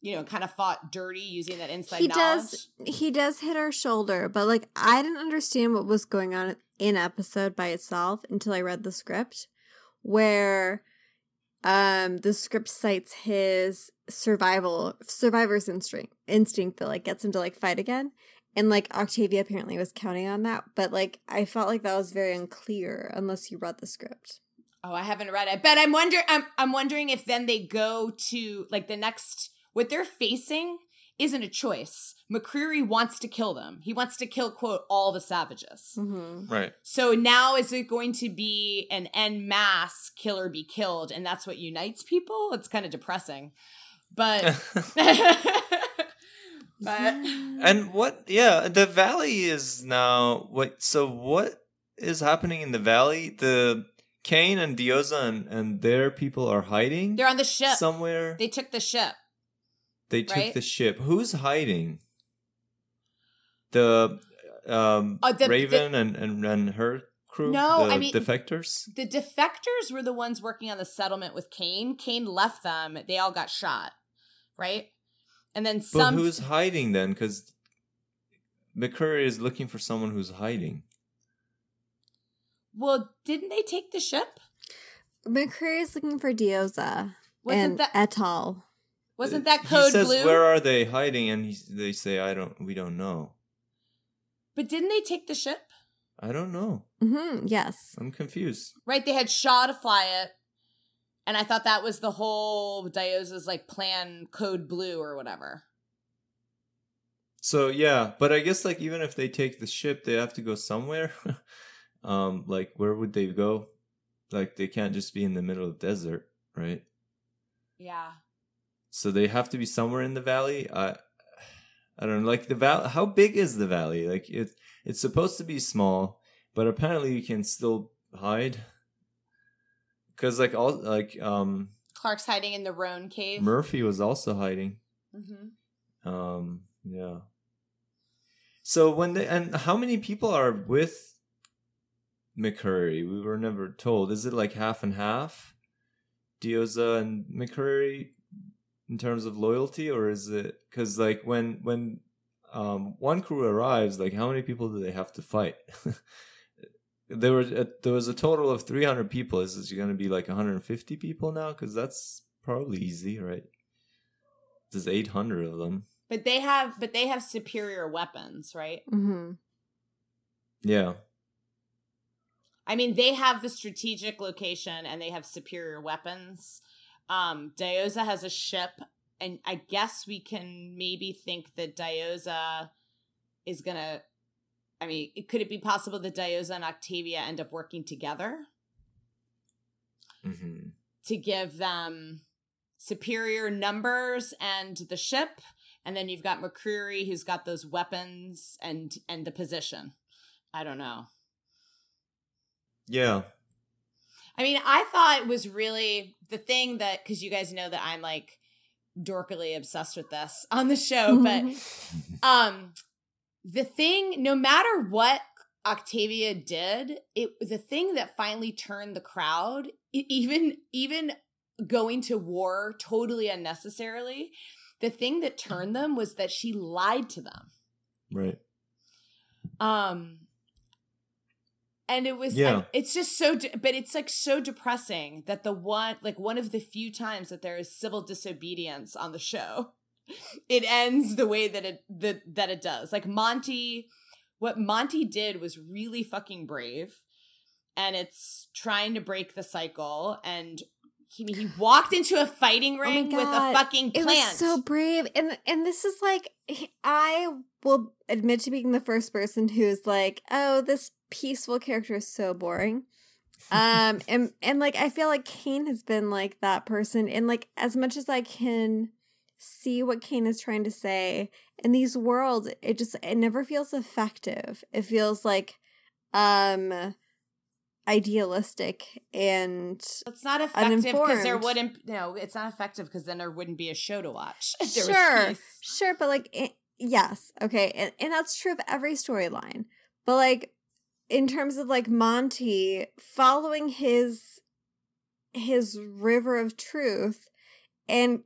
you know, kind of fought dirty using that inside He knowledge. does. He does hit her shoulder, but like I didn't understand what was going on in episode by itself until I read the script, where um the script cites his survival survivor's instinct instinct that like gets him to like fight again and like octavia apparently was counting on that but like i felt like that was very unclear unless you read the script Oh, I haven't read it, but I'm wondering. I'm I'm wondering if then they go to like the next. What they're facing isn't a choice. McCreary wants to kill them. He wants to kill quote all the savages. mm-hmm. Right. So now is it going to be an en masse kill or be killed, and that's what unites people? It's kind of depressing, but but and what yeah, the valley is now what so what is happening in the valley? The Kane and Diyoza and, and their people are hiding they're on the ship. somewhere. They took the ship. They took right? the ship. Who's hiding? The um Uh, the- Raven and, and and her crew. No, the I mean- defectors. The defectors were the ones working on the settlement with Kane. Kane left them. They all got shot, right? And then But some. who's hiding then? Because McCreary is looking for someone who's hiding. well, didn't they take the ship? McCreary is looking for diyoza Wasn't and that et al wasn't that code He code says, blue? "Where are they hiding?" And he, they say, "I don't. We don't know. but didn't they take the ship? I don't know. Mm-hmm, yes I'm confused." Right, they had Shaw to fly it, and I thought that was the whole Diyoza's like plan code blue or whatever. So yeah, but I guess like even if they take the ship, they have to go somewhere. um, like where would they go? Like they can't just be in the middle of desert, right? Yeah. So they have to be somewhere in the valley. I I don't know. Like the valley, how big is the valley? Like it, it's supposed to be small, but apparently you can still hide. Cause like all like um Clarke's hiding in the Roan cave. Murphy was also hiding. Mm-hmm. Um, yeah. So when they and how many people are with McCreary? We were never told. Is it like half and half? Diyoza and McCreary in terms of loyalty, or is it because like when when um Wonkru arrives, like how many people do they have to fight? there were a, there was a total of three hundred people. Is this going to be like one hundred and fifty people now? Because that's probably easy, right? There's eight hundred of them. But they have, but they have superior weapons, right? Mm-hmm. Yeah. I mean, they have the strategic location and they have superior weapons. Um, Diyoza has a ship, and I guess we can maybe think that Diyoza is gonna. I mean, could it be possible that Diyoza and Octavia end up working together hmm to give them superior numbers and the ship? And then you've got McCreary, who's got those weapons and and the position. I don't know. Yeah. I mean, I thought it was really the thing that because you guys know that I'm like dorkily obsessed with this on the show, but um the thing, no matter what Octavia did, it the thing that finally turned the crowd, even even going to war totally unnecessarily, the thing that turned them was that she lied to them. Right. Um and it was Yeah. and it's just so de- but it's like so depressing that the one like one of the few times that there is civil disobedience on the show it ends the way that it that, that it does like monty what monty did was really fucking brave and it's trying to break the cycle and he, he walked into a fighting oh my ring with a God. fucking It plant was so brave, and and this is like I will admit to being the first person who's like, oh, this peaceful character is so boring. Um, and and like I feel like Kane has been like that person, and like as much as I can see what Kane is trying to say in these worlds, it just it never feels effective. It feels like um idealistic and It's not effective because there wouldn't no, it's not effective because then there wouldn't be a show to watch. Sure, sure, but like, it, yes, okay, and, and that's true of every storyline. But like, in terms of like Monty following his his river of truth and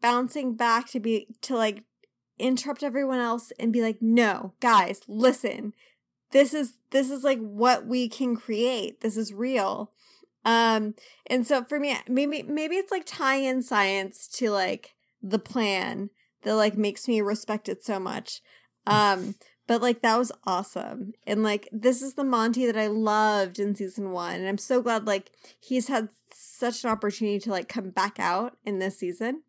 bouncing back to be to like interrupt everyone else and be like, no, guys, listen, this is this is like what we can create. This is real. Um, and so for me, maybe maybe it's like tie in science to like the plan that like makes me respect it so much. Um, but like that was awesome. And like this is the Monty that I loved in season one. And I'm so glad like he's had such an opportunity to like come back out in this season.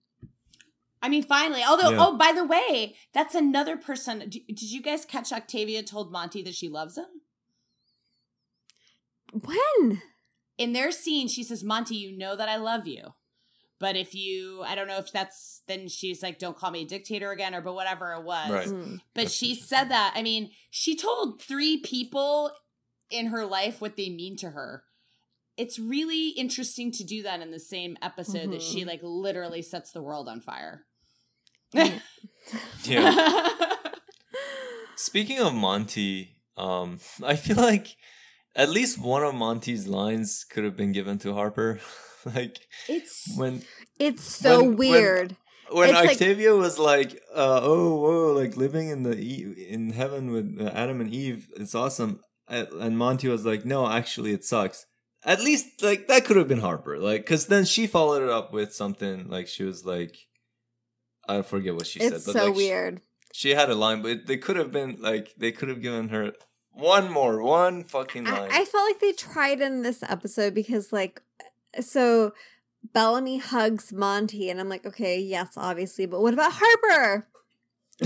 I mean, finally. Although, Yeah. oh, by the way, that's another person. d- Did you guys catch Octavia told Monty that she loves him? When? In their scene, she says, Monty, you know that I love you. But if you, I don't know if that's, then she's like, don't call me a dictator again or but whatever it was. Right. Mm. But she said that. I mean, she told three people in her life what they mean to her. It's really interesting to do that in the same episode that she Mhm. like literally sets the world on fire. Yeah. Yeah. Speaking of Monty, um, I feel like at least one of Monty's lines could have been given to Harper. like it's when It's so When- when- weird. when like- Octavia was like, uh, "Oh, whoa, like living in the in heaven with uh, Adam and Eve, it's awesome," and Monty was like, "No, actually, it sucks." At least, like that could have been Harper, like, because then she followed it up with something like she was like, I forget what she it's said, but so like, weird. She, had a line, but they could have been like they could have given her one more, one fucking I, line. I felt like they tried in this episode because like so Bellamy hugs Monty and I'm like, okay, yes, obviously, but what about Harper?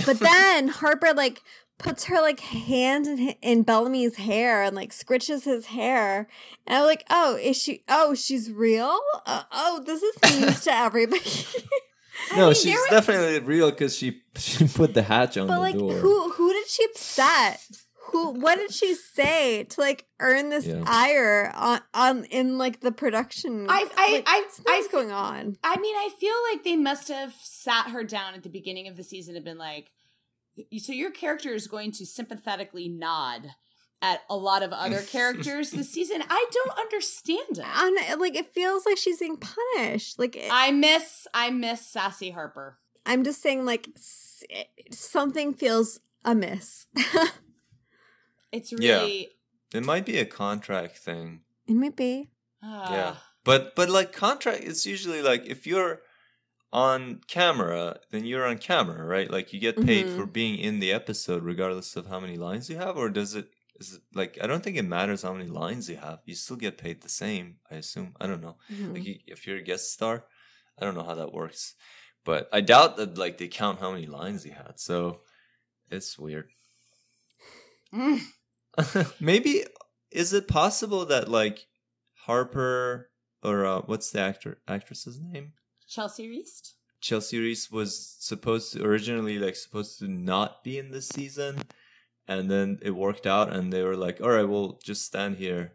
But then Harper like puts her like hand in in Bellamy's hair and like scritches his hair, and I'm like, oh, is she? Oh, she's real. Uh, oh, this is news to everybody. No, mean, she's was- definitely real because she she put the hatch on but the like, door. who who did she upset? Who? What did she say to like earn this Yeah. ire on on in like the production? I- I- like, I- something's I- going on. I mean, I feel like they must have sat her down at the beginning of the season and been like, so your character is going to sympathetically nod at a lot of other characters this season. I don't understand it. And uh, like, it feels like she's being punished. Like, it, I miss I miss Sassy Harper. I'm just saying, like, something feels amiss. It's really Yeah. really It might be a contract thing. it might be. uh, Yeah. But but like contract it's usually like if you're on camera, then you're on camera, right? Like you get paid Mhm. for being in the episode regardless of how many lines you have or does it is it, like I don't think it matters how many lines you have. You still get paid the same. I assume. I don't know. Mhm. Like you, if you're a guest star, I don't know how that works, but I doubt that like they count how many lines you had. So it's weird. Mm. Maybe is it possible that like Harper or uh, what's the actor actress's name? Chelsey Reist. Chelsey Reist was supposed to originally like supposed to not be in this season, and then it worked out, and they were like, "All right, we'll just stand here,"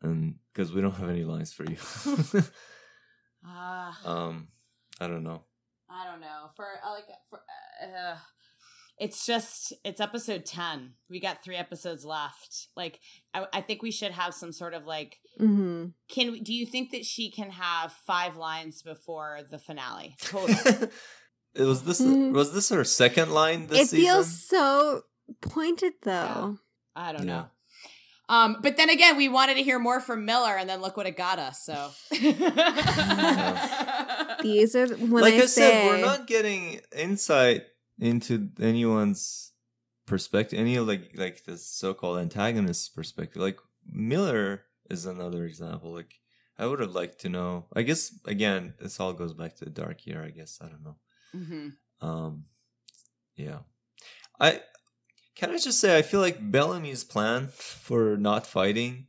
and because we don't have any lines for you. Ah, um, I don't know. I don't know. For uh, like, for uh, it's just it's episode ten. We got three episodes left. Like, I, I think we should have some sort of like. Mhm. Can we, do you think that she can have five lines before the finale? Total. it was this Mm. was this her second line this It season? feels so pointed though. I don't Yeah. know. Um, but then again, we wanted to hear more from Miller, and then look what it got us. So, These are when like I, I, say said, we're not getting insight into anyone's perspective, any of like like the so-called antagonist's perspective. Like Miller is another example. Like I would have liked to know. I guess again, this all goes back to the dark year. I guess I don't know. Mhm. Um, yeah, I can I just say I feel like Bellamy's plan for not fighting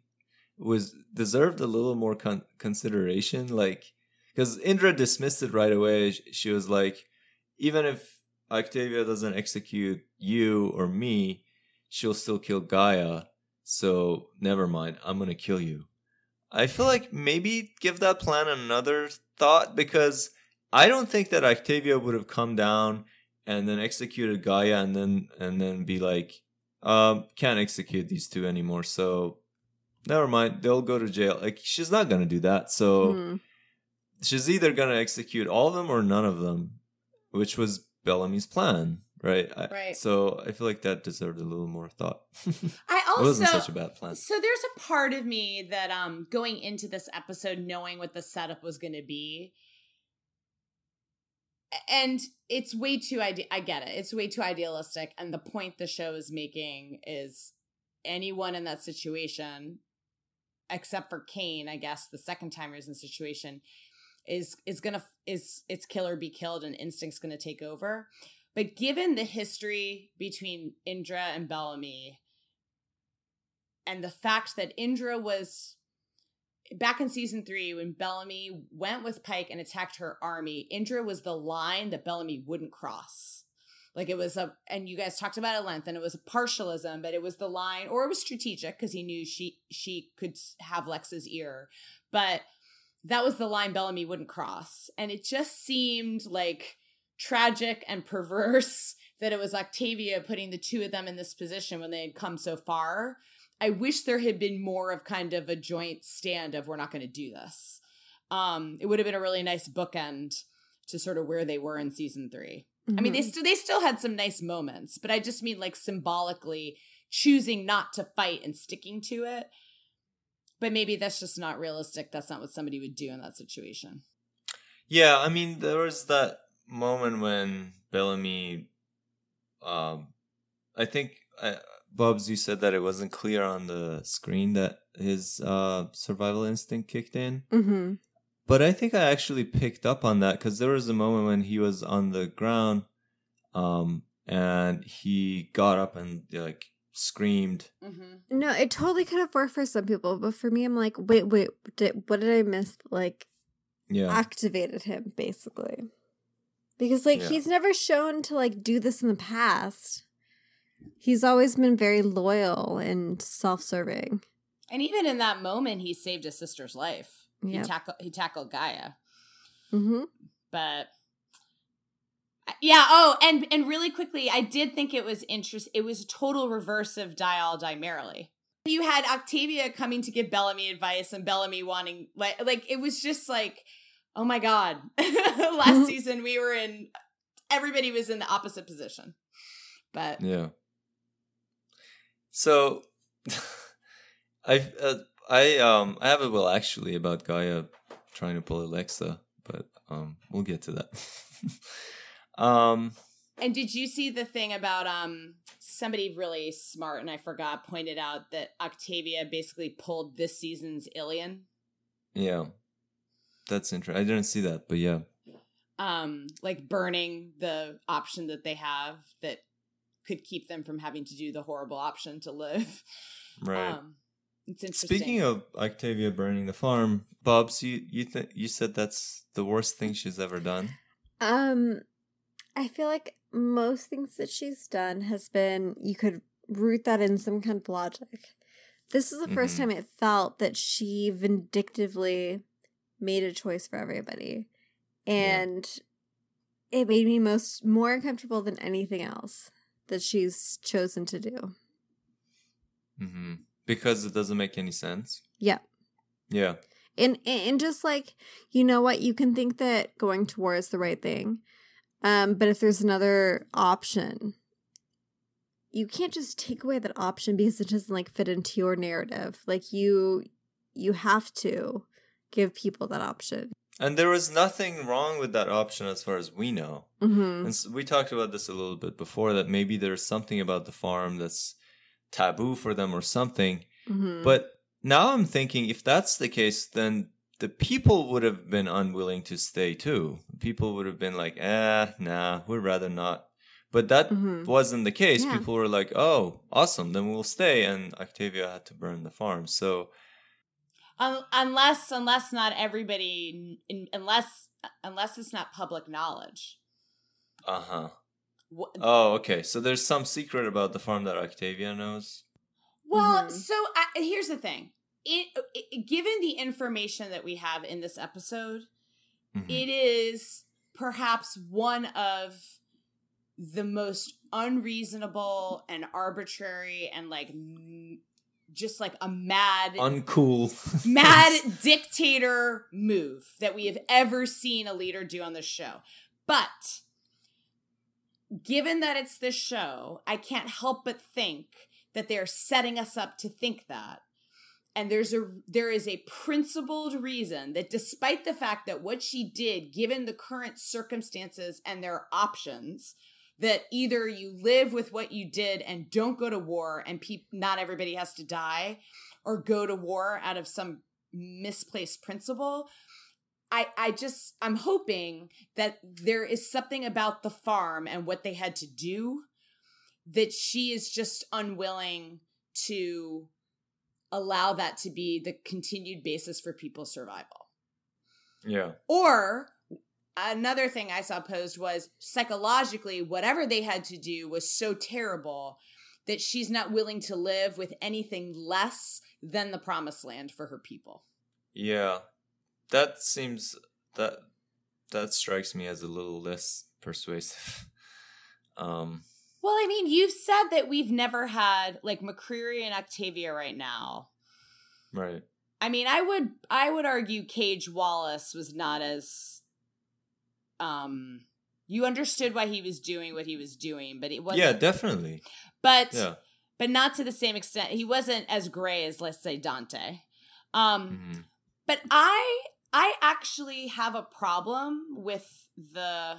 was deserved a little more con- consideration. Like, because Indra dismissed it right away. She was like, even if Octavia doesn't execute you or me, she'll still kill Gaia. So never mind. I'm gonna kill you. I feel like maybe give that plan another thought because I don't think that Octavia would have come down and then executed Gaia and then and then be like, um, can't execute these two anymore. So never mind, they'll go to jail. Like she's not gonna do that. So Mhm. she's either gonna execute all of them or none of them, which was Bellamy's plan, right? I- Right. So I feel like that deserved a little more thought. I it wasn't also such a bad plan. So there's a part of me that um going into this episode knowing what the setup was going to be and it's way too ide- I get it. It's way too idealistic and the point the show is making is anyone in that situation except for Kane, I guess, the second timers in the situation is is to is it's kill or be killed and instinct's to take over. But given the history between Indra and Bellamy, and the fact that Indra was back in season three when Bellamy went with Pike and attacked her army, Indra was the line that Bellamy wouldn't cross. Like it was a, and you guys talked about it at length, and it was a partialism, but it was the line, or it was strategic because he knew she she could have Lexa's ear, but that was the line Bellamy wouldn't cross, and it just seemed like tragic and perverse that it was Octavia putting the two of them in this position when they had come so far. I wish there had been more of kind of a joint stand of we're not going to do this. Um, it would have been a really nice bookend to sort of where they were in season three. I mean, they Mhm. still they still had some nice moments, but I just mean like symbolically choosing not to fight and sticking to it. But maybe that's just not realistic. That's not what somebody would do in that situation. Yeah, I mean, there was that moment when Bellamy, um, I think, uh, Bubs, you said that it wasn't clear on the screen that his uh, survival instinct kicked in. Mhm. But I think I actually picked up on that because there was a moment when he was on the ground, um, and he got up and like screamed. Mm-hmm. No, it totally could have worked for some people, but for me, I'm like, wait, wait, did, what did I miss? Like, Yeah, activated him basically, because like Yeah. he's never shown to like do this in the past. He's always been very loyal and self-serving. And even in that moment, he saved his sister's life. Yeah. He tackled he tackled Gaia. hmm but yeah oh and and really quickly i did think it was interest it was a total reverse of die all die merrily you had octavia coming to give bellamy advice and bellamy wanting like like it was just like oh my god last season we were in everybody was in the opposite position but yeah. So, I uh, I um I have a well actually about Gaia trying to pull a Lexa, but um we'll get to that. um and did you see the thing about um somebody really smart and I forgot pointed out that Octavia basically pulled this season's Ilian. Yeah. That's interesting. I didn't see that, but yeah. Um, like burning the option that they have that could keep them from having to do the horrible option to live. Right. Um, it's interesting. Speaking of Octavia burning the farm, Bubs, you you th- you said that's the worst thing she's ever done. Um, I feel like most things that she's done has been you could root that in some kind of logic. This is the 1st Mhm. time it felt that she vindictively made a choice for everybody, Yeah. and it made me most more uncomfortable than anything else that she's chosen to do. hmm Because it doesn't make any sense. Yeah. Yeah. and and just like you know what you can think that going to war is the right thing um but if there's another option you can't just take away that option because it doesn't like fit into your narrative like you you have to give people that option And there was nothing wrong with that option as far as we know. mm-hmm. And s we talked about this a little bit before that maybe there's something about the farm that's taboo for them or something. Mm-hmm. But now I'm thinking if that's the case, then the people would have been unwilling to stay too. People would have been like, eh, nah, we'd rather not. But that Mhm. wasn't the case. Yeah. People were like, oh, awesome, then we'll stay. And Octavia had to burn the farm. So, Un- unless unless not everybody in, unless unless it's not public knowledge. uh huh. Wh- Oh, okay. So there's some secret about the farm that Octavia knows. Well, Mhm. so I, here's the thing. It, it given the information that we have in this episode, Mhm. it is perhaps one of the most unreasonable and arbitrary and like m- just like a mad Uncool. mad dictator move that we have ever seen a leader do on the show. But given that it's this show, I can't help but think that they're setting us up to think that. And there's a there is a principled reason that despite the fact that what she did given the current circumstances and their options that either you live with what you did and don't go to war and peop- not everybody has to die or go to war out of some misplaced principle i i just i'm hoping that there is something about the farm and what they had to do that she is just unwilling to allow that to be the continued basis for people's survival yeah. or another thing I saw posed was psychologically, whatever they had to do was so terrible that she's not willing to live with anything less than the promised land for her people. Yeah, that seems that that strikes me as a little less persuasive. um, Well, I mean, you've said that we've never had like McCreary and Octavia right now. right. I mean, I would I would argue Cage Wallace was not as um you understood why he was doing what he was doing, but it wasn't Yeah, definitely. but Yeah. but not to the same extent. He wasn't as gray as let's say Dante. Um Mhm. but I I actually have a problem with the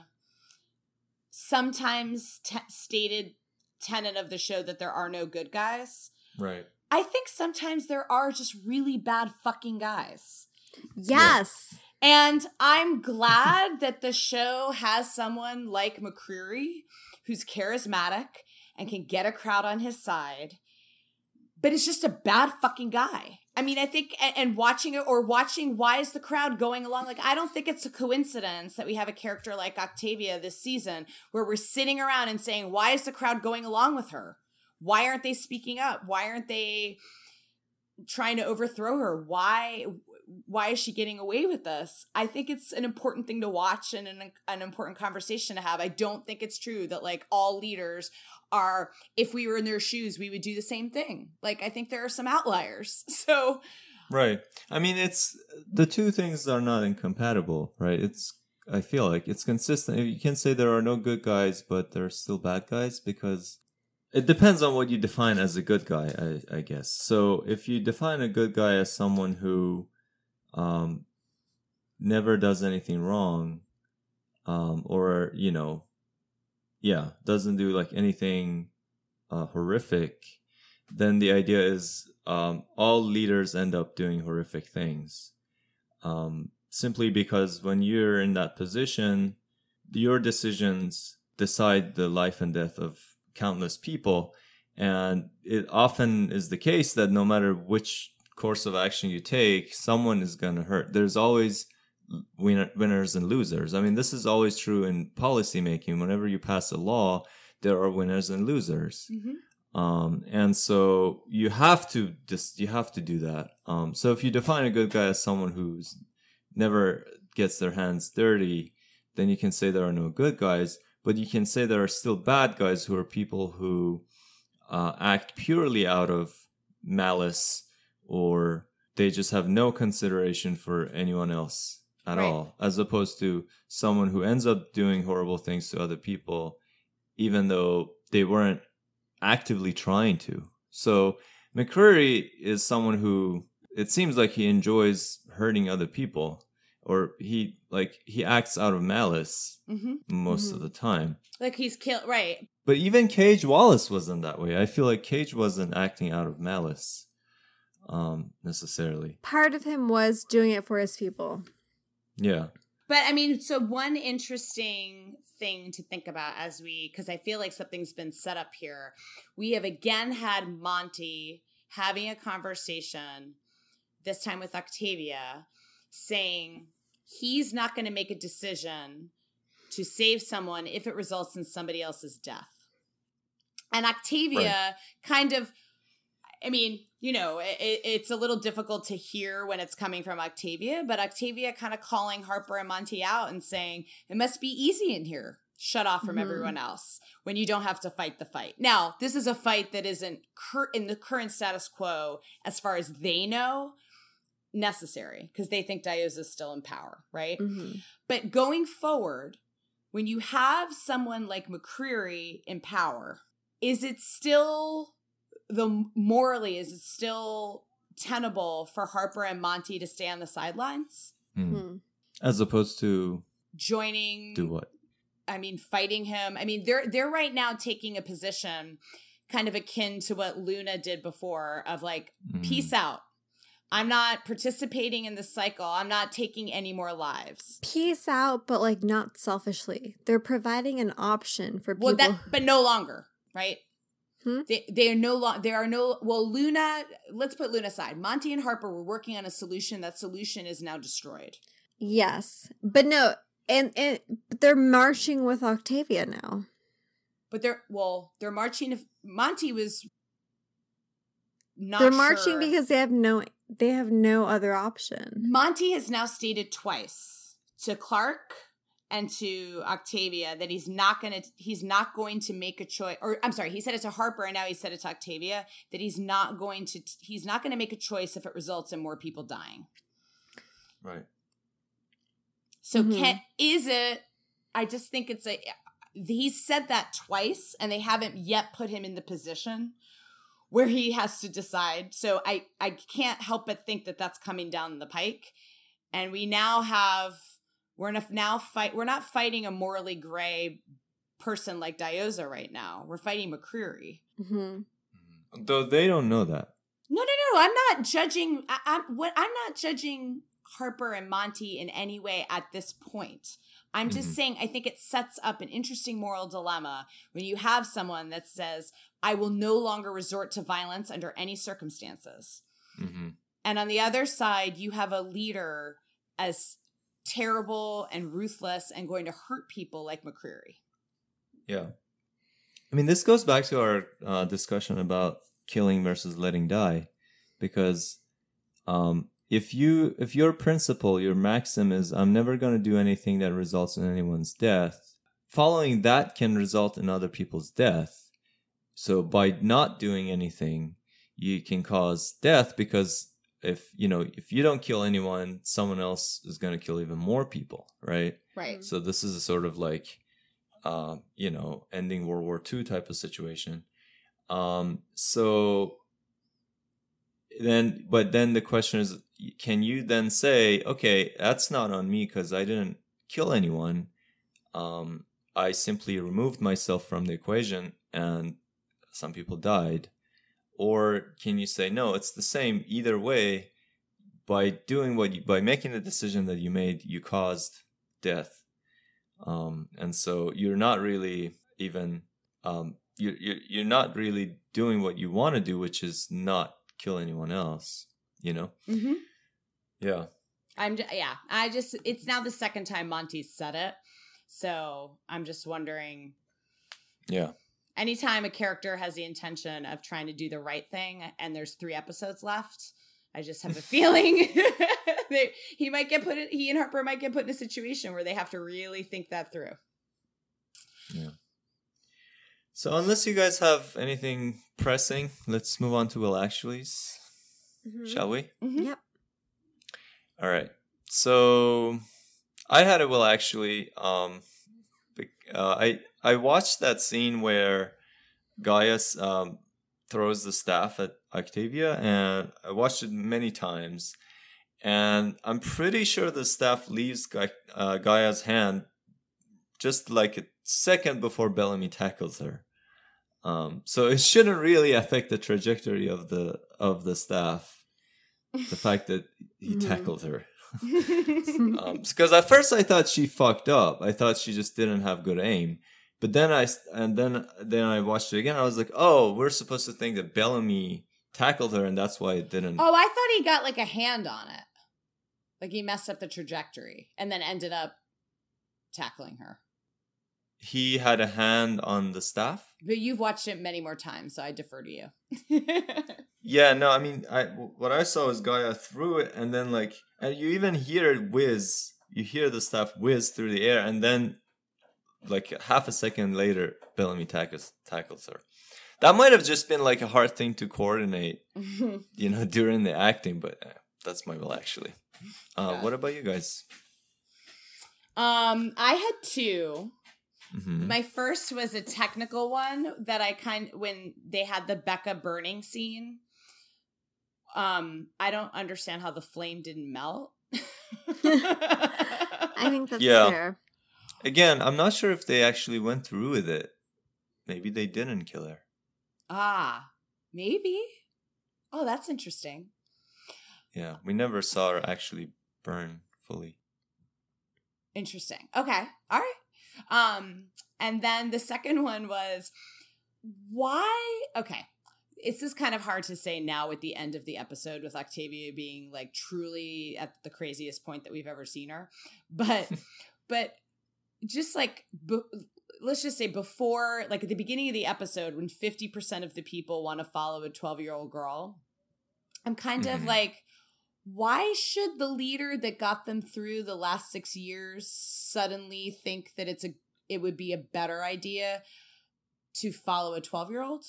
sometimes te- stated tenet of the show that there are no good guys. Right. I think sometimes there are just really bad fucking guys. yes And I'm glad that the show has someone like McCreary who's charismatic and can get a crowd on his side. But it's just a bad fucking guy. I mean, I think, and, watching it or watching why is the crowd going along? Like, I don't think it's a coincidence that we have a character like Octavia this season where we're sitting around and saying, why is the crowd going along with her? Why aren't they speaking up? Why aren't they trying to overthrow her? Why why is she getting away with this? I think it's an important thing to watch and an, an important conversation to have. I don't think it's true that like all leaders are if we were in their shoes we would do the same thing. Like I think there are some outliers. So Right. I mean, it's the two things are not incompatible, right? It's I feel like it's consistent. You can say there are no good guys, but there are still bad guys because it depends on what you define as a good guy, I, I guess. So if you define a good guy as someone who um, never does anything wrong, um, or you know, yeah, doesn't do like anything uh, horrific, then the idea is um, all leaders end up doing horrific things. Um, simply because when you're in that position, your decisions decide the life and death of countless people. And it often is the case that no matter which course of action you take, someone is going to hurt. There's always winner, winners and losers. I mean, this is always true in policymaking. Whenever you pass a law, there are winners and losers. Mm-hmm. Um, and so you have to just you have to do that. Um, so if you define a good guy as someone who's never gets their hands dirty, then you can say there are no good guys. But you can say there are still bad guys who are people who uh, act purely out of malice or they just have no consideration for anyone else at Right. all, as opposed to someone who ends up doing horrible things to other people, even though they weren't actively trying to. So McCreary is someone who it seems like he enjoys hurting other people, or he like he acts out of malice Mm-hmm. most Mhm. of the time. Like he's killed, right? But even Cage Wallace wasn't that way. I feel like Cage wasn't acting out of malice, um, necessarily. Part of him was doing it for his people. Yeah. But I mean, so one interesting thing to think about as we, because I feel like something's been set up here. We have again had Monty having a conversation, this time with Octavia, saying he's not going to make a decision to save someone if it results in somebody else's death. And Octavia kind of, I mean, you know, it, it's a little difficult to hear when it's coming from Octavia, but Octavia kind of calling Harper and Monty out and saying, it must be easy in here, shut off from Mhm. everyone else when you don't have to fight the fight. Now, this is a fight that isn't cur- in the current status quo, as far as they know, necessary because they think Diyoza is still in power, right? Mhm. But going forward, when you have someone like McCreary in power, is it still the morally is it still tenable for Harper and Monty to stay on the sidelines. Hmm. As opposed to joining? do what? I mean, fighting him. I mean, they're they're right now taking a position kind of akin to what Luna did before of like, Mhm. peace out. I'm not participating in this cycle. I'm not taking any more lives. Peace out, but like not selfishly. They're providing an option for people. Well, that but no longer, right? Hmm? They they are no longer. There are no. Well, Luna. Let's put Luna aside. Monty and Harper were working on a solution. That solution is now destroyed. yes, but no, and and but they're marching with Octavia now. But they're well. They're marching. If Monty was not, they're marching sure. because they have no they have no other option. Monty has now stated twice to Clarke and to Octavia that he's not going to he's not going to make a choice or I'm sorry, he said it to Harper and now he said it to Octavia that he's not going to he's not going to make a choice if it results in more people dying. Right. So Mhm. can is it I just think it's a he said that twice and they haven't yet put him in the position where he has to decide. So I I can't help but think that that's coming down the pike. And we now have we're in a now fight we're not fighting a morally gray person like Diyoza right now. We're fighting McCreary. hmm Though they don't know that. No, no, no. I'm not judging. I, I'm what I'm not judging Harper and Monty in any way at this point. I'm just Mhm. saying I think it sets up an interesting moral dilemma when you have someone that says, "I will no longer resort to violence under any circumstances," hmm and on the other side, you have a leader as terrible and ruthless and going to hurt people like McCreary. Yeah. I mean, this goes back to our uh, discussion about killing versus letting die, because um, if you if your principle, your maxim is I'm never going to do anything that results in anyone's death, following that can result in other people's death. So by not doing anything, you can cause death because if you know if you don't kill anyone, someone else is going to kill even more people, right? Right. So this is a sort of like, uh, you know, ending World War II type of situation. Um, so then, but then the question is, can you then say, okay, that's not on me because I didn't kill anyone. Um, I simply removed myself from the equation, and some people died or can you say no it's the same either way by doing what you by making the decision that you made you caused death um and so you're not really even um you you're, you're not really doing what you want to do which is not kill anyone else you know Mm-hmm. yeah I'm j- yeah. I just it's now the second time monty said it, so I'm just wondering. yeah Anytime a character has the intention of trying to do the right thing, and there's three episodes left, I just have a feeling that he might get put. In, he and Harper might get put in a situation where they have to really think that through. Yeah. So unless you guys have anything pressing let's move on to will actuallys Mhm. shall we Mhm. Yep. All right. So I had a will actually um uh, I I watched that scene where Gaia um throws the staff at Octavia and I watched it many times and I'm pretty sure the staff leaves Ga- uh, Gaia's hand just like a second before Bellamy tackles her. Um, so it shouldn't really affect the trajectory of the of the staff. The fact that he Mhm. tackled her. Um, because at first I thought she fucked up. I thought she just didn't have good aim. But then I and then then I watched it again. I was like, oh, we're supposed to think that Bellamy tackled her, and that's why it didn't. oh, I thought he got like a hand on it, like he messed up the trajectory, and then ended up tackling her. He had a hand on the staff. But you've watched it many more times, so I defer to you. Yeah, no, I mean, I what I saw was Gaia threw it, and then like, and you even hear it whiz. You hear the staff whiz through the air, and then like half a second later, Bellamy tackles tackles her. That might have just been like a hard thing to coordinate, you know, during the acting. But uh, that's my will actually. Uh, Yeah. What about you guys? um, I had two. Mhm. My first was a technical one that I kind when they had the Becca burning scene. Um, I don't understand how the flame didn't melt. I think that's Yeah. fair. Again, I'm not sure if they actually went through with it. Maybe they didn't kill her. ah, maybe. Oh, that's interesting. Yeah, we never saw her actually burn fully. Interesting. Okay. All right. Um, and then the second one was why okay. It's just kind of hard to say now at the end of the episode with Octavia being like truly at the craziest point that we've ever seen her. But but just like b- let's just say before like at the beginning of the episode when 50% of the people want to follow a 12-year-old girl, I'm kind of Mhm. like why should the leader that got them through the last six years suddenly think that it's a it would be a better idea to follow a 12 year old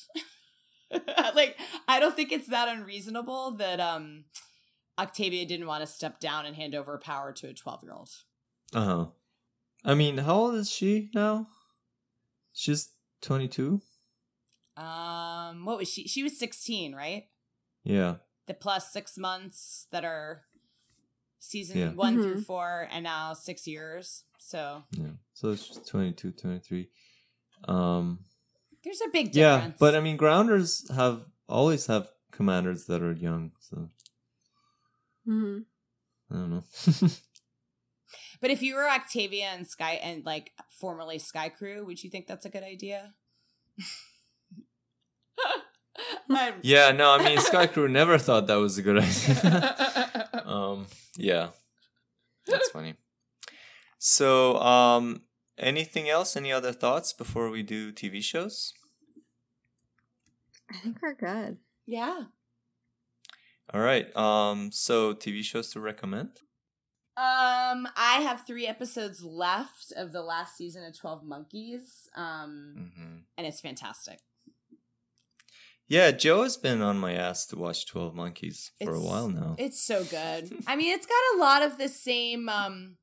like i don't think it's that unreasonable that um octavia didn't want to step down and hand over power to a 12 year old Uh huh. I mean, how old is she now? She's 22. um what was she she was 16 right Yeah. the plus six months that are season Yeah. one Mhm. through four and now six years so Yeah. So she's 22, 23. Um. there's a big Yeah, but I mean, grounders have always have commanders that are young. So hmm I don't know. But if you were Octavia and Sky and like formerly Sky Crew, would you think that's a good idea? Yeah. No. I mean, Sky Crew never thought that was a good idea. um. Yeah. That's funny. So, um, anything else? Any other thoughts before we do TV shows? I think we're good. yeah. All right. Um. So, TV shows to recommend. Um, I have three episodes left of the last season of Twelve Monkeys. Um, Mm-hmm. and it's fantastic. Yeah, Jo has been on my ass to watch Twelve Monkeys for a while now. It's so good. I mean, it's got a lot of the same um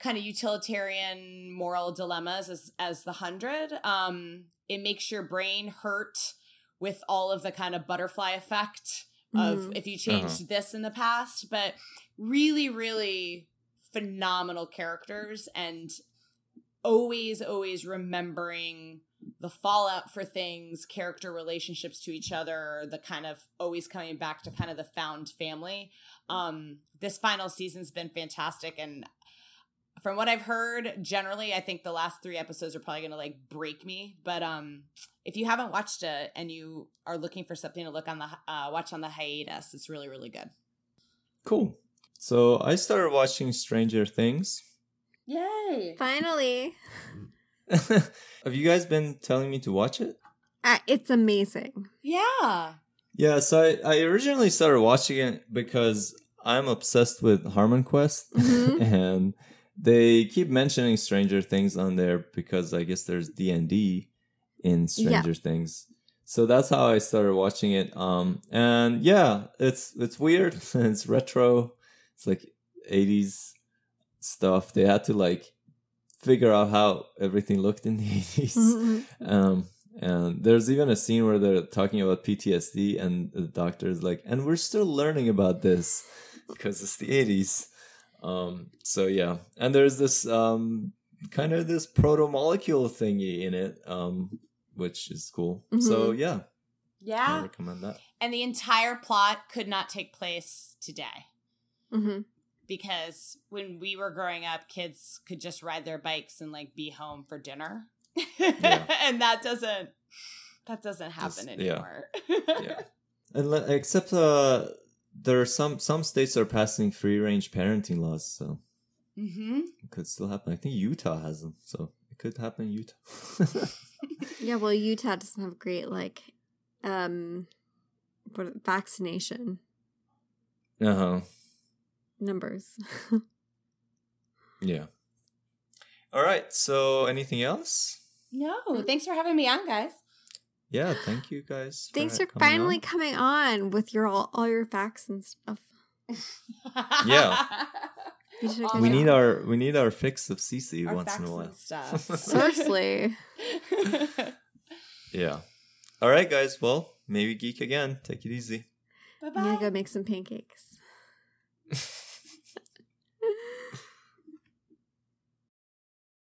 kind of utilitarian moral dilemmas as as the 100. Um it makes your brain hurt with all of the kind of butterfly effect of Mhm. if you changed this in the past, but really really phenomenal characters and always always remembering the fallout for things, character relationships to each other, the kind of always coming back to kind of the found family. Um, this final season's been fantastic, and from what I've heard, generally, I think the last three episodes are probably going to like break me. But um, if you haven't watched it and you are looking for something to look on the uh, watch on the hiatus, it's really really good. Cool. So I started watching Stranger Things. Yay! Finally. Have you guys been telling me to watch it? Uh, it's amazing. Yeah. Yeah, so I, I originally started watching it because I'm obsessed with Harmon Quest Mhm. and they keep mentioning Stranger Things on there because I guess there's D&D in Stranger Things. So that's how I started watching it. Um and yeah, it's it's weird. it's retro. It's like 80s stuff. They had to like figure out how everything looked in the 80s. Mhm. Um, and there's even a scene where they're talking about PTSD, and the doctor is like, "And we're still learning about this because it's the '80s." Um, so yeah, and there's this um, kind of this proto molecule thingy in it, um, which is cool. So yeah, Yeah. I recommend that. And the entire plot could not take place today. Mhm. because when we were growing up, kids could just ride their bikes and like be home for dinner, Yeah. and that doesn't that doesn't happen Just- anymore. Yeah, and le- except uh, there are some some states are passing free range parenting laws, so mm-hmm. it could still happen. I think Utah has them, so it could happen in Utah. Yeah, well, Utah doesn't have great like um what vaccination uh huh. Numbers. Yeah. All right. So, anything else? No, thanks for having me on, guys. Yeah. Thank you guys. Thanks for coming finally on. coming on with your all, all your facts and stuff. Yeah. You did a All good We job. need our we need our fix of CC Our once in a while. stuff. Seriously. Yeah. All right, guys. Well, maybe geek again. Take it easy. bye bye. I'm gonna go make some pancakes.